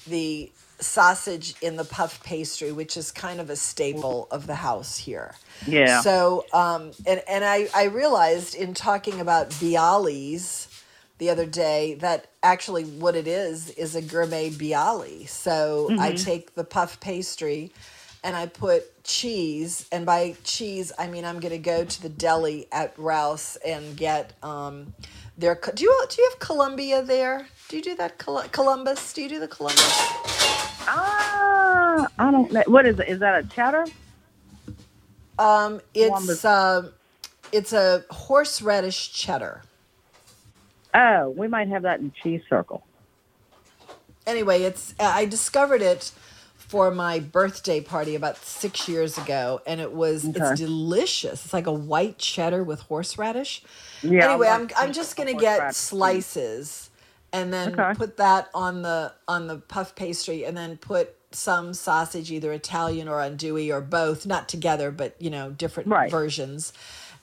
the sausage in the puff pastry, which is kind of a staple of the house here. Yeah. So, um, and and I I realized in talking about Bialys the other day that actually what it is is a gourmet bialy. So I Mhm. take the puff pastry and I put cheese, and by cheese I mean I'm going to go to the deli at Rouse and get um, their. Do you do you have Columbia there? Do you do that Col- Columbus? Do you do the Columbus? Ah, I don't know. What is it? Is that a cheddar? Um, it's um, it's a horseradish cheddar. Oh, we might have that in cheese circle. anyway, it's I discovered it for my birthday party about six years ago, and it was Okay. it's delicious. It's like a white cheddar with horseradish. Yeah, Anyway, I'm I'm just gonna get slices, and then Okay. put that on the on the puff pastry, and then put some sausage, either Italian or andouille or both, not together, but you know different Right. versions,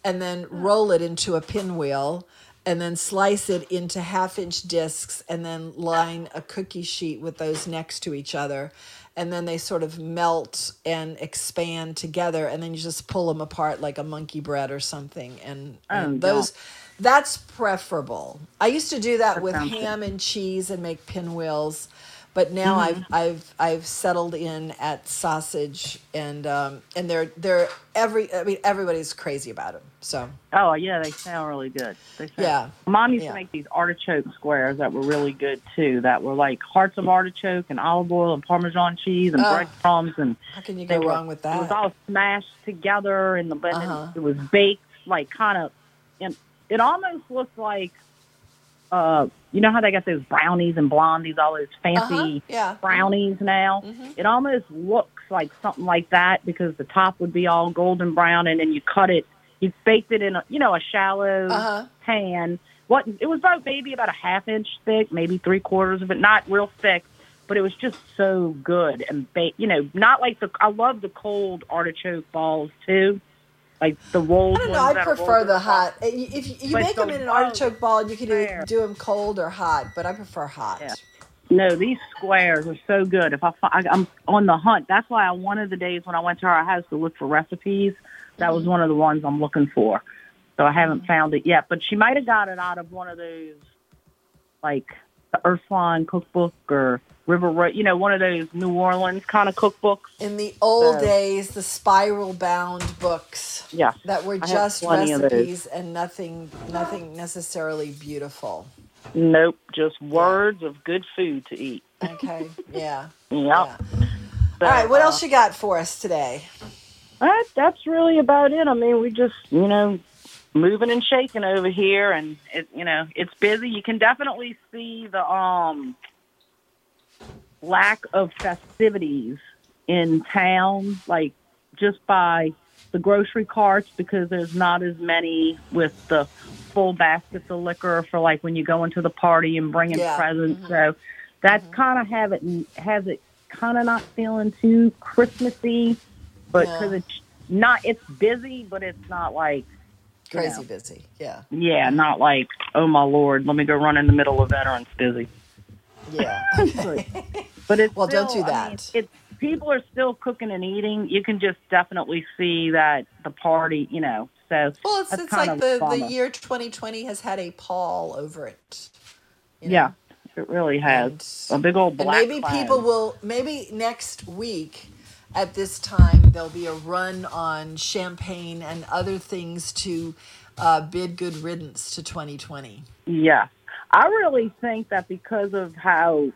and then roll it into a pinwheel. And then slice it into half inch discs and then line a cookie sheet with those next to each other. And then they sort of melt and expand together. And then you just pull them apart like a monkey bread or something. And, oh, and Oh, those, that's preferable. I used to do that That with sounds good. ham and cheese and make pinwheels. But now Mhm. I've I've I've settled in at sausage and um, and they're they're every I mean everybody's crazy about them. So Oh yeah, they sound really good. Sound, Yeah, Mom used yeah. to make these artichoke squares that were really good too. That were like hearts of artichoke and olive oil and Parmesan cheese and Oh. breadcrumbs and how can you go were- wrong with that? It was all smashed together in the and Uh-huh. It was baked like kind of, and it almost looked like, uh, you know how they got those brownies and blondies, all those fancy Uh-huh, yeah. brownies now. Mhm. It almost looks like something like that because the top would be all golden brown, and then you cut it. You baked it in a, you know, a shallow Uh-huh. pan. What it was about maybe about a half inch thick, maybe three quarters of it, not real thick, but it was just so good and ba- you know, not like the. I love the cold artichoke balls too, like the rolled I don't know. I prefer the hot. You- If you, you make them in an artichoke ball, you can either do them cold or hot. But I prefer hot. Yeah. No, these squares are so good. If I, I I'm on the hunt, that's why I one of the days when I went to our house to look for recipes, that was mm-hmm. one of the ones I'm looking for. So I haven't mm-hmm. found it yet, but she might have got it out of one of those, like the Earthline cookbook or River Road, you know, one of those New Orleans kind of cookbooks. In the old So- days, the spiral bound books Yeah, that were just plenty of those. recipes and nothing, nothing necessarily beautiful. Nope, just words of good food to eat. Okay. Yeah. Yep. All right. What else you got for us today? That, that's really about it. I mean, we just, you know, moving and shaking over here, and it, you know, it's busy. You can definitely see the um lack of festivities in town, like just by the grocery carts, because there's not as many with the full baskets of liquor for like when you go into the party and bringing Yeah. presents. Mm-hmm. So that's mm-hmm. kind of have it has it kind of not feeling too Christmassy, but Yeah. because it's not, it's busy, but it's not like Crazy know, busy. Yeah. yeah, not like oh my lord, let me go run in the middle of Veterans busy. Yeah. But it's Well, don't still- do I mean, that. it's people are still cooking and eating. You can just definitely see that the party, you know. So Well, it's it's like the, the year 2020 has had a pall over it. you know? Yeah, it really has a big old And black. maybe cloud. people will maybe next week at this time there'll be a run on champagne and other things to uh, bid good riddance to 2020. Yeah. I really think that because of how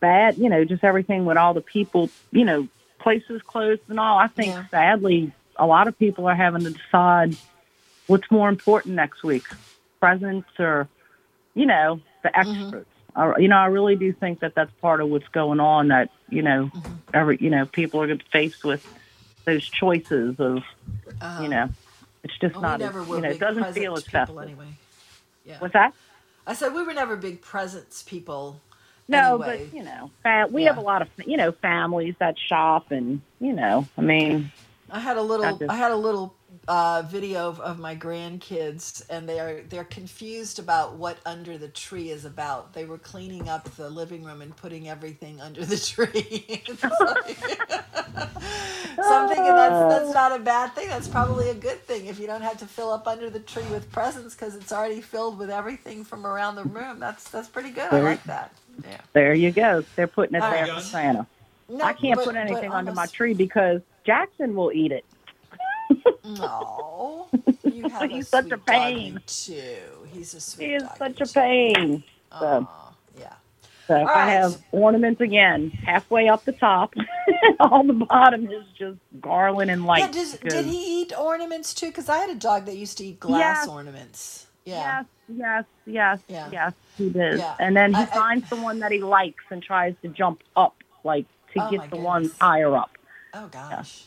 bad, you know, just everything with all the people, you know, places closed and all, I think sadly a lot of people are having to decide what's more important next week presents or, you know, the extras. I, you know, I really do think that that's part of what's going on that, you know, every, you know, people are faced with those choices of, Uh, you know, it's just well, not, as, you know, it doesn't feel as festive. anyway. Yeah. What's that? I said we were never big presents people. No, anyway. but you know, we Yeah. have a lot of you know families that shop, and you know, I mean, I had a little. I had a little uh, video of, of my grandkids, and they are they're confused about what under the tree is about. They were cleaning up the living room and putting everything under the tree. so I'm thinking that's that's not a bad thing. That's probably a good thing if you don't have to fill up under the tree with presents because it's already filled with everything from around the room. That's that's pretty good. I like that. Yeah. There you go. They're putting it All there right. for Santa. No, I can't but- put anything under my tree because Jackson will eat it. No, you have He's such a pain. too. He's a sweet He is such a too. pain. So, yeah. so All I right. have ornaments again, halfway up the top. All the bottom is just garland and lights. Yeah, does, he eat ornaments too? Because I had a dog that used to eat glass Yes. ornaments. Yeah. Yes, yes, yes, yes, he did. Yeah. And then he I- I- finds the one that he likes and tries to jump up, like to Oh, my get the one goodness. higher up. Oh gosh.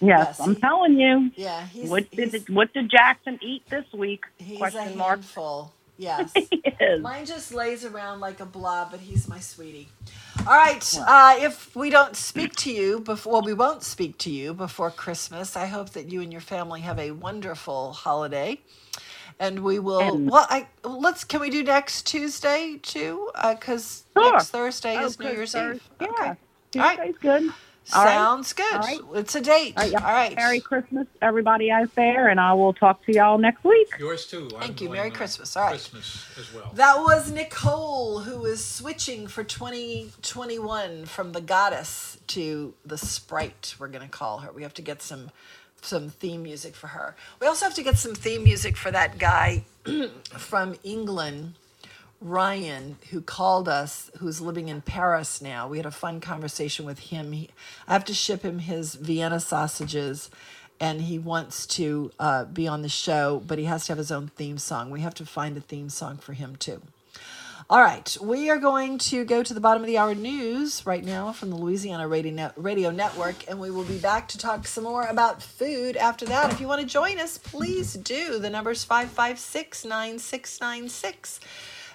Yes, Yeah, I'm see- telling you. Yeah, he's what did what did Jackson eat this week? he's a Question mark. handful. Yes. Mine just lays around like a blob, but he's my sweetie. All right. Uh, if we don't speak to you before, well, we won't speak to you before Christmas. I hope that you and your family have a wonderful holiday. And we will. And- well, I let's. Can we do next Tuesday too? Because Sure. next Thursday Oh, is New Year's Eve. Yeah, Okay. Tuesday's. All right. Good. All right. It's a date. All right, All right, Merry Christmas, everybody out there, and I will talk to y'all next week. Yours too. Thank you. Merry Christmas. All right. Christmas as well. That was Nicole, who is switching for 2021 from the goddess to the sprite. We're gonna call her. We have to get some some theme music for her. We also have to get some theme music for that guy from England, Ryan, who called us, who's living in Paris now. We had a fun conversation with him. He, I have to ship him his Vienna sausages, and he wants to uh, be on the show, but he has to have his own theme song. We have to find a theme song for him too. All right, we are going to go to the bottom of the hour news right now from the Louisiana Radio, Radio Network, and we will be back to talk some more about food after that. If you want to join us, please do. The number's 556 9696.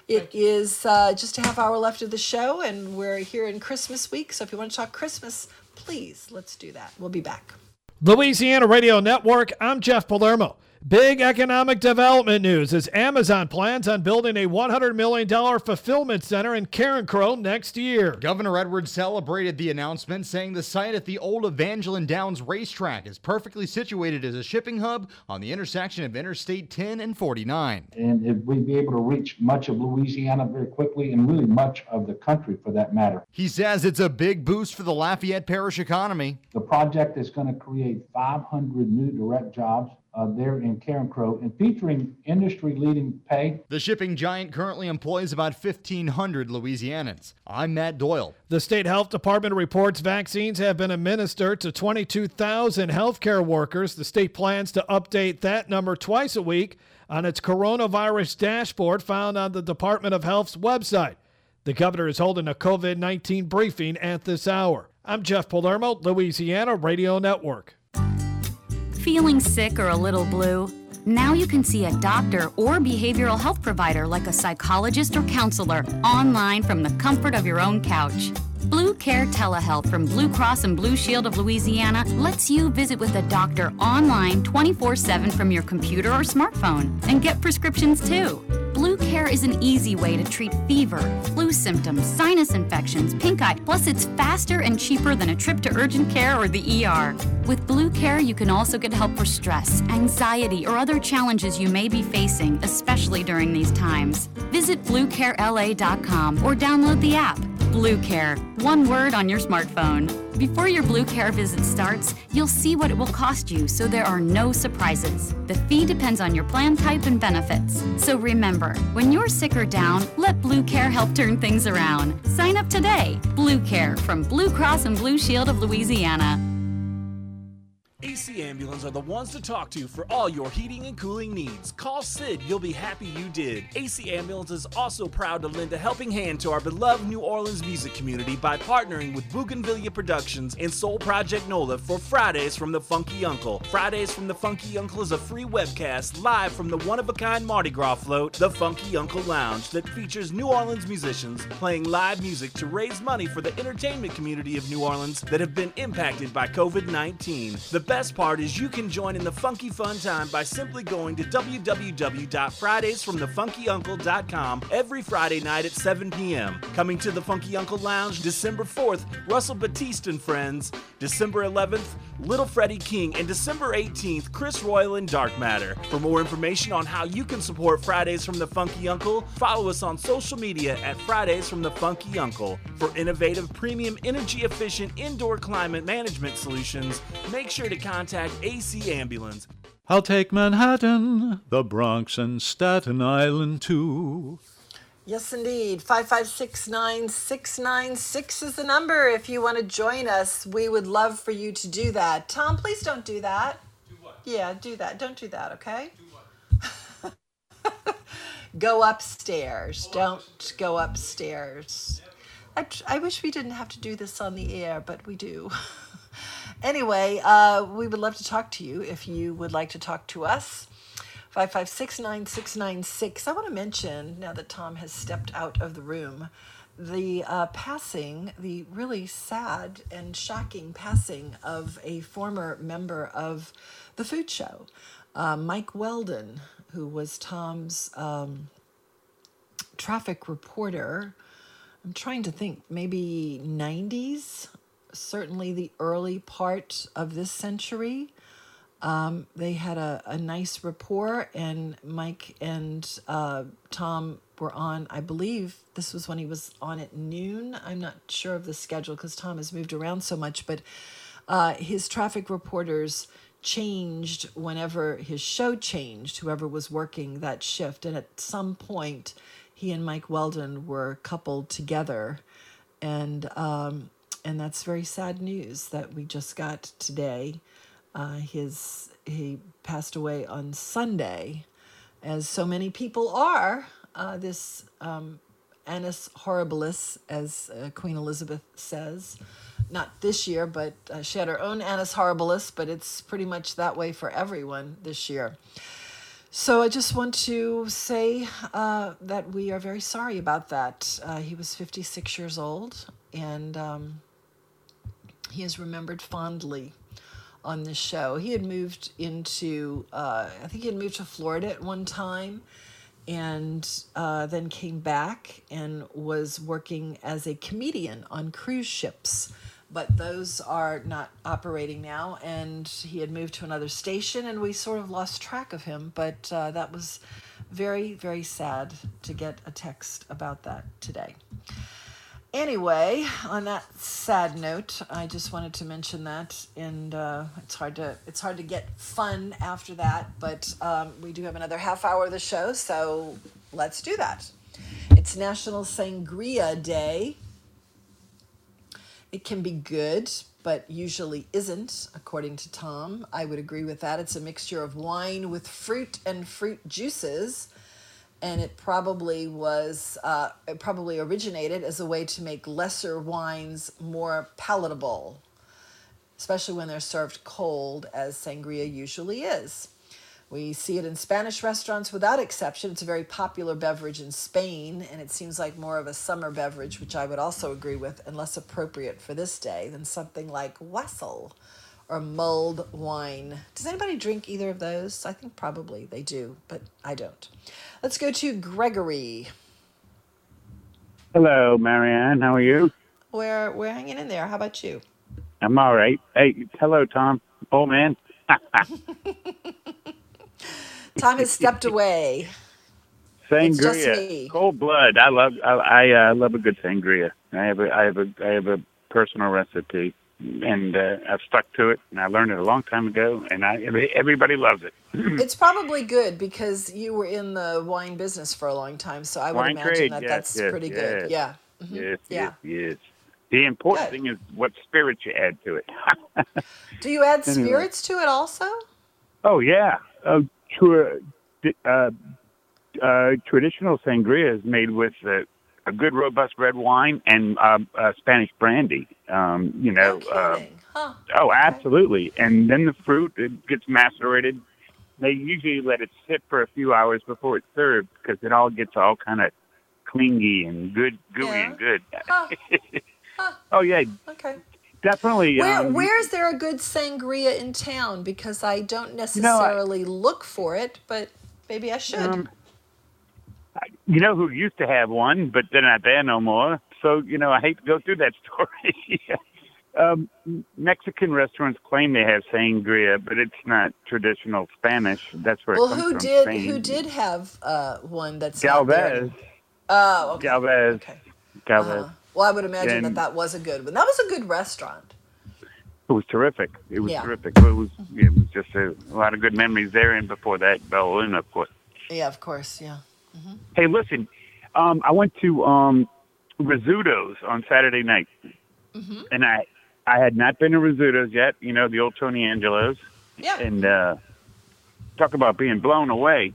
It is uh, just a half hour left of the show, and we're here in Christmas week. So if you want to talk Christmas, please let's do that. We'll be back. Louisiana Radio Network, I'm Jeff Palermo. Big economic development news as Amazon plans on building a $100 million fulfillment center in Carencro next year. Governor Edwards celebrated the announcement, saying the site at the old Evangeline Downs racetrack is perfectly situated as a shipping hub on the intersection of Interstate 10 and 49. and if we'd be able to reach much of Louisiana very quickly and really much of the country for that matter. He says it's a big boost for the Lafayette Parish economy. The project is going to create 500 new direct jobs uh, there in Carencro and featuring industry-leading pay. The shipping giant currently employs about 1,500 Louisianans. I'm Matt Doyle. The state health department reports vaccines have been administered to 22,000 healthcare workers. The state plans to update that number twice a week on its coronavirus dashboard found on the Department of Health's website. The governor is holding a COVID 19 briefing at this hour. I'm Jeff Palermo, Louisiana Radio Network. Feeling sick or a little blue? Now you can see a doctor or behavioral health provider like a psychologist or counselor online from the comfort of your own couch. Blue Care Telehealth from Blue Cross and Blue Shield of Louisiana lets you visit with a doctor online 24 7 from your computer or smartphone and get prescriptions too. Blue Care is an easy way to treat fever, flu symptoms, sinus infections, pink eye, plus it's faster and cheaper than a trip to urgent care or the ER. With Blue Care, you can also get help for stress, anxiety, or other challenges you may be facing, especially during these times. Visit BlueCareLA.com or download the app. Blue Care, one word on your smartphone. Before your Blue Care visit starts, you'll see what it will cost you so there are no surprises. The fee depends on your plan type and benefits. So remember, when you're sick or down, let Blue Care help turn things around. Sign up today. Blue Care from Blue Cross and Blue Shield of Louisiana. AC Ambulance are the ones to talk to for all your heating and cooling needs. Call Sid, you'll be happy you did. AC Ambulance is also proud to lend a helping hand to our beloved New Orleans music community by partnering with Bougainvillea Productions and Soul Project NOLA for Fridays from the Funky Uncle. Fridays from the Funky Uncle is a free webcast live from the one of a kind Mardi Gras float, the Funky Uncle Lounge, that features New Orleans musicians playing live music to raise money for the entertainment community of New Orleans that have been impacted by COVID 19. The best part is you can join in the funky fun time by simply going to www.fridaysfromthefunkyuncle.com every Friday night at 7 p.m. Coming to the Funky Uncle Lounge December 4th, Russell Batiste and Friends. December 11th, Little Freddie King. And December 18th, Khris Royal and Dark Matter. For more information on how you can support Fridays from the Funky Uncle, follow us on social media at Fridays from the Funky Uncle. For innovative, premium, energy efficient indoor climate management solutions, make sure to contact AC Ambulance. I'll take Manhattan, the Bronx, and Staten Island too. Yes, indeed. 5569696 is the number. If you want to join us, we would love for you to do that. Tom, please don't do that. Do what? Yeah, do that. Don't do that, okay? Do what? go upstairs. don't go upstairs. I, I wish we didn't have to do this on the air, but we do. anyway, uh, we would love to talk to you if you would like to talk to us. 5569696. I want to mention, now that Tom has stepped out of the room, the uh, passing, the really sad and shocking passing of a former member of the food show, uh, Mike Weldon, who was Tom's um, traffic reporter. I'm trying to think, maybe 90s, certainly the early part of this century. Um, they had a, a nice rapport, and Mike and uh, Tom were on, I believe this was when he was on at noon. I'm not sure of the schedule because Tom has moved around so much, but uh, his traffic reporters changed whenever his show changed, whoever was working that shift. And at some point, he and Mike Weldon were coupled together. And, um, and that's very sad news that we just got today. Uh, his he passed away on Sunday, as so many people are. Uh, this um, annus horribilis, as uh, Queen Elizabeth says, not this year, but uh, she had her own annus horribilis, but it's pretty much that way for everyone this year. So I just want to say uh, that we are very sorry about that. Uh, he was 56 years old, and um, he is remembered fondly on this show. He had moved into, uh, I think he had moved to Florida at one time and uh, then came back and was working as a comedian on cruise ships. But those are not operating now, and he had moved to another station, and we sort of lost track of him. But uh, that was very, very sad to get a text about that today. Anyway, on that sad note, I just wanted to mention that, and uh, it's hard to it's hard to get fun after that, but um, we do have another half hour of the show, so let's do that. It's National Sangria Day. It can be good, but usually isn't, according to Tom. I would agree with that. It's a mixture of wine with fruit and fruit juices and it probably was uh, it probably originated as a way to make lesser wines more palatable especially when they're served cold as sangria usually is. We see it in spanish restaurants without exception. It's a very popular beverage in spain and it seems like more of a summer beverage which i would also agree with and less appropriate for this day than something like wassail or mulled wine. Does anybody drink either of those? I think probably they do, but I don't. Let's go to Gregory. Hello, Marianne. How are you? We're we're hanging in there. How about you? I'm all right. Hey, hello, Tom. Oh man. Tom has stepped away. Sangria, cold blood. I love. I, I uh, love a good sangria. I have a. I have a. I have a personal recipe and uh, I've stuck to it. And I learned it a long time ago, and I everybody loves it. it's probably good because you were in the wine business for a long time, so I would wine imagine trade, that yes, that's yes, pretty yes. good. Yeah. Mhm. Yes, Yeah. yes. The important Good. thing is what spirit you add to it. Do you add Anyway. spirits to it also? oh yeah, uh, uh, uh, traditional sangria is made with uh, a good robust red wine and uh, uh, Spanish brandy. Um, you know. uh, Huh. Oh, absolutely. And then the fruit it gets macerated. They usually let it sit for a few hours before it's served because it all gets all kind of clingy and good, gooey and good. Huh. oh yeah, Okay. definitely. Where um, where's there a good sangria in town? Because I don't necessarily look for it, but maybe I should. Um, you know who used to have one, but they're not there no more. So you know, I hate to go through that story. um, Mexican restaurants claim they have sangria, but it's not traditional Spanish. That's where well, it comes who from. did Spain. who did have uh, one that's? Galvez. Oh, okay. Galvez. Galvez. Uh-huh. Well, I would imagine And- that that was a good one. That was a good restaurant. It was terrific. It was Yeah. terrific. It was it was just a, a lot of good memories there, and before that, Bella Luna, of course. Yeah, of course. Yeah. Hey, listen, um, I went to um, Rizzuto's on Saturday night, Mm-hmm. and I I had not been to Rizzuto's yet. You know, the old Tony Angelo's. Yeah. And uh, talk about being blown away.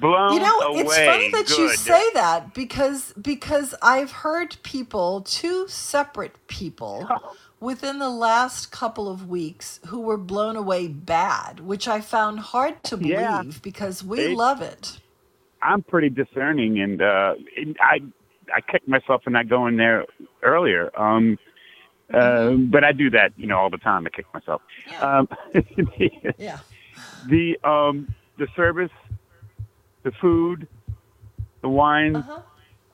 Blown You know, away. it's funny that you say that because because I've heard people, two separate people, within the last couple of weeks who were blown away bad, which I found hard to believe Yeah. because we It- love it. I'm pretty discerning, and uh, and I I kicked myself for not going there earlier. Um, uh, Mm-hmm. but I do that, you know, all the time. I kick myself. Um, Yeah. The um, the service, the food, the wine, Uh-huh.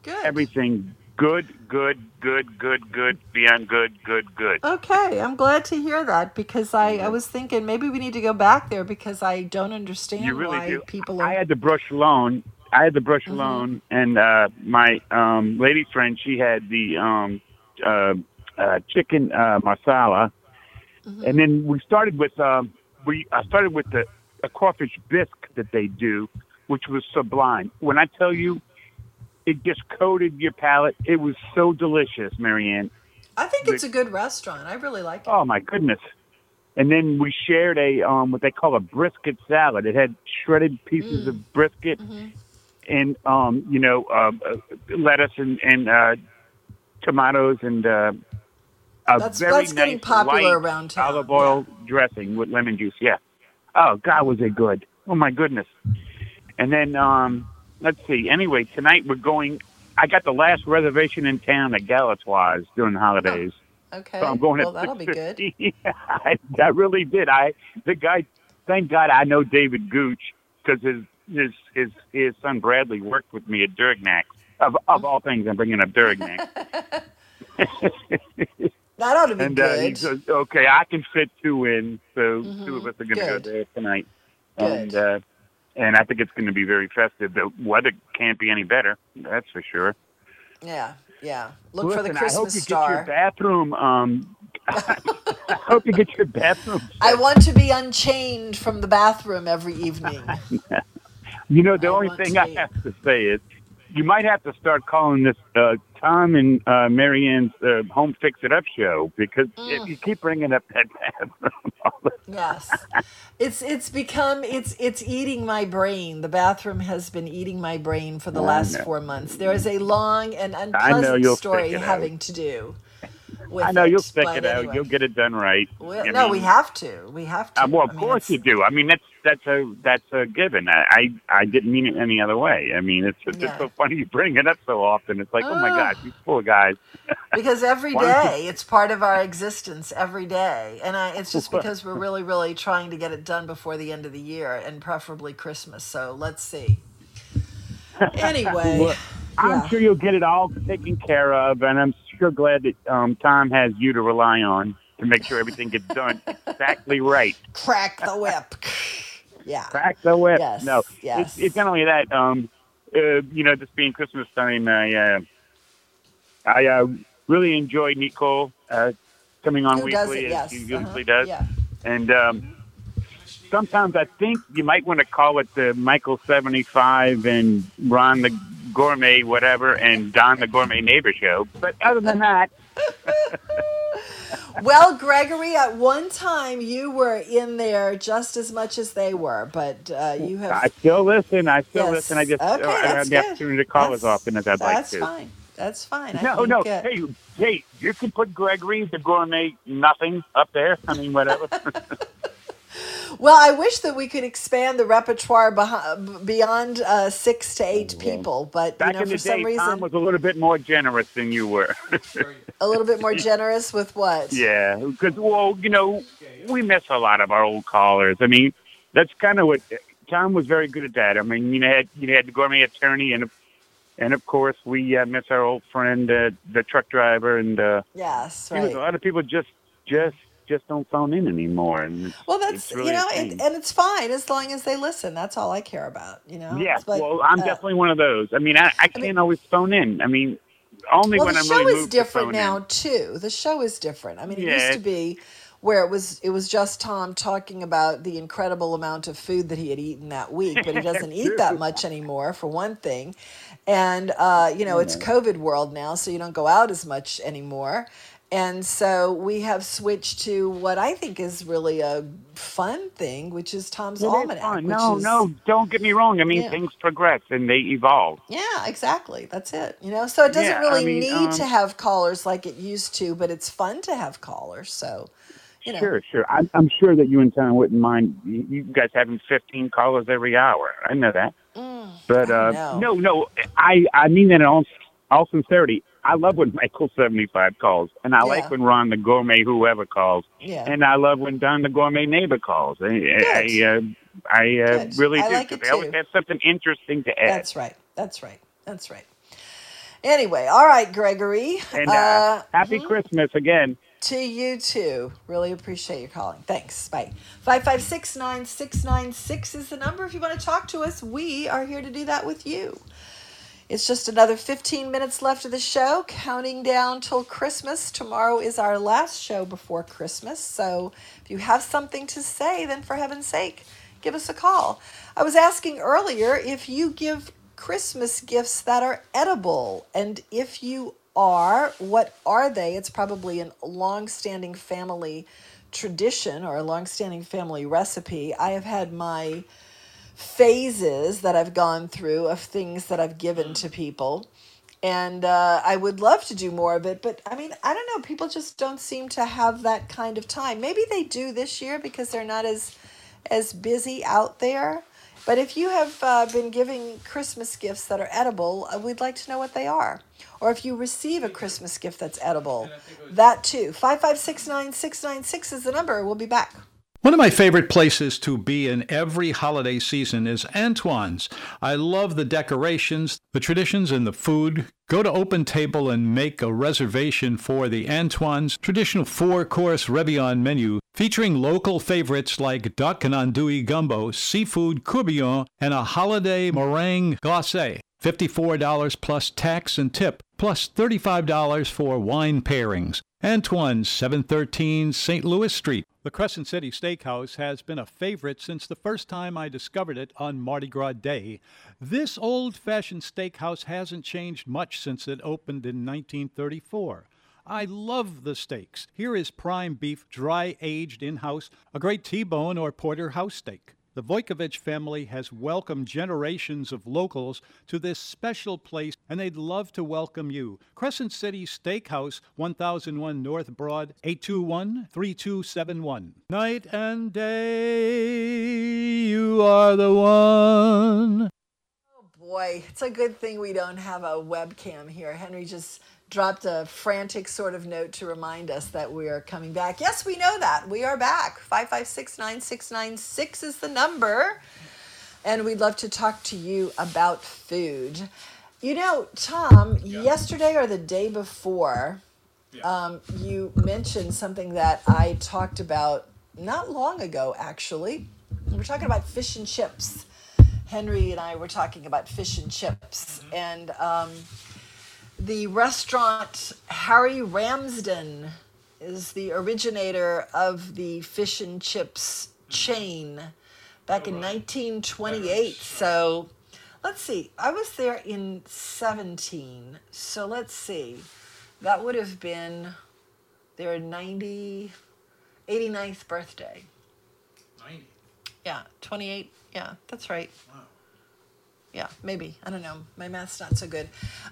Good. everything good, good, good, good, good, beyond good, good, good. Okay, I'm glad to hear that because I, I was thinking maybe we need to go back there because I don't understand You really why do. people are. I had the braciolone. I had the brush Mm-hmm. alone, and uh, my um, lady friend she had the um, uh, uh, chicken uh, masala, Mm-hmm. and then we started with um, we I started with the a crawfish bisque that they do, which was sublime. When I tell you, it just coated your palate. It was so delicious, Marianne. I think it's a good restaurant. I really like it. Oh my goodness! And then we shared a um, what they call a brisket salad. It had shredded pieces Mm. of brisket Mm-hmm. And um, you know uh, lettuce and, and uh, tomatoes and uh, a That's- very that's nice getting popular around town, olive oil dressing with lemon juice. Yeah. Oh God, was it good? Oh my goodness! And then um, let's see. Anyway, tonight we're going. I got the last reservation in town at Galatoire's during the holidays. Okay. So I'm going well, that'll be good. 6:50. yeah, I, I really did. I the guy. Thank God I know David Gooch because his his his his son Bradley worked with me at Dorignac. Of of all things, I'm bringing up Dorignac. That ought to be and uh, he good. goes, "Okay, I can fit two in, so Mhm. two of us are going to go there tonight." Good. And uh, and I think it's going to be very festive. The weather can't be any better. That's for sure. yeah, yeah. Look for the Listen, I hope Christmas you star. get your bathroom. Um, I hope you get your bathroom I want to be unchained from the bathroom every evening. You know, the only thing I have to say is you might have to start calling this uh, Tom and uh, Marianne's uh, Home Fix It Up show because if you keep bringing up that bathroom, yes, it's it's become it's it's eating my brain. The bathroom has been eating my brain for the I last know. four months. There is a long and unpleasant story it out. having to do. With I know it, you'll stick it out. You'll get it done right. Well, I no, we have to. We have to. Uh, well, of I mean, course you do. I mean, that's that's a that's a given. I I, I didn't mean it any other way. I mean, it's it's Yeah. just so funny you bring it up so often. It's like, oh my Ah. gosh, these poor guys. because every Why don't you- day it's part of our existence every day and I, it's just because we're really really trying to get it done before the end of the year and preferably christmas so let's see anyway Well, I'm yeah. sure you'll get it all taken care of, and I'm sure glad that um, Tom has you to rely on to make sure everything gets done exactly right. crack the whip yeah Crack the whip. Yes, no, yes. It's, it's not only that. Um, uh, you know, this being Christmas time, I uh, I uh, really enjoy Nicole uh, coming on Who weekly it, as yes, she uh-huh, usually does, yeah. and. Um, Sometimes I think you might want to call it the Michael 75 and Ron the Gourmet, whatever, and Don the Gourmet Neighbor Show. But other than that, well gregory at one time you were in there just as much as they were but uh, you have I still listen. I still Yes. listen. I just Okay, I have the opportunity to call as often as I'd like that's to. fine that's fine I No, no. uh, Hey, hey, you can put Gregory the Gourmet nothing up there. I mean, whatever. well, I wish that we could expand the repertoire behind, beyond uh, six to eight people, but Back you know, for some day, reason, Tom was a little bit more generous than you were. a little bit more generous with what? yeah, because well, you know, we miss a lot of our old callers. I mean, that's kind of what Tom was very good at. That. I mean, you know, had, you had the gourmet attorney, and and of course, we uh, miss our old friend, uh, the truck driver, and uh, Yes, you know, a lot of people just just just don't phone in anymore. And Well, that's really you know, shame. and, it's fine as long as they listen. That's all I care about. You know. Yeah, well, I'm uh, definitely one of those. I mean, I, I can't always phone in. I mean, only well, when the I'm show really is different now in. too. The show is different. I mean, it Yeah, used to be where it was it was just Tom talking about the incredible amount of food that he had eaten that week, but he doesn't eat that much anymore for one thing. And uh, you know, it's COVID world now, so you don't go out as much anymore. And so we have switched to what I think is really a fun thing, which is Tom's it's Almanac. fun. No, is, no, don't get me wrong. I mean, Yeah. things progress and they evolve. Yeah, exactly. That's it. You know, so it doesn't Yeah, I really mean, need um, to have callers like it used to, but it's fun to have callers. So, you know, Sure, sure. I'm, I'm sure that you and Tom wouldn't mind you guys having 15 callers every hour. I know that. but uh, no, no, I I mean that in all, all sincerity. I love when Michael 75 calls, and I Yeah. like when Ron the gourmet whoever calls, Yeah. and I love when Don the gourmet neighbor calls. I I, uh, I uh, really I do. like it they always have something interesting to add. that's right. That's right. That's right. Anyway, all right, Gregory. and uh, Uh, happy Christmas again. To you too. Really appreciate your calling. Thanks. Bye. 5569696 is the number. If you want to talk to us, we are here to do that with you. It's just another 15 minutes left of the show, counting down till Christmas. Tomorrow is our last show before Christmas. So if you have something to say, then for heaven's sake, give us a call. I was asking earlier if you give Christmas gifts that are edible. And if you are, what are they? It's probably a long-standing family tradition or a long-standing family recipe. I have had my phases that I've gone through of things that I've given to people. And uh, I would love to do more of it, but I mean, I don't know. People just don't seem to have that kind of time. Maybe they do this year because they're not as as busy out there. But if you have uh, been giving Christmas gifts that are edible, uh, we'd like to know what they are. Or if you receive a Christmas gift that's edible, that too. 5569696 is the number. We'll be back. One of my favorite places to be in every holiday season is Antoine's. I love the decorations, the traditions, and the food. Go to Open Table and make a reservation for the Antoine's traditional four course Réveillon menu featuring local favorites like duck and andouille gumbo, seafood courtbouillon, and a holiday meringue glacé. $54 plus tax and tip, plus $35 for wine pairings. Antoine's, 713 St. Louis Street. The Crescent City Steakhouse has been a favorite since the first time I discovered it on Mardi Gras Day. This old fashioned steakhouse hasn't changed much since it opened in 1934. I love the steaks. Here is prime beef, dry aged in house, a great T bone or porterhouse steak. The Vojkovich family has welcomed generations of locals to this special place, and they'd love to welcome you. Crescent City Steakhouse, 1001 North Broad, 821 3271. Night and day, you are the one. Oh boy, it's a good thing we don't have a webcam here. Henry just dropped a frantic sort of note to remind us that we are coming back. Yes, we know that. We are back. 5569696 is the number. And we'd love to talk to you about food. You know, Tom, yesterday or the day before, um, you mentioned something that I talked about not long ago, actually. we're talking about fish and chips. Henry and I were talking about fish and chips. And um, the restaurant Harry Ramsden is the originator of the fish and chips chain back in 1928. So let's see. I was there in 17. So let's see. That would have been their 90, 89th birthday. 90. Yeah, 28. Yeah, that's right. Yeah, maybe. I don't know. My math's not so good.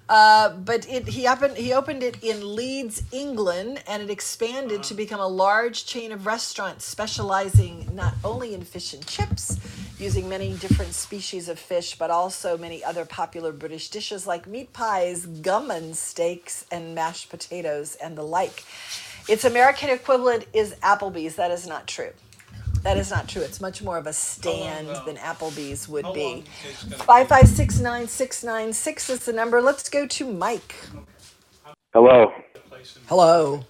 Uh, but it, he opened he opened it in Leeds, England, and it expanded to become a large chain of restaurants specializing not only in fish and chips, using many different species of fish, but also many other popular British dishes like meat pies, gammon steaks, and mashed potatoes, and the like. Its American equivalent is Applebee's. That is not true. That is not true. It's much more of a stand than Applebee's would be. Five five six nine six nine six is the number. Let's go to Mike. Hello. Hello.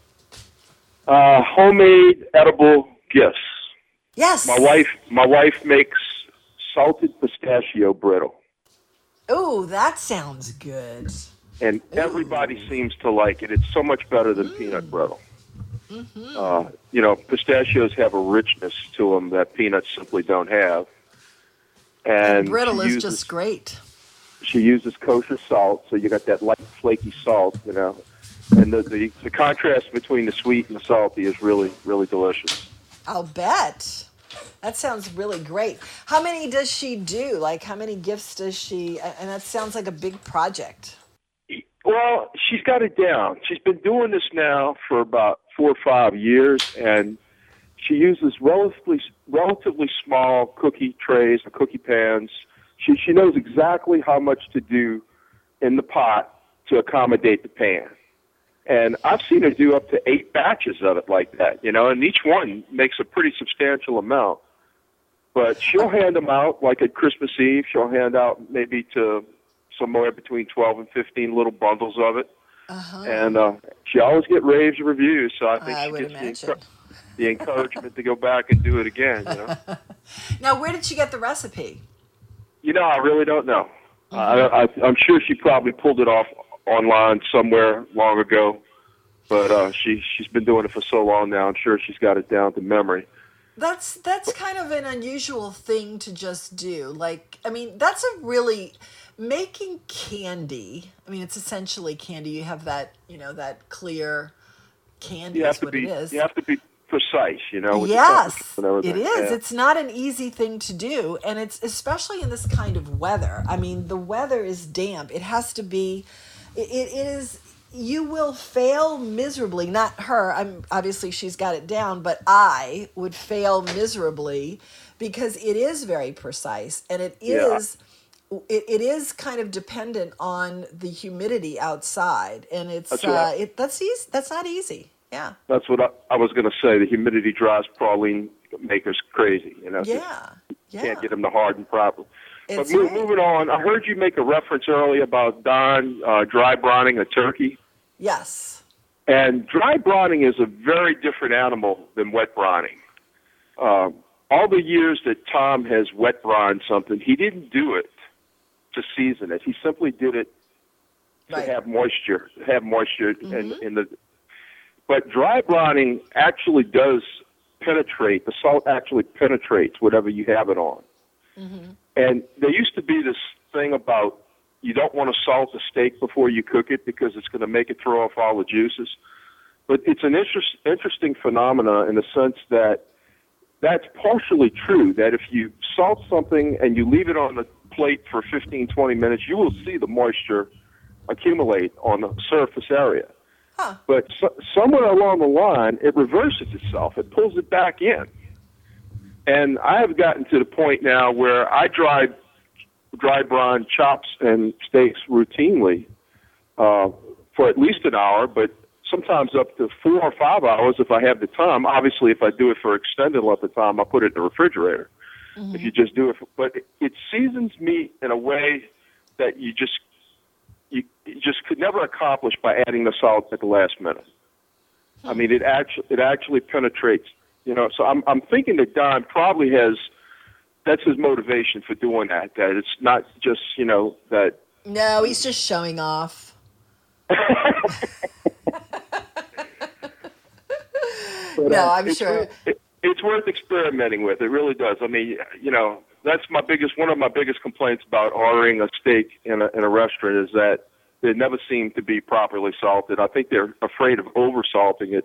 Uh, homemade edible gifts. Yes. My wife, my wife makes salted pistachio brittle, Oh, that sounds good. and everybody seems to like it. It's so much better than peanut brittle. Uh, you know, pistachios have a richness to them that peanuts simply don't have. And Brittle she is uses, just great. she uses kosher salt, so you got that light flaky salt, you know. And the, the the contrast between the sweet and the salty is really really delicious. I'll bet. That sounds really great. How many does she do? Like, how many gifts does she? And that sounds like a big project. Well, she's got it down. She's been doing this now for about four or five years, and she uses relatively relatively small cookie trays or cookie pans. She she knows exactly how much to do in the pot to accommodate the pan. And I've seen her do up to eight batches of it like that, you know, and each one makes a pretty substantial amount. But she'll hand them out like at Christmas Eve. She'll hand out maybe to somewhere between 12 and 15 little bundles of it. Uh-huh. And uh, she always get raves reviews, so I think I she gets the, the encouragement to go back and do it again. You know, Now, where did she get the recipe? you know, I really don't know. Mm-hmm. I, I, I'm sure she probably pulled it off online somewhere long ago, but uh, she she's been doing it for so long now. I'm sure she's got it down to memory. That's that's kind of an unusual thing to just do. Like, I mean, that's a really making candy. I mean, it's essentially candy. You have that, you know, that clear candy You is have to what be it is. you have to be precise. You know, yes, temperatures and everything. it is. Yeah. It's not an easy thing to do, and it's especially in this kind of weather. I mean, the weather is damp. It has to be. It, it is. You will fail miserably. Not her. I'm obviously she's got it down, but I would fail miserably because it is very precise, and it is Yeah. It, it is kind of dependent on the humidity outside, and it's That's uh, it, that's easy. That's not easy. Yeah. That's what I, I was going to say. The humidity drives praline makers crazy. You know, Yeah. You can't get them to harden properly. It's but right. moving on, I heard you make a reference earlier about Don uh, dry brining a turkey. Yes. And dry brining is a very different animal than wet brining. Um, all the years that Tom has wet brined something, he didn't do it to season it. He simply did it to have moisture, have moisture in, mm-hmm. in the. But dry brining actually does penetrate. The salt actually penetrates whatever you have it on. Mm-hmm. And there used to be this thing about you don't want to salt the steak before you cook it because it's going to make it throw off all the juices. But it's an interest, interesting phenomena in the sense that that's partially true. That if you salt something and you leave it on the plate for 15, 20 minutes, you will see the moisture accumulate on the surface area. But so, somewhere along the line, it reverses itself. It pulls it back in. And I have gotten to the point now where I dry dry brine chops and steaks routinely uh, for at least an hour, but sometimes up to four or five hours if I have the time. Obviously, if I do it for extended length of time, I put it in the refrigerator. If you just do it, but it, seasons meat in a way that you just you, you just could never accomplish by adding the salt at the last minute. I mean, it actually it actually penetrates. You know, so I'm I'm thinking that Don probably has that's his motivation for doing that. That it's not just you know that No, he's just showing off. No, uh, I'm sure. it- it's worth experimenting with. It really does. I mean, you know, that's my biggest one of my biggest complaints about ordering a steak in a in a restaurant is that they never seem to be properly salted. I think they're afraid of over salting it,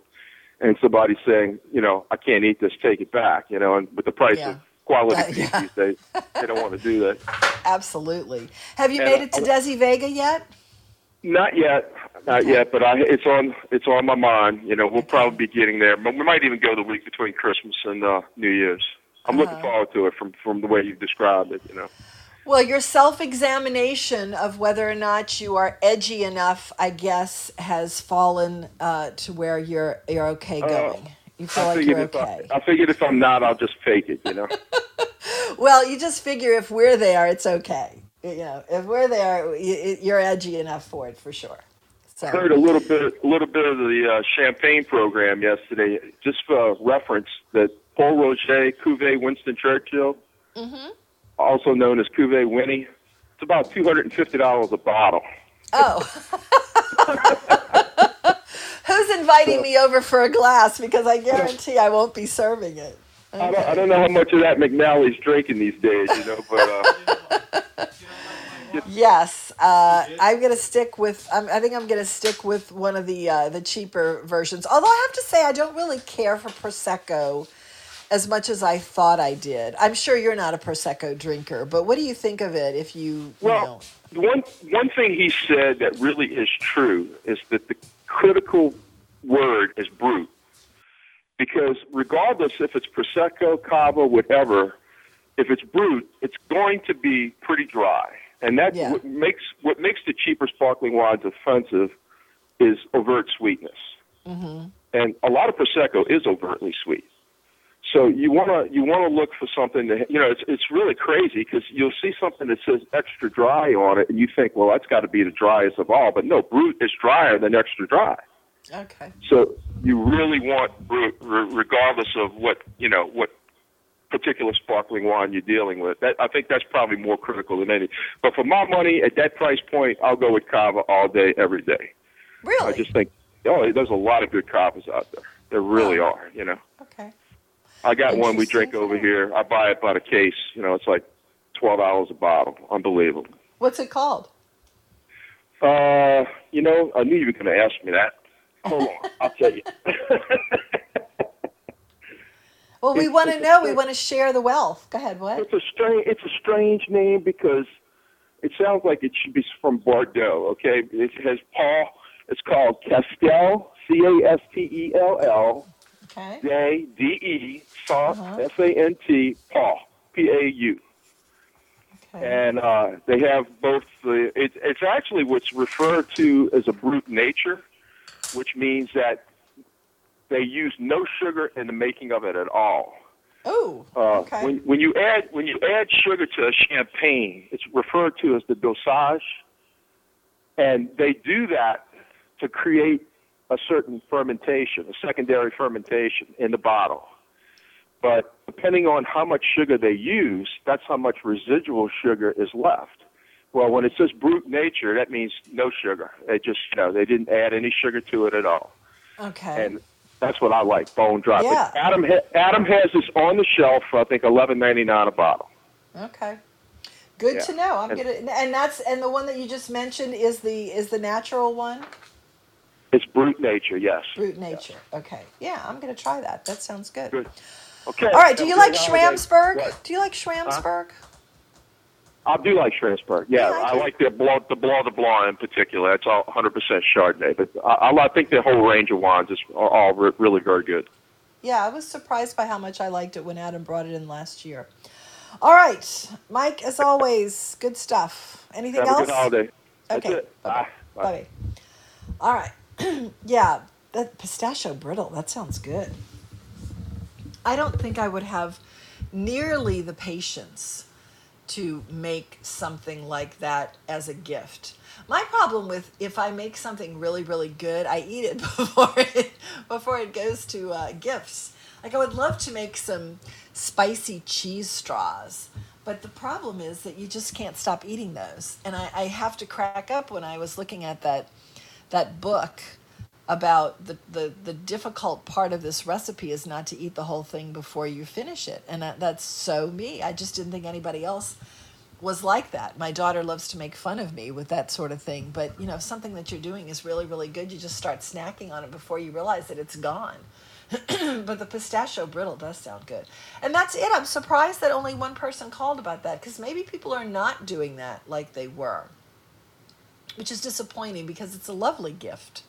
and somebody saying, you know, I can't eat this, take it back. You know, and with the price Yeah. of quality Uh, yeah. these days. They don't want to do that. Absolutely. Have you And, made it to uh, Desi Vega yet? Not yet, not yet, but I, it's on it's on my mind. You know, we'll probably be getting there, but we might even go the week between Christmas and uh, New Year's. I'm looking Uh-huh. forward to it from from the way you described it. You know, Well, your self examination of whether or not you are edgy enough, I guess, has fallen uh, to where you're you're okay going. you feel Uh, I like you're okay. I, I figured if I'm not, I'll just fake it. You know. Well, you just figure if we're there, it's okay. You know, if we're there, you're edgy enough for it for sure. So heard a little bit, a little bit of the uh, champagne program yesterday. Just for reference, that Pol Roger Cuvée Winston Churchill, hmm also known as Cuvée Winnie, it's about two hundred and fifty dollars a bottle. Oh. Who's inviting me over for a glass? Because I guarantee I won't be serving it. I, don't, I don't know how much of that McNally's drinking these days, you know, but uh, Yes, uh, I'm gonna stick with. I'm, I think I'm gonna stick with one of the uh, the cheaper versions. Although I have to say, I don't really care for prosecco as much as I thought I did. I'm sure you're not a prosecco drinker, but what do you think of it? If you, you know, well, one one thing he said that really is true is that the critical word is brut, because regardless if it's prosecco, cava, whatever, if it's brut, it's going to be pretty dry, and that Yeah. what makes what makes the cheaper sparkling wines offensive is overt sweetness. hmm and a lot of prosecco is overtly sweet. So you want to you want to look for something that you know it's it's really crazy because you'll see something that says extra dry on it and you think well that's got to be the driest of all, but no, brut is drier than extra dry. okay, So you really want brut re- regardless of what you know what particular sparkling wine you're dealing with. That I think that's probably more critical than any. But for my money at that price point, I'll go with Cava all day, every day. Really? I just think oh, there's a lot of good Cavas out there. There really are. You know. okay. I got one we drink over here. I buy it by the case. You know, it's like twelve dollars a bottle. Unbelievable. What's it called? Uh, you know, I knew you were going to ask me that. Hold on, I'll tell you. Well, we want to know. We want to share the wealth. Go ahead. What? It's a strange. It's a strange name because it sounds like it should be from Bordeaux. Okay, it has Paul. It's called Castell. C A S T E L L. Okay. D E Sant Uh-huh. S A N T Pau P A U. Okay. And uh, they have both the. It, it's actually what's referred to as a brut nature, which means that they use no sugar in the making of it at all. Oh. Uh, Okay. When when you add when you add sugar to a champagne, it's referred to as the dosage, and they do that to create a certain fermentation, a secondary fermentation in the bottle. But depending on how much sugar they use, that's how much residual sugar is left. Well, when it says brut nature, that means no sugar. They just you know they didn't add any sugar to it at all, Okay. and that's what I like, bone dry. Yeah. But Adam Adam has this on the shelf for I think eleven ninety nine a bottle. Okay. Good Yeah. to know. I'm And- gonna and that's and the one that you just mentioned is the is the natural one. It's brut nature, yes. Brut nature. Okay. Yeah, I'm gonna try that. That sounds good. Good. Okay. All right. Do you like. Schramsberg? What? Do you like Schramsberg? I do like Schramsberg. Yeah, I like the Blanc, the Blanc de Blanc in particular. That's all 100% Chardonnay. But I, I think the whole range of wines is are all re- really very good. Yeah, I was surprised by how much I liked it when Adam brought it in last year. All right, Mike. As always, good stuff. Anything Have else? a good holiday. That's Okay. Bye. Bye. Bye. All right. yeah, that pistachio brittle. That sounds good. I don't think I would have nearly the patience to make something like that as a gift. My problem with if I make something really really good, I eat it before it before it goes to uh, gifts. Like I would love to make some spicy cheese straws, but the problem is that you just can't stop eating those. And I, I have to crack up when I was looking at that that book about the, the, the difficult part of this recipe is not to eat the whole thing before you finish it. And that, that's so me. I just didn't think anybody else was like that. My daughter loves to make fun of me with that sort of thing. But, you know, something that you're doing is really, really good, you just start snacking on it before you realize that it's gone. but the pistachio brittle does sound good. And that's it. I'm surprised that only one person called about that because maybe people are not doing that like they were, which is disappointing because it's a lovely gift.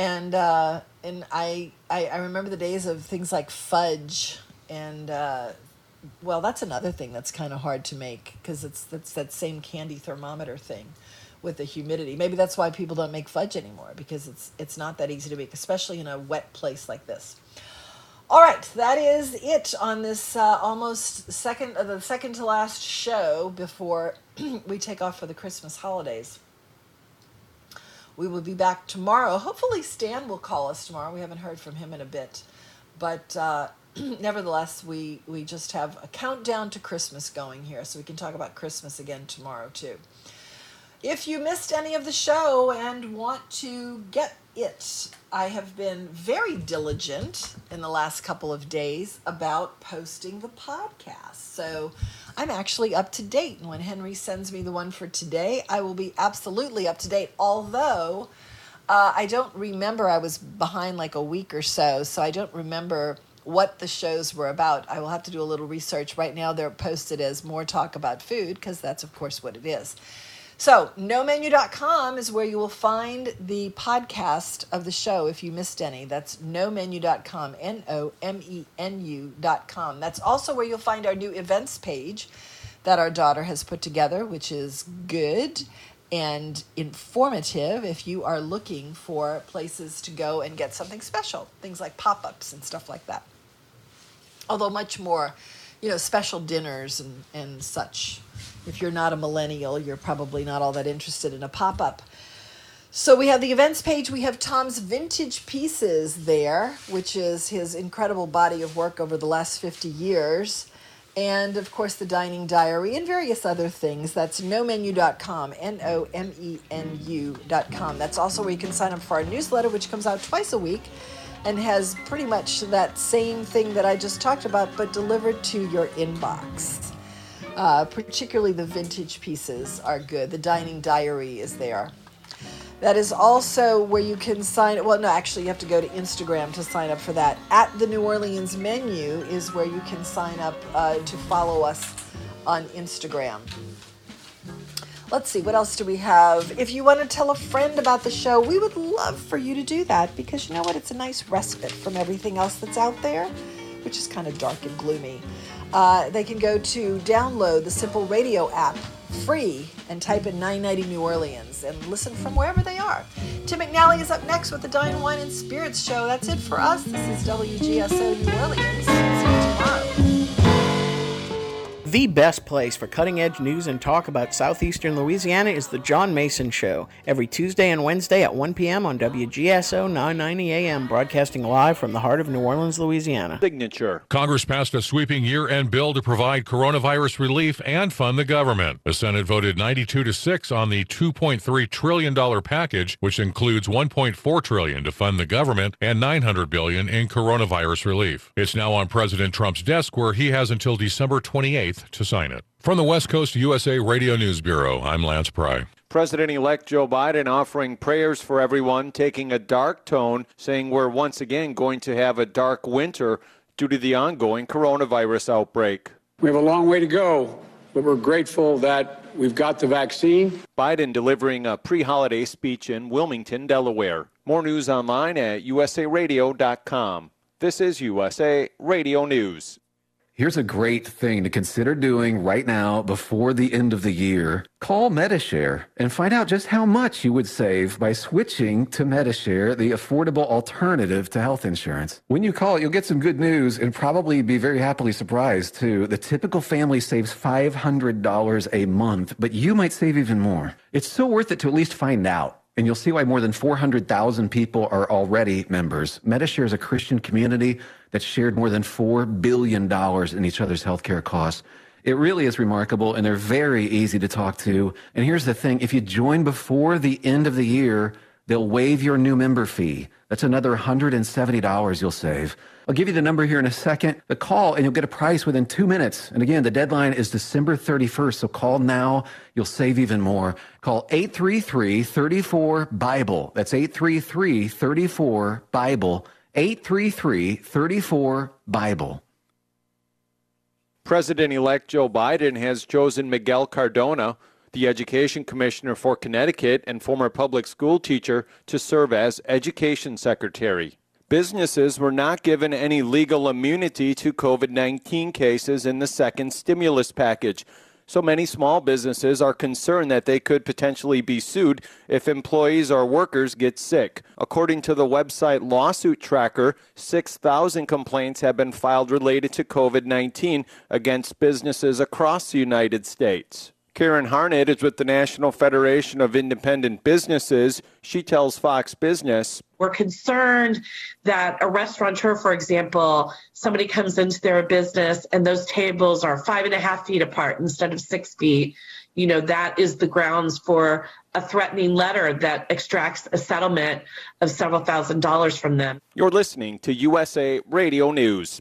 And uh, and I, I I remember the days of things like fudge and uh, well, that's another thing that's kind of hard to make because it's that's that same candy thermometer thing with the humidity. Maybe that's why people don't make fudge anymore because it's it's not that easy to make, especially in a wet place like this. All right, that is it on this uh, almost second the second to last show before we take off for the Christmas holidays. We will be back tomorrow. Hopefully, Stan will call us tomorrow. We haven't heard from him in a bit, but uh, nevertheless, we we just have a countdown to Christmas going here, so we can talk about Christmas again tomorrow too. If you missed any of the show and want to get it, I have been very diligent in the last couple of days about posting the podcast. So I'm actually up to date. And when Henry sends me the one for today, I will be absolutely up to date. Although uh, I don't remember, I was behind like a week or so. So I don't remember what the shows were about. I will have to do a little research. Right now, they're posted as more talk about food because that's, of course, what it is. So, nomenu.com is where you will find the podcast of the show if you missed any. That's nomenu.com, N O M E N U.com. That's also where you'll find our new events page that our daughter has put together, which is good and informative if you are looking for places to go and get something special, things like pop ups and stuff like that. Although, much more, you know, special dinners and, and such if you're not a millennial, you're probably not all that interested in a pop up. So we have the events page. We have Tom's vintage pieces there, which is his incredible body of work over the last 50 years. And of course, the dining diary and various other things. That's nomenu.com, N O M E N U.com. That's also where you can sign up for our newsletter, which comes out twice a week and has pretty much that same thing that I just talked about, but delivered to your inbox. Uh, particularly the vintage pieces are good. The dining diary is there. That is also where you can sign. Well, no, actually, you have to go to Instagram to sign up for that. At the New Orleans menu is where you can sign up uh, to follow us on Instagram. Let's see, what else do we have? If you want to tell a friend about the show, we would love for you to do that because you know what? It's a nice respite from everything else that's out there, which is kind of dark and gloomy. Uh, they can go to download the Simple Radio app free and type in 990 New Orleans and listen from wherever they are. Tim McNally is up next with the Dine Wine and Spirits Show. That's it for us. This is WGSO New Orleans. See you tomorrow. The best place for cutting edge news and talk about southeastern Louisiana is The John Mason Show, every Tuesday and Wednesday at 1 p.m. on WGSO 990 AM, broadcasting live from the heart of New Orleans, Louisiana. Signature. Congress passed a sweeping year end bill to provide coronavirus relief and fund the government. The Senate voted 92 to 6 on the $2.3 trillion package, which includes 1.4 trillion to fund the government and 900 billion in coronavirus relief. It's now on President Trump's desk where he has until December 28th to sign it. From the West Coast USA Radio News Bureau, I'm Lance Pry. President elect Joe Biden offering prayers for everyone, taking a dark tone, saying we're once again going to have a dark winter due to the ongoing coronavirus outbreak. We have a long way to go, but we're grateful that we've got the vaccine. Biden delivering a pre holiday speech in Wilmington, Delaware. More news online at usaradio.com. This is USA Radio News. Here's a great thing to consider doing right now before the end of the year. Call Medi-Share and find out just how much you would save by switching to Medi-Share, the affordable alternative to health insurance. When you call, you'll get some good news and probably be very happily surprised too. The typical family saves $500 a month, but you might save even more. It's so worth it to at least find out and you'll see why more than 400,000 people are already members. Medi-Share is a Christian community that shared more than $4 billion in each other's healthcare costs. It really is remarkable, and they're very easy to talk to. And here's the thing if you join before the end of the year, they'll waive your new member fee. That's another $170 you'll save. I'll give you the number here in a second. The call, and you'll get a price within two minutes. And again, the deadline is December 31st. So call now. You'll save even more. Call 833 34 Bible. That's 833 34 Bible 833 34 Bible. President elect Joe Biden has chosen Miguel Cardona, the education commissioner for Connecticut and former public school teacher, to serve as education secretary. Businesses were not given any legal immunity to COVID 19 cases in the second stimulus package. So many small businesses are concerned that they could potentially be sued if employees or workers get sick. According to the website Lawsuit Tracker, 6,000 complaints have been filed related to COVID 19 against businesses across the United States. Karen Harned is with the National Federation of Independent Businesses. She tells Fox Business We're concerned that a restaurateur, for example, somebody comes into their business and those tables are five and a half feet apart instead of six feet. You know, that is the grounds for a threatening letter that extracts a settlement of several thousand dollars from them. You're listening to USA Radio News.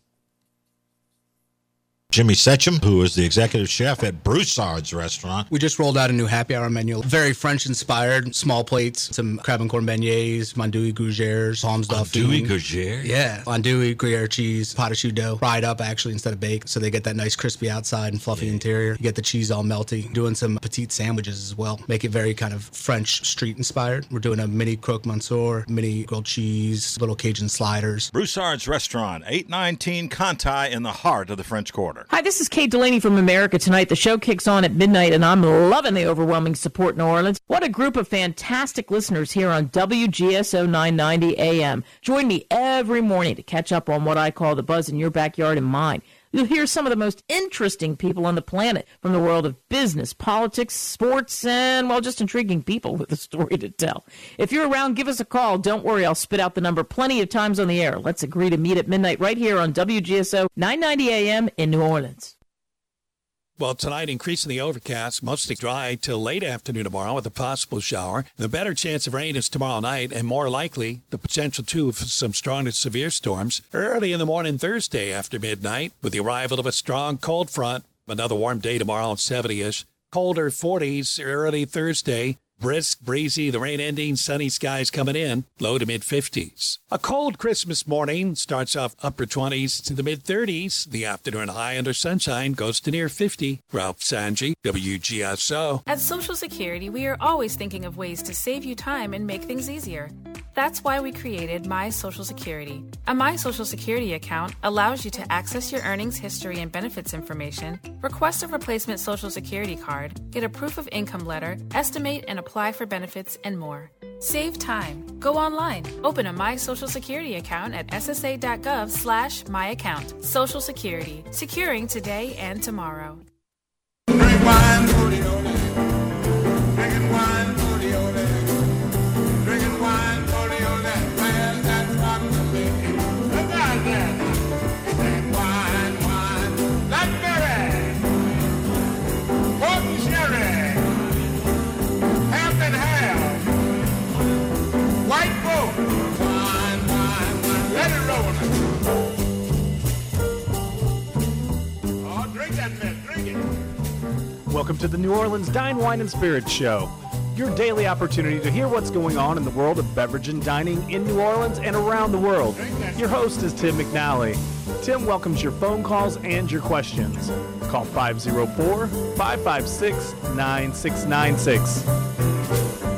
Jimmy Setchum, who is the executive chef at Broussard's restaurant. We just rolled out a new happy hour menu. Very French inspired, small plates, some crab and corn beignets, andouille gougères, palms Andouille gougère? Yeah, andouille, gruyere cheese, pâte à choux dough, fried up actually instead of baked. So they get that nice crispy outside and fluffy interior. You get the cheese all melty. Doing some petite sandwiches as well. Make it very kind of French street inspired. We're doing a mini croque monsieur, mini grilled cheese, little Cajun sliders. Broussard's restaurant, 819 Conti in the heart of the French Quarter. Hi, this is Kate Delaney from America Tonight. The show kicks on at midnight, and I'm loving the overwhelming support in New Orleans. What a group of fantastic listeners here on WGSO 990 AM. Join me every morning to catch up on what I call the buzz in your backyard and mine. You'll hear some of the most interesting people on the planet from the world of business, politics, sports, and, well, just intriguing people with a story to tell. If you're around, give us a call. Don't worry, I'll spit out the number plenty of times on the air. Let's agree to meet at midnight right here on WGSO 990 AM in New Orleans. Well, tonight, increasing the overcast, mostly dry till late afternoon tomorrow with a possible shower. The better chance of rain is tomorrow night, and more likely, the potential too for some strong to severe storms early in the morning Thursday after midnight with the arrival of a strong cold front. Another warm day tomorrow, 70 ish. Colder 40s early Thursday. Brisk, breezy, the rain ending, sunny skies coming in, low to mid 50s. A cold Christmas morning starts off upper 20s to the mid 30s. The afternoon high under sunshine goes to near 50. Ralph Sanji, WGSO. At Social Security, we are always thinking of ways to save you time and make things easier. That's why we created My Social Security. A My Social Security account allows you to access your earnings history and benefits information, request a replacement Social Security card, get a proof of income letter, estimate and apply for benefits, and more. Save time. Go online. Open a My Social Security account at ssa.gov slash my account. Social Security. Securing today and tomorrow. Welcome to the New Orleans Dine, Wine, and Spirits Show, your daily opportunity to hear what's going on in the world of beverage and dining in New Orleans and around the world. Your host is Tim McNally. Tim welcomes your phone calls and your questions. Call 504 556 9696.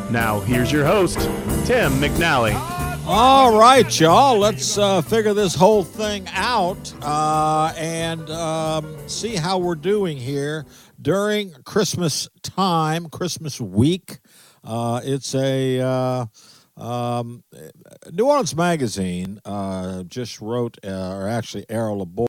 Now, here's your host, Tim McNally. All right, y'all. Let's uh, figure this whole thing out uh, and um, see how we're doing here during Christmas time, Christmas week. Uh, it's a uh, um, New Orleans Magazine uh, just wrote, uh, or actually, Errol Laborde.